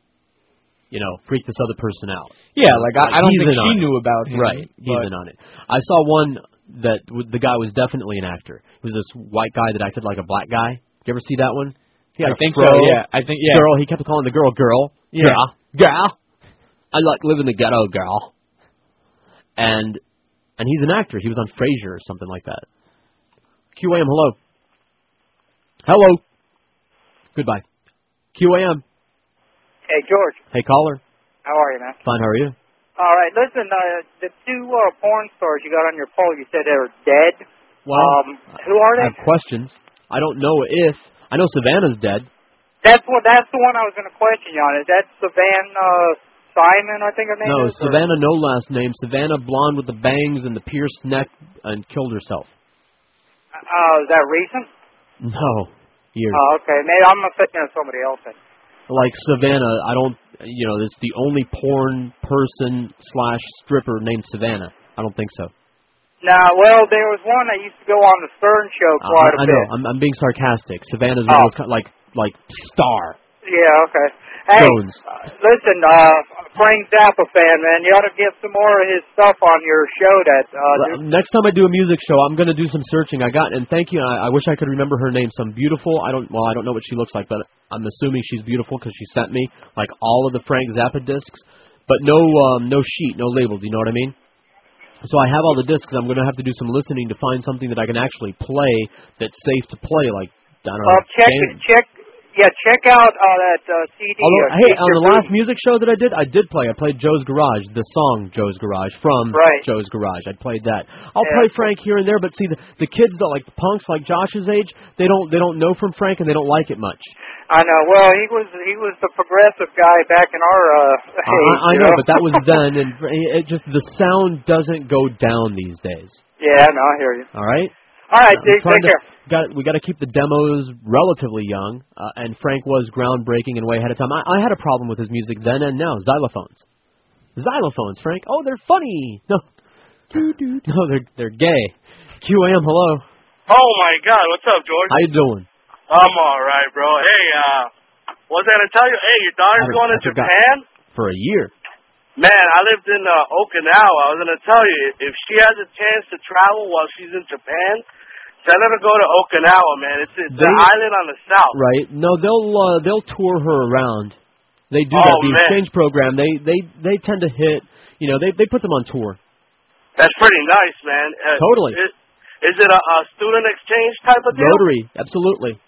Speaker 7: You know, freak this other person out.
Speaker 9: Yeah, like, I- I don't think
Speaker 7: in
Speaker 9: she
Speaker 7: on it.
Speaker 9: knew about him,
Speaker 7: Right, he's in on it. I saw one that w- the guy was definitely an actor. It was this white guy that acted like a black guy. You ever see that one? Yeah,
Speaker 9: I think
Speaker 7: fro,
Speaker 9: so, yeah. I think- yeah.
Speaker 7: Girl, he kept calling the girl girl.
Speaker 9: Yeah.
Speaker 7: Girl. I like living the ghetto, girl. And and he's an actor. He was on Frasier or something like that. QAM, hello. Hello. Goodbye. QAM.
Speaker 49: Hey, George.
Speaker 7: Hey, caller.
Speaker 49: How are you, man?
Speaker 7: Fine, how are you?
Speaker 49: All right. Listen, uh, the two uh, porn stars you got on your poll, you said they were dead.
Speaker 7: Well,
Speaker 49: um, who are they?
Speaker 7: I have questions. I don't know if I know Savannah's dead.
Speaker 49: That's what. That's the one I was going to question you on. Is that Savannah uh, Simon? I think her name
Speaker 7: No,
Speaker 49: is. or-
Speaker 7: Savannah, no last name. Savannah, blonde with the bangs and the pierced neck, and killed herself.
Speaker 49: Uh, is that recent?
Speaker 7: No, years.
Speaker 49: Oh, okay. Maybe I'm thinking of somebody else.
Speaker 7: Like Savannah, I don't. You know, it's the only porn person slash stripper named Savannah. I don't think so.
Speaker 49: Nah, well, there was one that used to go on the Stern Show
Speaker 7: I,
Speaker 49: quite a
Speaker 7: I
Speaker 49: bit.
Speaker 7: I know. I'm, I'm being sarcastic. Savannah's one
Speaker 49: Oh.
Speaker 7: of those kind like like star.
Speaker 49: Yeah, okay. Hey,
Speaker 7: Jones.
Speaker 49: uh, listen, uh, Frank Zappa fan, man, you ought to get some more of his stuff on your show. That uh,
Speaker 7: Next time I do a music show, I'm going to do some searching. I got and thank you. I, I wish I could remember her name. Some beautiful. I don't. Well, I don't know what she looks like, but I'm assuming she's beautiful because she sent me like all of the Frank Zappa discs, but no um, no sheet, no label. Do you know what I mean? So I have all the discs. I'm going to have to do some listening to find something that I can actually play that's safe to play. Like I don't know.
Speaker 49: check, check, yeah, check out uh, that uh, CD.
Speaker 7: Although,
Speaker 49: uh,
Speaker 7: hey, on the last music show that I did, I did play. I played Joe's Garage, the song Joe's Garage from
Speaker 49: Right.
Speaker 7: Joe's Garage. I played that. I'll
Speaker 49: Yeah.
Speaker 7: play Frank here and there, but see, the, the kids that like the punks, like Josh's age, they don't they don't know from Frank and they don't like it much.
Speaker 49: I know. Well, he was he was the progressive guy back in our uh, (laughs)
Speaker 7: I,
Speaker 49: age.
Speaker 7: I
Speaker 49: you
Speaker 7: know, but that was (laughs) then, and it just the sound doesn't go down these days.
Speaker 49: Yeah, no, I hear you.
Speaker 7: All right.
Speaker 49: All right,
Speaker 7: I'm
Speaker 49: take
Speaker 7: to-
Speaker 49: care.
Speaker 7: Got we got to keep the demos relatively young, uh, and Frank was groundbreaking and way ahead of time. I, I had a problem with his music then and now. Xylophones, xylophones, Frank. Oh, they're funny. No, (laughs) no, they're they're gay. QAM, hello.
Speaker 69: Oh my God, what's up, George?
Speaker 7: How you doing?
Speaker 69: I'm all right, bro. Hey, uh, was I gonna tell you? Hey, your daughter's
Speaker 7: I-
Speaker 69: going to
Speaker 7: I forgot.
Speaker 69: Japan.
Speaker 7: For a year.
Speaker 69: Man, I lived in uh, Okinawa. I was gonna tell you, if she has a chance to travel while she's in Japan, send her to go to Okinawa, man. It's, it's
Speaker 7: They-
Speaker 69: an island on the south.
Speaker 7: Right? No, they'll uh, they'll tour her around. They do
Speaker 69: Oh,
Speaker 7: that. The
Speaker 69: man.
Speaker 7: exchange program. They they they tend to hit. You know, they they put them on tour.
Speaker 69: That's pretty nice, man. Uh,
Speaker 7: Totally.
Speaker 69: Is, is it a, a student exchange type of deal?
Speaker 7: Rotary, absolutely.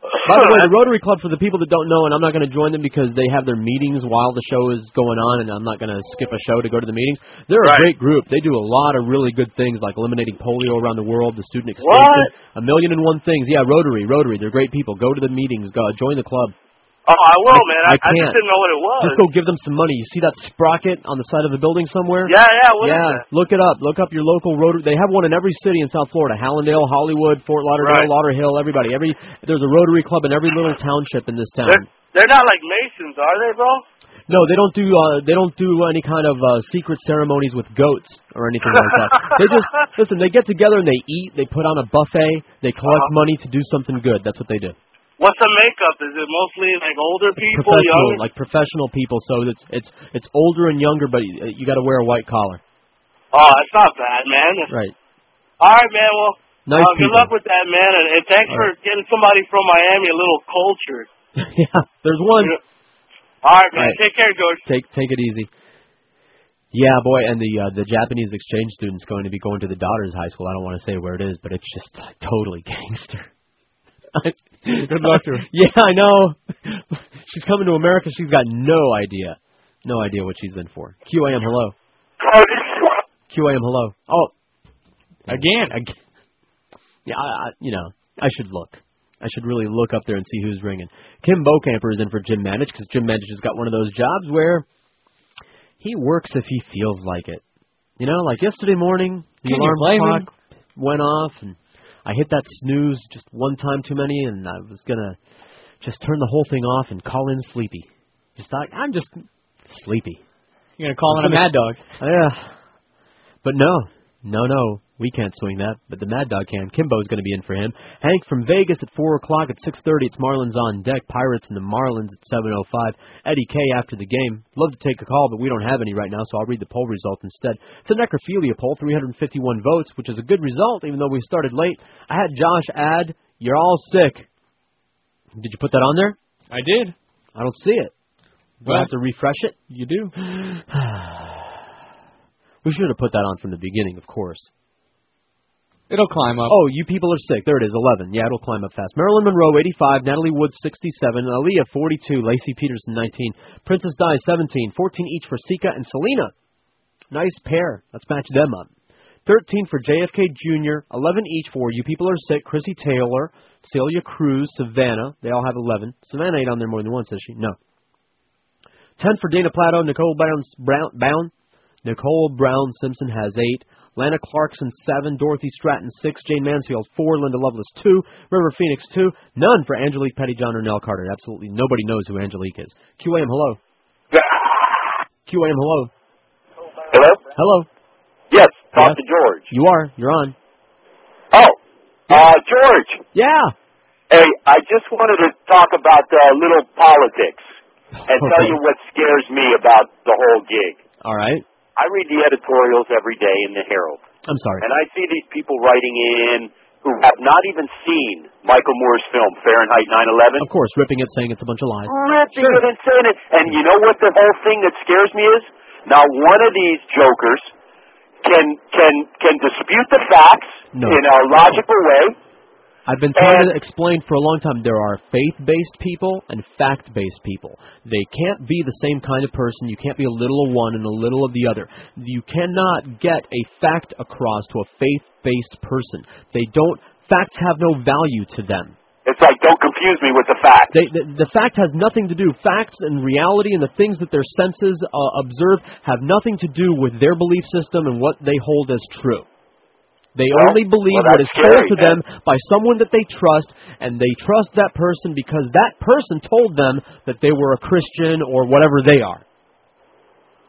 Speaker 7: By the (laughs) way, the Rotary Club for the people that don't know, and I'm not going to join them because they have their meetings while the show is going on, and I'm not going to skip a show to go to the meetings. They're a great group. They do a lot of really good things, like eliminating polio around the world, the student extension, a million and one things. Yeah, Rotary, Rotary. They're great people. Go to the meetings. Go join the club.
Speaker 69: Oh, I will, man. I,
Speaker 7: I
Speaker 69: I just
Speaker 7: can't.
Speaker 69: didn't know what it was.
Speaker 7: Just go give them some money. You see that sprocket on the side of the building somewhere?
Speaker 69: Yeah, yeah. What
Speaker 7: yeah, look it up. Look up your local Rotary. They have one in every city in South Florida: Hallandale, Hollywood, Fort Lauderdale,
Speaker 69: Right.
Speaker 7: Lauderhill. Everybody, every there's a Rotary club in every little township in this town.
Speaker 69: They're they're not like Masons, are they, bro?
Speaker 7: No, they don't do uh, they don't do any kind of uh, secret ceremonies with goats or anything like that. (laughs) they just listen. They get together and they eat. They put on a buffet. They collect
Speaker 69: Uh-huh.
Speaker 7: money to do something good. That's what they do.
Speaker 69: What's the makeup? Is it mostly like older people,
Speaker 7: professional,
Speaker 69: younger?
Speaker 7: like professional people. So it's it's it's older and younger, but you, you got to wear a white collar.
Speaker 69: Oh, that's not bad, man.
Speaker 7: Right.
Speaker 69: All right, man. Well,
Speaker 7: Nice
Speaker 69: uh, good
Speaker 7: people.
Speaker 69: luck with that, man, and, and thanks
Speaker 7: All
Speaker 69: for getting somebody from Miami a little cultured. (laughs)
Speaker 7: yeah, there's one.
Speaker 69: All right, man.
Speaker 7: Right.
Speaker 69: Take care, George.
Speaker 7: Take take it easy. Yeah, boy, and the uh, the Japanese exchange student's going to be going to the daughter's high school. I don't want to say where it is, but it's just totally (laughs) gangster. (laughs)
Speaker 9: Good luck to her. (laughs)
Speaker 7: Yeah, I know. (laughs) she's coming to America. She's got no idea, no idea what she's in for. QAM, hello. QAM, hello. Oh,
Speaker 9: again,
Speaker 7: again. Yeah, I, I, you know, I should look. I should really look up there and see who's ringing. Kim Bokamper is in for Jim Mandich because Jim Mandich has got one of those jobs where he works if he feels like it. You know, like yesterday morning, the
Speaker 9: Can
Speaker 7: alarm
Speaker 9: blame him?
Speaker 7: clock went off, and I hit that snooze just one time too many, and I was gonna just turn the whole thing off and call in sleepy. Just thought I'm just sleepy.
Speaker 9: You're gonna call in a mad dog.
Speaker 7: Yeah. But no, no, no, we can't swing that. But the Mad Dog can. Kimbo's going to be in for him. Hank from Vegas at four o'clock. At six thirty, it's Marlins on deck. Pirates and the Marlins at seven oh five. Eddie K after the game. Love to take a call, but we don't have any right now, so I'll read the poll result instead. It's a necrophilia poll, 351 votes, which is a good result, even though we started late. I had Josh add, "You're all sick." Did you put that on there?
Speaker 9: I did.
Speaker 7: I don't see it. Do I have to refresh it?
Speaker 9: You do. (sighs)
Speaker 7: We should have put that on from the beginning, of course.
Speaker 9: It'll climb up.
Speaker 7: Oh, you people are sick. There it is, 11. Yeah, it'll climb up fast. Marilyn Monroe, 85. Natalie Wood, 67. Aaliyah, 42. Laci Peterson, 19. Princess Di, 17. 14 each for Seka and Selena. Nice pair. Let's match them up. 13 for JFK Jr., 11 each for You People Are Sick, Krissy Taylor, Celia Cruz, Savannah. They all have 11. Savannah ain't on there more than once, is she? No. 10 for Dana Plato, Nicole Brown, Brown, Brown Nicole Brown Simpson has 8. Lana Clarkson, 7. Dorothy Stratten, 6. Jayne Mansfield, 4. Linda Lovelace, 2. River Phoenix, 2. None for Angelique Pettyjohn or Nell Carter. Absolutely nobody knows who Angelique is. QAM, hello. (laughs) QAM, hello.
Speaker 70: Hello?
Speaker 7: Hello.
Speaker 70: Yes, talk
Speaker 7: Yes.
Speaker 70: to George.
Speaker 7: You are. You're on.
Speaker 70: Oh, uh, George.
Speaker 7: Yeah.
Speaker 70: Hey, I just wanted to talk about uh, little politics and (laughs) tell you what scares me about the whole gig.
Speaker 7: All right.
Speaker 70: I read the editorials every day in the Herald,
Speaker 7: I'm sorry.
Speaker 70: and I see these people writing in who have not even seen Michael Moore's film Fahrenheit 9/11.
Speaker 7: Of course, ripping it, saying it's a bunch of lies.
Speaker 70: ripping it and saying it. And you know what the whole thing that scares me is? Now one of these jokers can can can dispute the facts
Speaker 7: No.
Speaker 70: in a logical way.
Speaker 7: I've been trying to explain for a long time there are faith-based people and fact-based people. They can't be the same kind of person. You can't be a little of one and a little of the other. You cannot get a fact across to a faith-based person. They don't facts have no value to them.
Speaker 70: It's like don't confuse me with the fact.
Speaker 7: They, the, the fact has nothing to do. Facts and reality and the things that their senses uh, observe have nothing to do with their belief system and what they hold as true. They
Speaker 70: Well,
Speaker 7: only believe
Speaker 70: well,
Speaker 7: what is told
Speaker 70: scary,
Speaker 7: to them by someone that they trust, and they trust that person because that person told them that they were a Christian or whatever they are.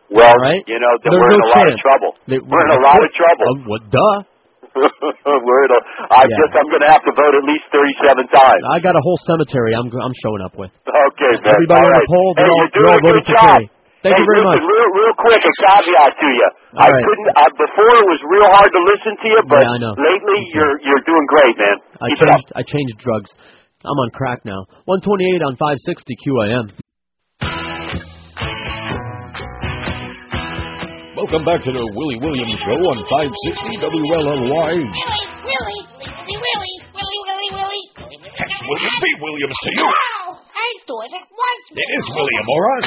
Speaker 70: Well,
Speaker 7: right?
Speaker 70: you know, then
Speaker 7: There's
Speaker 70: we're in
Speaker 7: no
Speaker 70: a lot of trouble.
Speaker 7: They-
Speaker 70: we're in a lot of trouble.
Speaker 7: Um, what? Duh. (laughs)
Speaker 70: we're in a. I
Speaker 7: Yeah.
Speaker 70: guess I'm going to have to vote at least 37 times.
Speaker 7: I got a whole cemetery. I'm I'm showing up with.
Speaker 70: Okay, man.
Speaker 7: Everybody
Speaker 70: All
Speaker 7: on the poll,
Speaker 70: Hey,
Speaker 7: all,
Speaker 70: you're doing a good job.
Speaker 7: Kerry. Thank
Speaker 70: hey,
Speaker 7: you very
Speaker 70: listen,
Speaker 7: much.
Speaker 70: Real, real quick, a caveat to you.
Speaker 7: All
Speaker 70: I
Speaker 7: right.
Speaker 70: couldn't. Uh, before it was real hard to listen to you, but
Speaker 7: Yeah, I know.
Speaker 70: lately you're you're doing great, man.
Speaker 7: I
Speaker 70: Keep
Speaker 7: changed I changed drugs. I'm on crack now. 128 on 560 QAM.
Speaker 46: Welcome back to the Willie Williams Show on 560 WLLY.
Speaker 45: Willie, Willie, Willie, Willie, Willie, Willie.
Speaker 46: William B. Williams to you
Speaker 45: ain't doing it once.
Speaker 46: It is William, all right?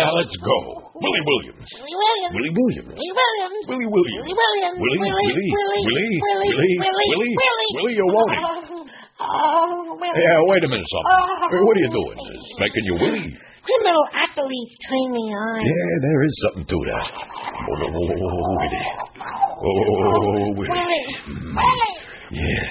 Speaker 46: Now let's go. Willie Williams.
Speaker 45: Willie Williams.
Speaker 46: Willie Williams.
Speaker 45: Willie Williams.
Speaker 46: Willie Williams.
Speaker 45: Willie
Speaker 46: Willie Willie Willie Willie
Speaker 45: Willie
Speaker 46: Willie you want
Speaker 45: Willie.
Speaker 46: Yeah, wait a minute,
Speaker 45: something.
Speaker 46: Hey, what are you doing? Making you Willie.
Speaker 45: Criminal athletes turn me on.
Speaker 46: Yeah, there is something to that. Oh, Willie. Oh, Willie. Willie. Yeah,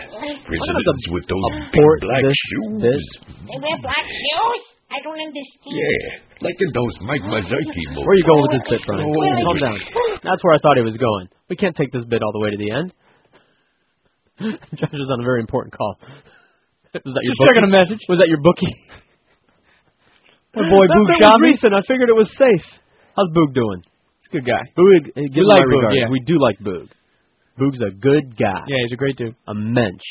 Speaker 46: prisoners with those big black shoes.
Speaker 45: They wear black shoes? I don't understand.
Speaker 46: Yeah, like in those Mike Mazurki movies.
Speaker 7: Where are you going with this bit, Brian?
Speaker 46: Oh,
Speaker 7: Calm oh, oh. down. That's where I thought he was going. We can't take this bit all the way to the end. (laughs) Josh is on a very important call. Was that your
Speaker 9: Just checking
Speaker 7: bookie?
Speaker 9: a message.
Speaker 7: Was that your bookie? (laughs)
Speaker 9: My boy
Speaker 7: that
Speaker 9: Boog
Speaker 7: bit
Speaker 9: shot me.
Speaker 7: recent. I figured it was safe. How's Boog doing?
Speaker 9: He's a good guy.
Speaker 7: Boog, give
Speaker 9: like
Speaker 7: my
Speaker 9: Boog,
Speaker 7: regards.
Speaker 9: yeah.
Speaker 7: We do like Boog. Boog's a good guy.
Speaker 9: Yeah, he's a great dude.
Speaker 7: A mensch.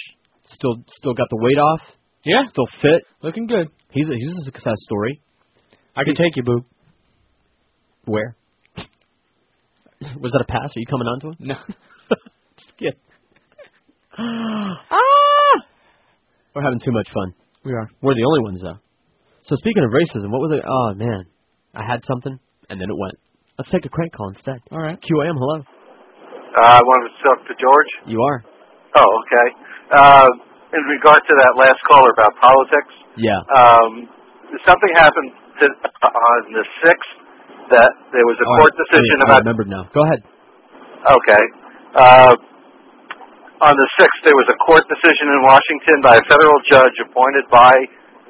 Speaker 7: Still, still got the weight off.
Speaker 9: Yeah.
Speaker 7: Still fit.
Speaker 9: Looking good.
Speaker 7: He's a, he's a success story.
Speaker 9: I can take you, Boog.
Speaker 7: Where? (coughs) Was that a pass? Are you coming on to him?
Speaker 9: No. (laughs)
Speaker 7: Just kidding. (gasps) ah! We're having too much fun.
Speaker 9: We are.
Speaker 7: We're the only ones though. So speaking of racism, what was it? Oh man, I had something and then it went. Let's take a crank call instead.
Speaker 9: All right.
Speaker 7: QAM, hello.
Speaker 71: Uh, I wanted to talk to George.
Speaker 7: You are.
Speaker 71: Oh, okay. Uh, in regard to that last caller about politics,
Speaker 7: Yeah.
Speaker 71: um, something happened to, on the sixth that there was a
Speaker 7: Oh,
Speaker 71: court decision
Speaker 7: I, I
Speaker 71: about.
Speaker 7: remembered now. Go ahead.
Speaker 71: Okay. Uh, on the sixth, there was a court decision in Washington by a federal judge appointed by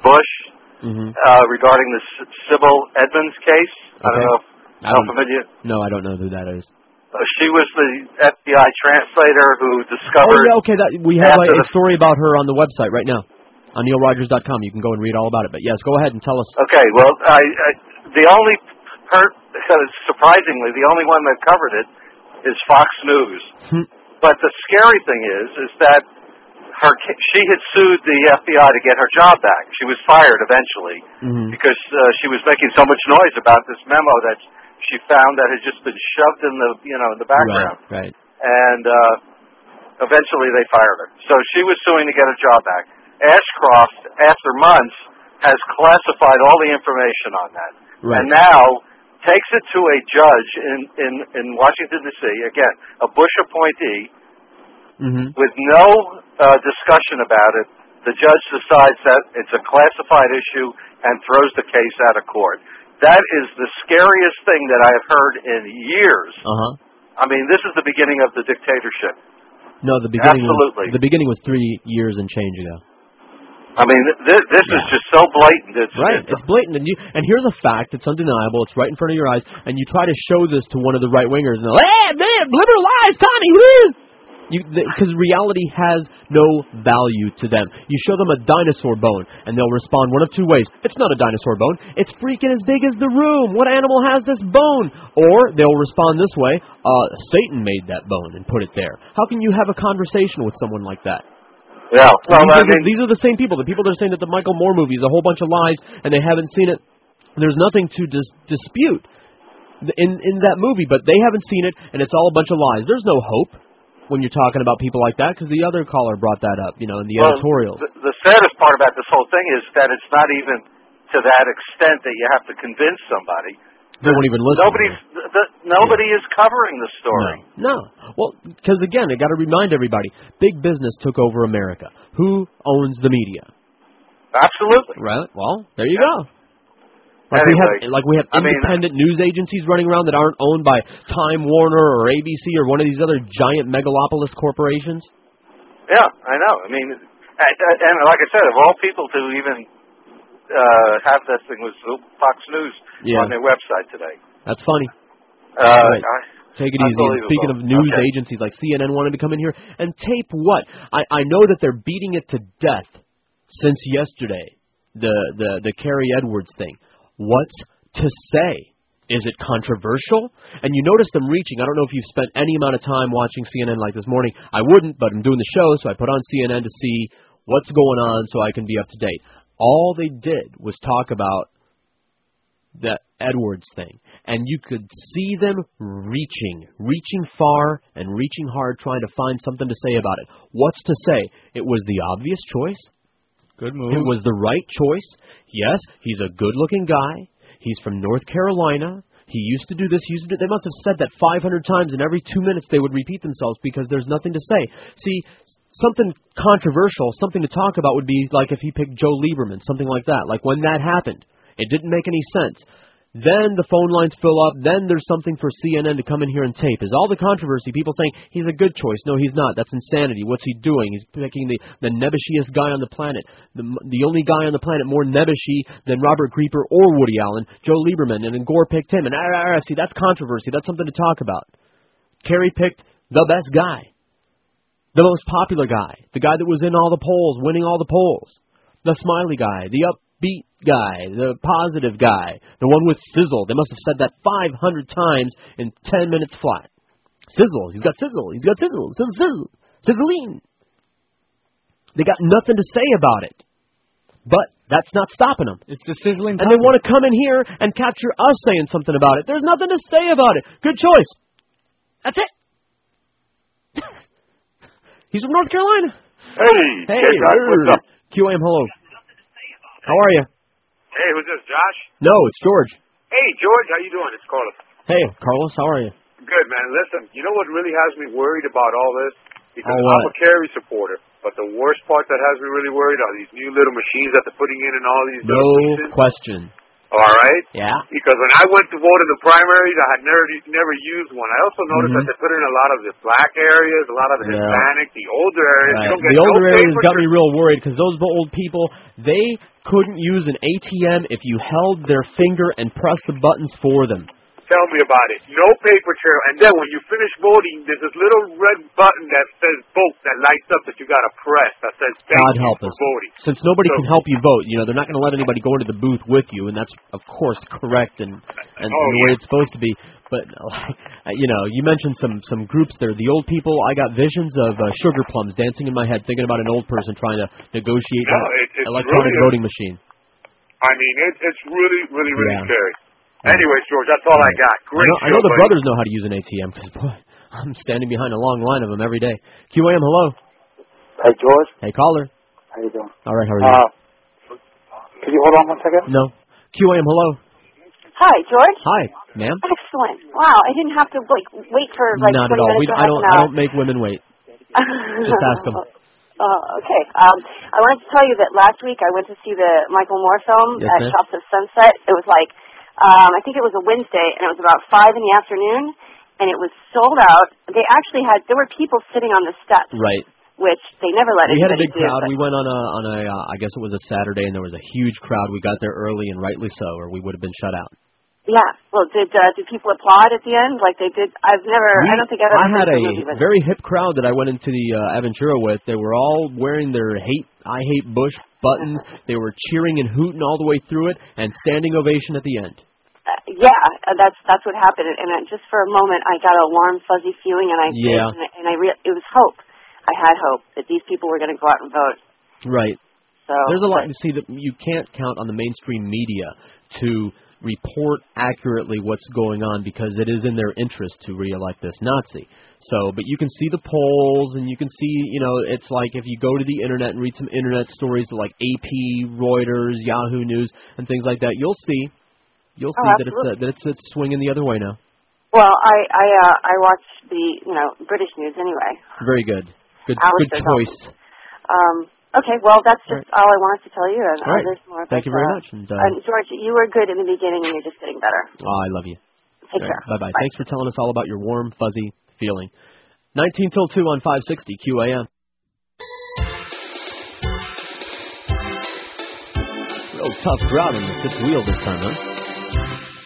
Speaker 71: Bush
Speaker 7: Mm-hmm.
Speaker 71: uh, regarding the S- Sibel Edmonds case. I don't know if
Speaker 7: I don't-
Speaker 71: familiar.
Speaker 7: No, I don't know who that is.
Speaker 71: Uh, she was the FBI translator who
Speaker 7: Oh
Speaker 71: discovered.
Speaker 7: yeah, okay. That we have a, a story about her on the website right now on neilrogers.com. You can go and read all about it. But yes, go ahead and tell us.
Speaker 71: Okay, well, I, I the only per, surprisingly, the only one that covered it is Fox News.
Speaker 7: Hmm.
Speaker 71: but the scary thing is, is that her she had sued the FBI to get her job back. She was fired eventually
Speaker 7: Mm-hmm.
Speaker 71: because uh, she was making so much noise about this memo that she found that had just been shoved in the you know in the background,
Speaker 7: Right. Right.
Speaker 71: and uh, eventually they fired her. So she was suing to get her job back. Ashcroft, after months, has classified all the information on that,
Speaker 7: Right.
Speaker 71: and now takes it to a judge in in in Washington D.C. Again, a Bush appointee
Speaker 7: Mm-hmm.
Speaker 71: with no uh, discussion about it. The judge decides that it's a classified issue and throws the case out of court. That is the scariest thing that I have heard in years.
Speaker 7: Uh huh.
Speaker 71: I mean, this is the beginning of the dictatorship.
Speaker 7: No, the beginning.
Speaker 71: Absolutely.
Speaker 7: Was, the beginning was three years and change ago.
Speaker 71: I mean, this, this is just so blatant. It's,
Speaker 7: Right.
Speaker 71: it's
Speaker 7: It's blatant, and you and here's a fact. It's undeniable. It's right in front of your eyes, and you try to show this to one of the right wingers, and they're like, "Hey, man, liberal lies, Tommy." woo!" (laughs) You because reality has no value to them. You show them a dinosaur bone, and they'll respond one of two ways. It's not a dinosaur bone. It's freaking as big as the room. What animal has this bone? Or they'll respond this way. Uh, Satan made that bone and put it there. How can you have a conversation with someone like that?
Speaker 71: yeah. Well,
Speaker 7: these,
Speaker 71: I
Speaker 7: are the, these are the same people. The people that are saying that the Michael Moore movie is a whole bunch of lies and they haven't seen it. There's nothing to dis- dispute in in that movie, but they haven't seen it, and it's all a bunch of lies. There's no hope when you're talking about people like that because the other caller brought that up, you know, in the
Speaker 71: well,
Speaker 7: editorials.
Speaker 71: The, the saddest part about this whole thing is that it's not even to that extent that you have to convince somebody.
Speaker 7: They won't even listen.
Speaker 71: Nobody's the, the, nobody is covering the story.
Speaker 7: No, well, because again, I got to remind everybody: big business took over America. Who owns the media?
Speaker 71: Absolutely.
Speaker 7: Right. Well, there you go. Like we have, like we have
Speaker 71: I mean-
Speaker 7: independent news agencies running around that aren't owned by Time Warner or ABC or one of these other giant megalopolis corporations.
Speaker 71: Yeah, I know. I mean, and, like I said, of all people to even uh, have that thing was Fox News
Speaker 7: Yeah.
Speaker 71: on their website today.
Speaker 7: That's funny.
Speaker 71: Uh,
Speaker 7: Right.
Speaker 71: I,
Speaker 7: Take it easy. And speaking of news
Speaker 71: Okay.
Speaker 7: agencies like CNN wanted to come in here and tape what? I, I know that they're beating it to death since yesterday. The the the Kerry Edwards thing. What's to say? Is it controversial? And you notice them reaching. I don't know if you've spent any amount of time watching CNN like this morning. I wouldn't, but I'm doing the show, so I put on CNN to see what's going on so I can be up to date. All they did was talk about the Edwards thing. And you could see them reaching, reaching far and reaching hard, trying to find something to say about it. What's to say? It was the obvious choice.
Speaker 9: Good
Speaker 7: It was the right choice. Yes, he's a good looking guy. He's from North Carolina. He used to do this. He used to do. They must have said that 500 times, and every two minutes they would repeat themselves because there's nothing to say. See, something controversial, something to talk about would be like if he picked Joe Lieberman, something like that. Like when that happened, it didn't make any sense. Then the phone lines fill up. Then there's something for CNN to come in here and tape. Is all the controversy people saying he's a good choice? No, he's not. That's insanity. What's he doing? He's picking the the nebbishiest guy on the planet, the the only guy on the planet more nebbishy than Robert Grieper or Woody Allen, Joe Lieberman, and then Gore picked him. And ah, ah, ah, see, that's controversy. That's something to talk about. Kerry picked the best guy, the most popular guy, the guy that was in all the polls, winning all the polls, the smiley guy, the upbeat guy, the positive guy, the one with sizzle. They must have said that 500 times in 10 minutes flat. Sizzle. He's got sizzle. He's got sizzle. Sizzle. Sizzle. Sizzling. They got nothing to say about it. But that's not stopping them.
Speaker 9: It's the sizzling.
Speaker 7: And they want to come in here and capture us saying something about it. There's nothing to say about it. Good choice. That's it. (laughs) He's from North Carolina.
Speaker 21: Hey,
Speaker 7: Hey,
Speaker 21: K-Rock, what's up?
Speaker 7: QAM, hello. How are you?
Speaker 21: Hey, who's this, Josh?
Speaker 7: No, it's George.
Speaker 21: Hey, George, how you doing? It's Carlos.
Speaker 7: Hey, Carlos, how are you?
Speaker 21: Good, man. Listen, you know what really has me worried about all this? Because
Speaker 7: what?
Speaker 21: I'm a Kerry supporter, but the worst part that has me really worried are these new little machines that they're putting in and all these
Speaker 7: No question.
Speaker 21: All right?
Speaker 7: Yeah.
Speaker 21: Because when I went to vote in the primaries, I had never never used one. I also noticed
Speaker 7: Mhm.
Speaker 21: that they put in a lot of the black areas, a lot of the
Speaker 7: Yeah.
Speaker 21: Hispanic, the older areas.
Speaker 7: Right.
Speaker 21: don't get
Speaker 7: The
Speaker 21: no
Speaker 7: older areas got me real worried because those old people, they couldn't use an ATM if you held their finger and pressed the buttons for them.
Speaker 21: Tell me about it. No paper trail. And then when you finish voting, there's this little red button that says vote that lights up that you got to press that says
Speaker 7: God help us.
Speaker 21: voting.
Speaker 7: Since nobody
Speaker 21: So-
Speaker 7: can help you vote, you know, they're not going to let anybody go into the booth with you, and that's, of course, correct and, and,
Speaker 21: Oh,
Speaker 7: and the way it's supposed to be. But, uh, (laughs) you know, you mentioned some, some groups there. The old people, I got visions of uh, sugar plums dancing in my head, thinking about an old person trying to negotiate
Speaker 21: No,
Speaker 7: an
Speaker 21: it-
Speaker 7: electronic
Speaker 21: really a-
Speaker 7: voting machine.
Speaker 21: I mean, it, it's really, really, really
Speaker 7: Yeah.
Speaker 21: scary. Anyways, George, that's all I got.
Speaker 7: I
Speaker 21: Great
Speaker 7: know, I know the
Speaker 21: buddy.
Speaker 7: brothers know how to use an ATM because boy, I'm standing behind a long line of them every day. QAM, hello.
Speaker 49: Hey, George.
Speaker 7: Hey, caller.
Speaker 49: How you doing?
Speaker 7: All right, how are you?
Speaker 49: Uh, could you hold on one second?
Speaker 7: no. QAM, hello.
Speaker 72: Hi, George.
Speaker 7: Hi, ma'am.
Speaker 72: Excellent. Wow, I didn't have to like wait for like
Speaker 7: Not
Speaker 72: 20
Speaker 7: at all.
Speaker 72: minutes
Speaker 7: We,
Speaker 72: or
Speaker 7: I
Speaker 72: half
Speaker 7: don't.
Speaker 72: an
Speaker 7: I don't make women wait. Just ask them.
Speaker 72: Uh, (laughs) okay. Um, I wanted to tell you that last week I went to see the Michael Moore film
Speaker 7: Yes,
Speaker 72: at
Speaker 7: ma'am.
Speaker 72: Shops of Sunset. It was like, I think it was a Wednesday, and it was about five in the afternoon, and it was sold out. They actually had there were people sitting on the steps,
Speaker 7: Right.
Speaker 72: which they never let
Speaker 7: We had a big
Speaker 72: do.
Speaker 7: crowd. We went on a on a. Uh, I guess it was a Saturday, and there was a huge crowd. We got there early, and rightly so, or we would have been shut out.
Speaker 72: Yeah. Well, did uh, did people applaud at the end like they did? I've never. I don't think I've ever
Speaker 7: I had a
Speaker 72: a movie,
Speaker 7: very hip crowd that I went into the uh, Aventura with. They were all wearing their hate I hate Bush buttons. They were cheering and hooting all the way through it, and standing ovation at the end.
Speaker 72: Uh, yeah, uh, that's that's what happened. And uh, just for a moment, I got a warm, fuzzy feeling, and I
Speaker 7: Yeah.
Speaker 72: and, I- and I re- it was hope. I had hope that these people were going to go out and vote.
Speaker 7: Right.
Speaker 72: So
Speaker 7: There's a lot. You see, that you can't count on the mainstream media to report accurately what's going on because it is in their interest to reelect this Nazi. So, but you can see the polls, and you can see, you know, it's like if you go to the internet and read some internet stories like AP, Reuters, Yahoo News, and things like that, you'll see, you'll
Speaker 72: Oh,
Speaker 7: see that it's uh, that it's it's swinging the other way now.
Speaker 72: Well, I I uh, I watch the you know British news anyway.
Speaker 7: Very good, good,
Speaker 72: Alistair
Speaker 7: good choice.
Speaker 72: Um, okay, well that's just all I wanted to tell you. And
Speaker 7: All right.
Speaker 72: uh, there's more.
Speaker 7: Thank you very
Speaker 72: uh,
Speaker 7: much, and, uh,
Speaker 72: and George, you were good in the beginning, and you're just getting better.
Speaker 7: Oh, I love you.
Speaker 72: Take care.
Speaker 7: Bye bye. Thanks for telling us all about your warm, fuzzy feeling. 19 till 2 on 560 QAM. Real tough crowd in the fifth wheel this time, huh?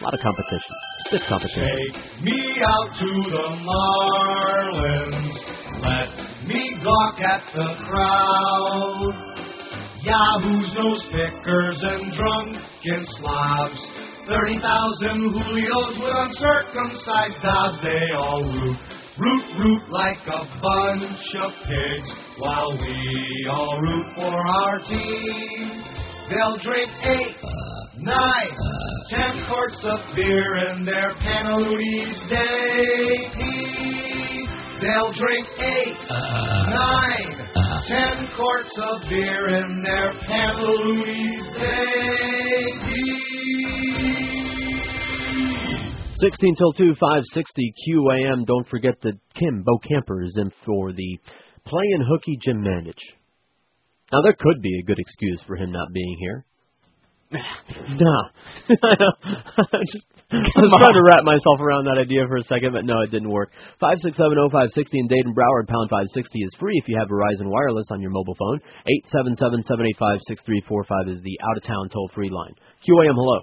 Speaker 7: A lot of competition. Stiff competition.
Speaker 67: Take me out to the Marlins. Let me gawk at the crowd. Yahoos, nose pickers, and drunken slobs. Thirty thousand Julios with uncircumcised dogs. They all root, root, root like a bunch of pigs. While we all root for our team. They'll drink eight, nine, ten quarts of beer in their Panalooties Day. They'll drink eight, nine, ten quarts of beer in their Panalooties Day.
Speaker 7: 16 till 2, 560 QAM. Don't forget that Kim, Bokamper, is in for the playing hooky Jim Mandich. Now, there could be a good excuse for him not being here. No. (laughs) I was trying to wrap myself around that idea for a second, but no, it didn't work. 5670560 in Dade and Broward, pound 560 is free if you have Verizon Wireless on your mobile phone. 877-785-6345 is the out-of-town toll-free line. QAM, hello.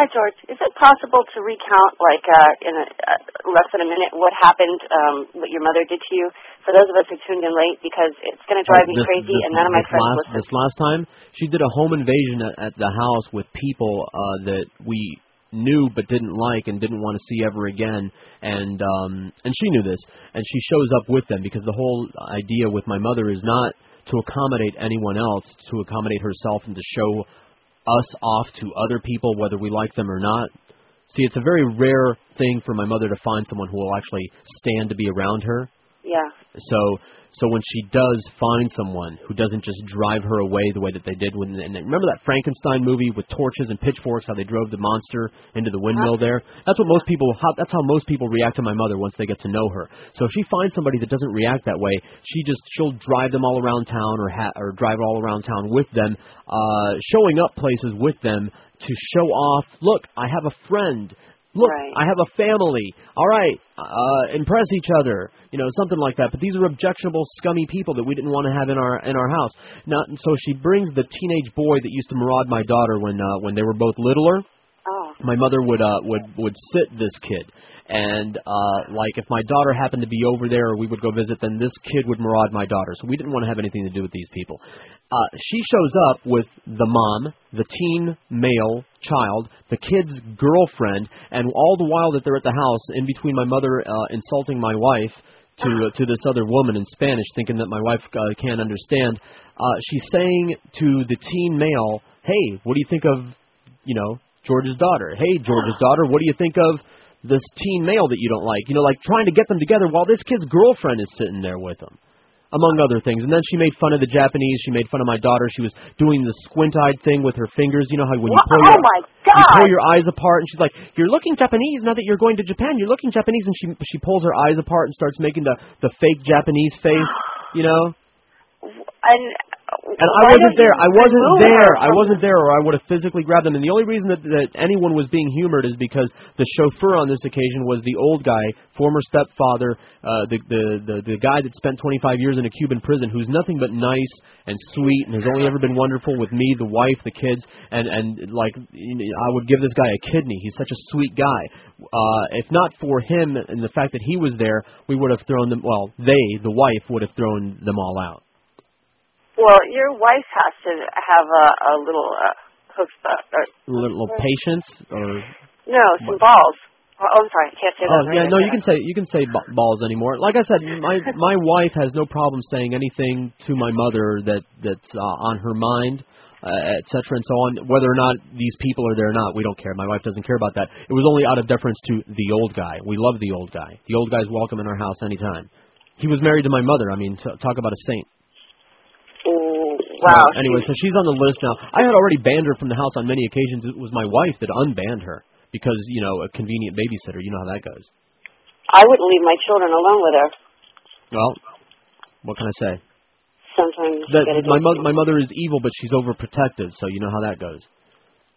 Speaker 72: Hi, George. Is it possible to recount, like, uh, in a, uh, less than a minute, what happened, um, what your mother did to you? For those of us who tuned in late, because it's going to drive me crazy, and none of my friends
Speaker 7: last,
Speaker 72: listen.
Speaker 7: This last time, she did a home invasion at, at the house with people uh, that we knew but didn't like and didn't want to see ever again and um and she knew this and she shows up with them because the whole idea with my mother is not to accommodate anyone else to accommodate herself and to show us off to other people whether we like them or not see it's a very rare thing for my mother to find someone who will actually stand to be around her
Speaker 72: Yeah.
Speaker 7: so so when she does find someone who doesn't just drive her away the way that they did when and remember that Frankenstein movie with torches and pitchforks how they drove the monster into the windmill there? That's what most people how, that's how most people react to my mother once they get to know her. So if she finds somebody that doesn't react that way she just she'll drive them all around town or ha- or drive all around town with them uh showing up places with them to show off look I have a friend Look,
Speaker 72: Right.
Speaker 7: I have a family. All right, uh, impress each other. You know, something like that. But these are objectionable, scummy people that we didn't want to have in our in our house. Now, so she brings the teenage boy that used to maraud my daughter when uh, when they were both littler.
Speaker 72: Oh.
Speaker 7: My mother would uh would would sit this kid, and uh like if my daughter happened to be over there we would go visit, then this kid would maraud my daughter. So we didn't want to have anything to do with these people. Uh, she shows up with the mom, the teen male child, the kid's girlfriend, and all the while that they're at the house, in between my mother uh, insulting my wife to uh, to this other woman in Spanish, thinking that my wife uh, can't understand, uh, she's saying to the teen male, "Hey, what do you think of, you know, George's daughter? Hey, George's daughter, what do you think of?" This teen male that you don't like, you know, like trying to get them together while this kid's girlfriend is sitting there with them among other things. And then she made fun of the Japanese. She made fun of my daughter. She was doing the squint-eyed thing with her fingers. You know how when you pull
Speaker 72: oh
Speaker 7: your you pull your eyes apart, and she's like, "You're looking Japanese now that you're going to Japan. You're looking Japanese." And she she pulls her eyes apart and starts making the the fake Japanese face. You know.
Speaker 72: And,
Speaker 7: And I wasn't there. I wasn't there. I wasn't there, or I would have physically grabbed them. And the only reason that, that anyone was being humored is because the chauffeur on this occasion was the old guy, former stepfather, uh, the, the the the guy that spent 25 years in a Cuban prison, who's nothing but nice and sweet, and has only ever been wonderful with me, the wife, the kids, and and like I would give this guy a kidney. He's such a sweet guy. Uh, if not for him and the fact that he was there, we would have thrown them. Well, they, the wife, would have thrown them all out.
Speaker 72: Well, your wife has to have a, a little uh, chutzpah, or
Speaker 7: Little patience, or
Speaker 72: no, some balls. Oh, I'm sorry, I can't say that.
Speaker 7: Oh yeah, no, you can say you can say b- balls anymore. Like I said, my (laughs) my wife has no problem saying anything to my mother that that's uh, on her mind, uh, et cetera, and so on. Whether or not these people are there or not, we don't care. My wife doesn't care about that. It was only out of deference to the old guy. We love the old guy. The old guy's welcome in our house anytime. He was married to my mother. I mean, t- talk about a saint.
Speaker 72: Oh,
Speaker 7: so,
Speaker 72: wow.
Speaker 7: anyway, so she's on the list now. I had already banned her from the house on many occasions. It was my wife that unbanned her because you know a convenient babysitter. You know how that goes.
Speaker 72: I wouldn't leave my children alone with her.
Speaker 7: Well, what can I say?
Speaker 72: Sometimes
Speaker 7: That my mother, my mother is evil, but she's overprotective, so you know how that goes.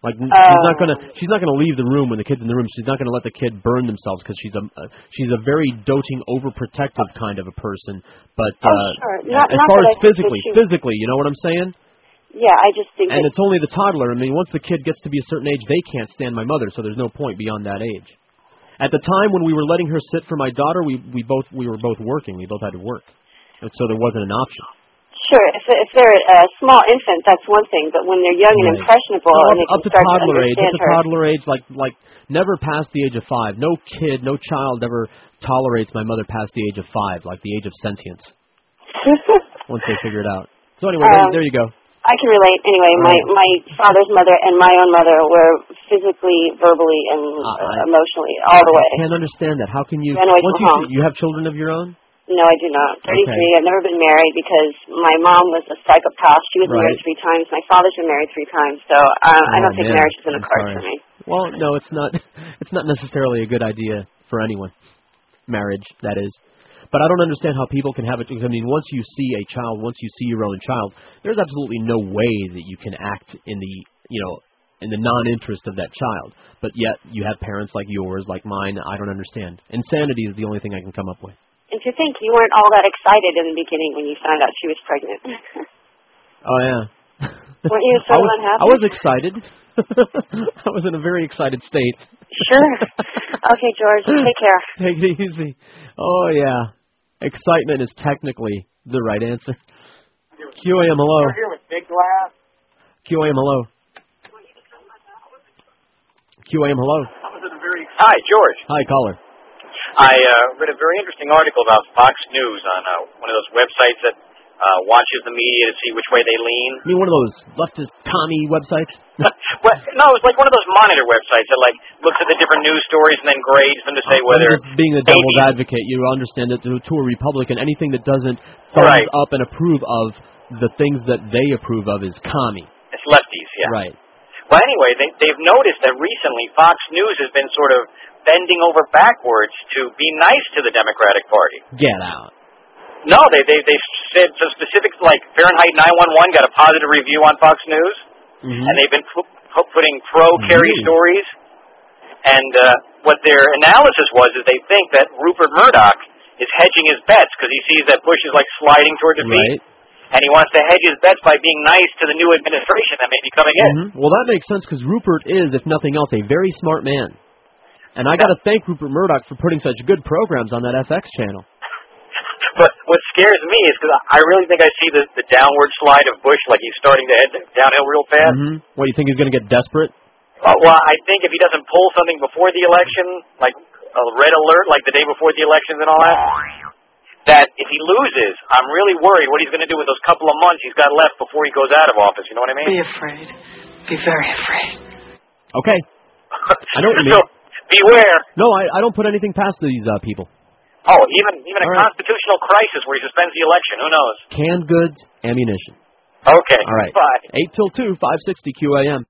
Speaker 7: Like she's not gonna she's not gonna leave the room when the kid's in the room. She's not gonna let the kid burn themselves because she's a uh, she's a very doting, overprotective kind of a person. But
Speaker 72: Oh,
Speaker 7: uh,
Speaker 72: sure. Not-
Speaker 7: as
Speaker 72: not
Speaker 7: far
Speaker 72: that I
Speaker 7: as physically, physically, you know what I'm saying?
Speaker 72: Yeah, I just think
Speaker 7: And it's only the toddler. I mean, once the kid gets to be a certain age, they can't stand my mother, so there's no point beyond that age. At the time when we were letting her sit for my daughter, we we both we were both working. We both had to work, and so there wasn't an option.
Speaker 72: Sure if if they're a small infant, that's one thing. But when they're young and
Speaker 7: Right.
Speaker 72: impressionable
Speaker 7: No,
Speaker 72: and they
Speaker 7: up, up to
Speaker 72: start to
Speaker 7: toddler age, up to
Speaker 72: her,
Speaker 7: toddler age, like like never past the age of five. No kid, no child ever tolerates my mother past the age of five, like the age of sentience. (laughs) once they figure it out. So anyway,
Speaker 72: Um,
Speaker 7: there, there you go.
Speaker 72: I can relate. Anyway, my my father's mother and my own mother were physically, verbally, and uh, emotionally all the way.
Speaker 7: I can't understand that. How can you? Once you
Speaker 72: home.
Speaker 7: you have children of your own?
Speaker 72: No, I do not. 33.
Speaker 7: Okay.
Speaker 72: I've never been married because my mom was a psychopath. She was
Speaker 7: Right.
Speaker 72: married three times. My father's been married three times. So uh, I
Speaker 7: Oh,
Speaker 72: don't think
Speaker 7: man.
Speaker 72: marriage is in the cards for me.
Speaker 7: Well, no, it's not. (laughs) It's not necessarily a good idea for anyone. Marriage, that is. But I don't understand how people can have it. I mean, once you see a child, once you see your own child, there's absolutely no way that you can act in the, you know, in the non-interest of that child. But yet you have parents like yours, like mine. I don't understand. Insanity is the only thing I can come up with.
Speaker 72: And to think you weren't all that excited in the beginning when you found out she was pregnant. (laughs)
Speaker 7: Oh yeah.
Speaker 72: weren't you (laughs) so
Speaker 7: I was,
Speaker 72: unhappy?
Speaker 7: I was excited. (laughs) I was in a very excited state.
Speaker 72: Sure. okay, George, take care.
Speaker 7: Take it easy. Oh yeah. Excitement is technically the right answer. QAM hello.
Speaker 51: We're here with Big Glass.
Speaker 7: QAM hello. QAM hello.
Speaker 73: Hi, George.
Speaker 7: Hi caller.
Speaker 73: I uh, read a very interesting article about Fox News on uh, one of those websites that uh, watches the media to see which way they lean.
Speaker 7: I mean one of those leftist commie websites. (laughs)
Speaker 73: well, no, it's like one of those monitor websites that like looks at the different news stories and then grades them to say whether
Speaker 7: I'm just being the devil's advocate, you understand that to, to a Republican, anything that doesn't thumbs
Speaker 73: Right.
Speaker 7: up and approve of the things that they approve of is commie.
Speaker 73: it's lefties. Yeah.
Speaker 7: Right.
Speaker 73: Well, anyway, they, they've noticed that recently Fox News has been sort of bending over backwards to be nice to the Democratic Party.
Speaker 7: Get out.
Speaker 73: No, they they they said some specifics like Fahrenheit 911 got a positive review on Fox News,
Speaker 7: Mm-hmm.
Speaker 73: and they've been pu- pu- putting pro Kerry
Speaker 7: Really?
Speaker 73: stories. And uh, what their analysis was is they think that Rupert Murdoch is hedging his bets because he sees that Bush is like sliding toward defeat, and he wants to hedge his bets by being nice to the new administration that may be coming in.
Speaker 7: Mhm. Well, that makes sense because Rupert is, if nothing else, a very smart man. And I got to thank Rupert Murdoch for putting such good programs on that FX channel. (laughs)
Speaker 73: But what scares me is because I really think I see the the downward slide of Bush, like he's starting to head downhill real fast.
Speaker 7: hmm What, do you think he's going to get desperate?
Speaker 73: Uh, well, I think if he doesn't pull something before the election, like a red alert, like the day before the elections and all that, that if he loses, I'm really worried what he's going to do with those couple of months he's got left before he goes out of office. You know what I mean?
Speaker 68: Be afraid. Be very afraid.
Speaker 7: Okay. (laughs) I know what you mean.
Speaker 73: so beware.
Speaker 7: No, I, I don't put anything past these uh, people.
Speaker 73: Oh, even even a
Speaker 7: All right.
Speaker 73: constitutional crisis where he suspends the election. Who knows?
Speaker 7: Canned goods, ammunition.
Speaker 73: Okay.
Speaker 7: All right.
Speaker 73: Bye.
Speaker 7: 8 till 2, 560 QAM.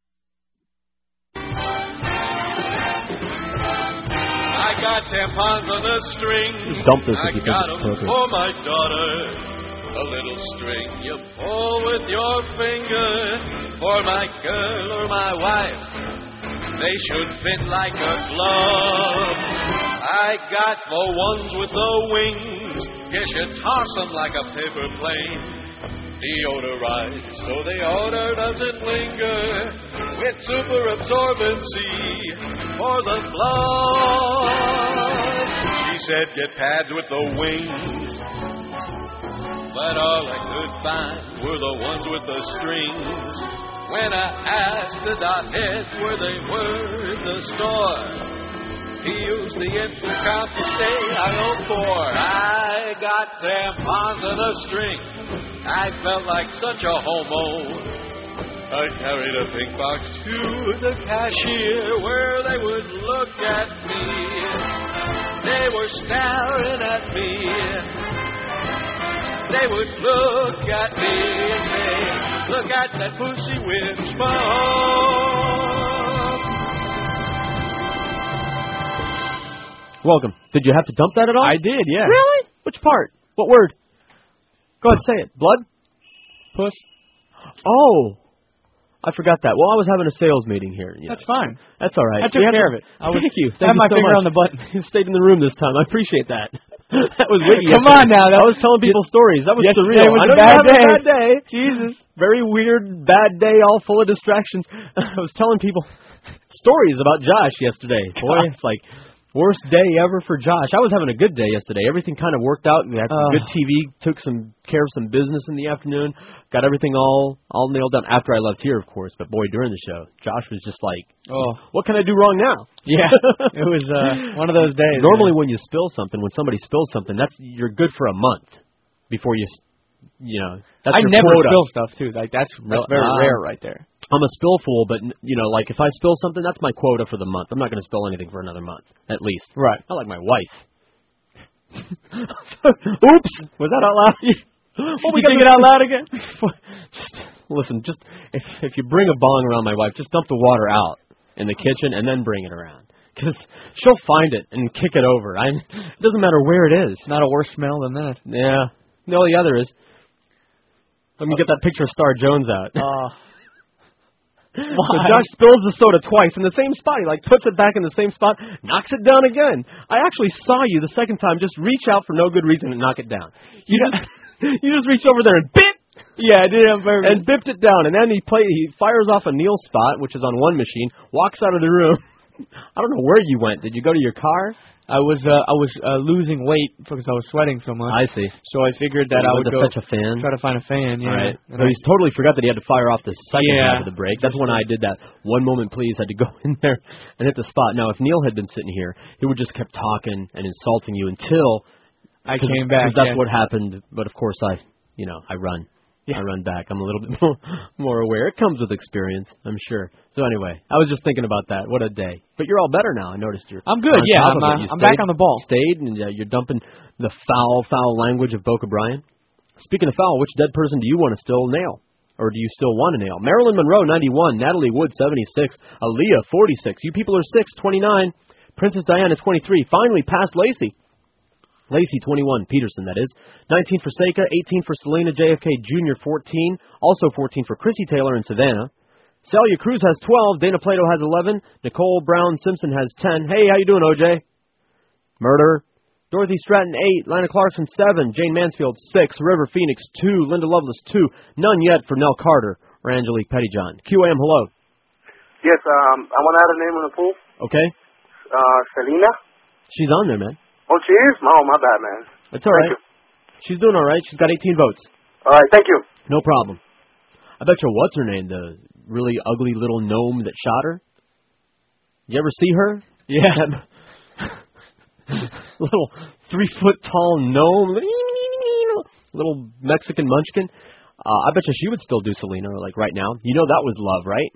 Speaker 50: I got tampons on a string.
Speaker 7: Just dump this if
Speaker 50: I
Speaker 7: you think
Speaker 50: got
Speaker 7: it's
Speaker 50: 'em
Speaker 7: appropriate.
Speaker 50: for my daughter. A little string you pull with your finger for my girl or my wife. They should fit like a glove. I got the ones with the wings. Guess you toss 'em like a paper plane. Deodorized so the odor doesn't linger. With super absorbency for the blood. She said get pads with the wings. But all I could find were the ones with the strings. When I asked the dothead where they were in the store, he used the intercom to say I owe four. I got tampons and a string. I felt like such a homo. I carried a pink box to the cashier where they would look at me. They were staring at me. They would look at me and say, Look at that pussy with smoke.
Speaker 7: Welcome. Did you have to dump that at all?
Speaker 9: I did, yeah.
Speaker 7: Really? Which part? What word? Go ahead, say it. Blood?
Speaker 9: Puss?
Speaker 7: Oh. I forgot that. Well, I was having a sales meeting here. you
Speaker 9: That's fine.
Speaker 7: That's all right.
Speaker 9: I took
Speaker 7: We
Speaker 9: care
Speaker 7: to-
Speaker 9: of it. I was-
Speaker 7: Thank you.
Speaker 9: I
Speaker 7: Thank
Speaker 9: had
Speaker 7: you
Speaker 9: my
Speaker 7: so
Speaker 9: finger
Speaker 7: much.
Speaker 9: on the button.
Speaker 7: You (laughs) stayed in the room this time. I appreciate that. (laughs) that was witty.
Speaker 9: Come
Speaker 7: yesterday.
Speaker 9: on now, that
Speaker 7: I was telling people stories. That was
Speaker 9: Yesterday
Speaker 7: surreal.
Speaker 9: was
Speaker 7: I know
Speaker 9: bad day.
Speaker 7: a bad day.
Speaker 9: Jesus.
Speaker 7: Very weird, bad day, all full of distractions. (laughs) I was telling people stories about Josh yesterday. (laughs) Boy, it's like worst day ever for Josh. I was having a good day yesterday. Everything kind of worked out. We had some
Speaker 9: Oh.
Speaker 7: good TV. Took some care of some business in the afternoon. Got everything all all nailed down after I left here, of course. But boy, during the show, Josh was just like,
Speaker 9: Oh.
Speaker 7: "What can I do wrong now?"
Speaker 9: Yeah. (laughs) It was uh, one of those days.
Speaker 7: Normally, when you spill something, when somebody spills something, that's you're good for a month before you, s- you know. That's
Speaker 9: I never
Speaker 7: quota.
Speaker 9: spill stuff too. Like that's that's very
Speaker 7: ah.
Speaker 9: rare right there.
Speaker 7: I'm a spill fool, but n- you know, like if I spill something, that's my quota for the month. I'm not going to spill anything for another month, at least.
Speaker 9: Right.
Speaker 7: Not like my wife. (laughs) Oops, was that out loud? (laughs) oh,
Speaker 9: we
Speaker 7: this-
Speaker 9: it out loud again? (laughs)
Speaker 7: just listen. Just if if you bring a bong around my wife, just dump the water out. in the kitchen and then bring it around. Because she'll find it and kick it over. I, it doesn't matter where it is.
Speaker 9: Not a worse smell than that.
Speaker 7: Yeah. No, the other is. Let me get that picture of Star Jones out.
Speaker 9: Oh.
Speaker 7: So Josh spills the soda twice in the same spot. He like puts it back in the same spot, knocks it down again. I actually saw you the second time just reach out for no good reason and knock it down. You just (laughs) you just reached over there and bit.
Speaker 9: Yeah, I did on.
Speaker 7: And bipped it down, and then he play he fires off a Neil spot, which is on one machine, walks out of the room. (laughs) I don't know where you went. Did you go to your car?
Speaker 9: I was uh, I was uh, losing weight because I was sweating so much.
Speaker 7: I see.
Speaker 9: So I figured that I would go
Speaker 7: fetch a fan?
Speaker 9: try to find a fan. Yeah.
Speaker 7: All right.
Speaker 9: And
Speaker 7: So
Speaker 9: I-
Speaker 7: he's totally forgot that he had to fire off the second
Speaker 9: Yeah.
Speaker 7: half of the break. That's when I did that. One moment, please. Had to go (laughs) in there and hit the spot. Now, if Neil had been sitting here, he would just kept talking and insulting you until
Speaker 9: I came back,
Speaker 7: That's
Speaker 9: yeah.
Speaker 7: what happened. But of course, I, you know, I run. I run back. I'm a little (laughs) bit more, more aware. It comes with experience, I'm sure. So anyway, I was just thinking about that. What a day! But you're all better now. I noticed you're.
Speaker 9: I'm good, yeah, I'm, uh, I'm back on the ball.
Speaker 7: Stayed, and uh, you're dumping the foul, foul language of Boca Brian. Speaking of foul, which dead person do you want to still nail? Or do you still want to nail? Marilyn Monroe, 91. Natalie Wood, 76. Aaliyah, 46. You people are 6, 29. Princess Diana, 23. Finally, past Laci. Laci, 21. Peterson, that is. 19 for Seka. 18 for Selena JFK Jr., 14. Also 14 for Krissy Taylor in Savannah. Celia Cruz has 12. Dana Plato has 11. Nicole Brown Simpson has 10. Hey, how you doing, OJ? Murder. Dorothy Stratten, 8. Lana Clarkson, 7. Jayne Mansfield, 6. River Phoenix, 2. Linda Lovelace, 2. None yet for Nell Carter or Angelique Pettyjohn. QAM, hello.
Speaker 74: Yes, um, I want to add a name on the pool.
Speaker 7: Okay?
Speaker 74: Uh, Selena.
Speaker 7: She's on there, man.
Speaker 74: Oh, she is? Oh, my bad, man.
Speaker 7: It's all right. She's doing all right. She's got 18 votes.
Speaker 74: All right, thank you.
Speaker 7: No problem. I bet you what's her name, the really ugly little gnome that shot her? You ever see her?
Speaker 9: Yeah. (laughs)
Speaker 7: little three foot tall gnome, little Mexican munchkin. Uh, I bet you she would still do Selena like right now. You know that was love, right?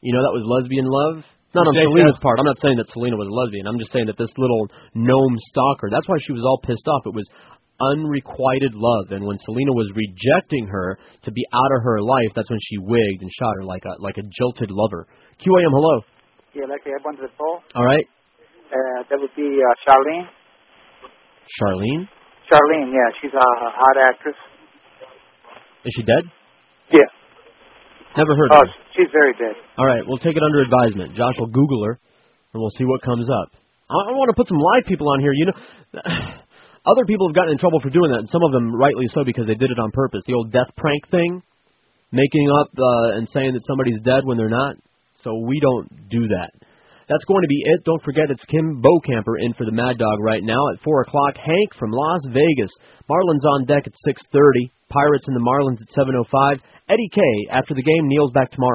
Speaker 7: You know that was lesbian love. Not on
Speaker 9: Yes,
Speaker 7: Selena's
Speaker 9: yes.
Speaker 7: part. I'm not saying that Selena was a lesbian. I'm just saying that this little gnome stalker. That's why she was all pissed off. It was unrequited love, and when Selena was rejecting her to be out of her life, that's when she wigged and shot her like a like a jilted lover. QAM, hello.
Speaker 49: Yeah, like I wanted to call.
Speaker 7: All right,
Speaker 49: Uh, that would be uh, Charlene.
Speaker 7: Charlene.
Speaker 49: Charlene, yeah, she's a, a hot actress.
Speaker 7: Is she dead?
Speaker 49: Yeah.
Speaker 7: Never heard
Speaker 49: Oh,
Speaker 7: of her.
Speaker 49: She's very dead.
Speaker 7: All right, we'll take it under advisement. Josh will Google her, and we'll see what comes up. I, I want to put some live people on here. You know, (sighs) other people have gotten in trouble for doing that, and some of them rightly so because they did it on purpose. The old death prank thing, making up uh, and saying that somebody's dead when they're not. So we don't do that. That's going to be it. Don't forget it's Kim Bokamper in for the Mad Dog right now at four o'clock. Hank from Las Vegas. Marlins on deck at six thirty. Pirates and the Marlins at seven oh five. Eddie K after the game. Neil's back tomorrow.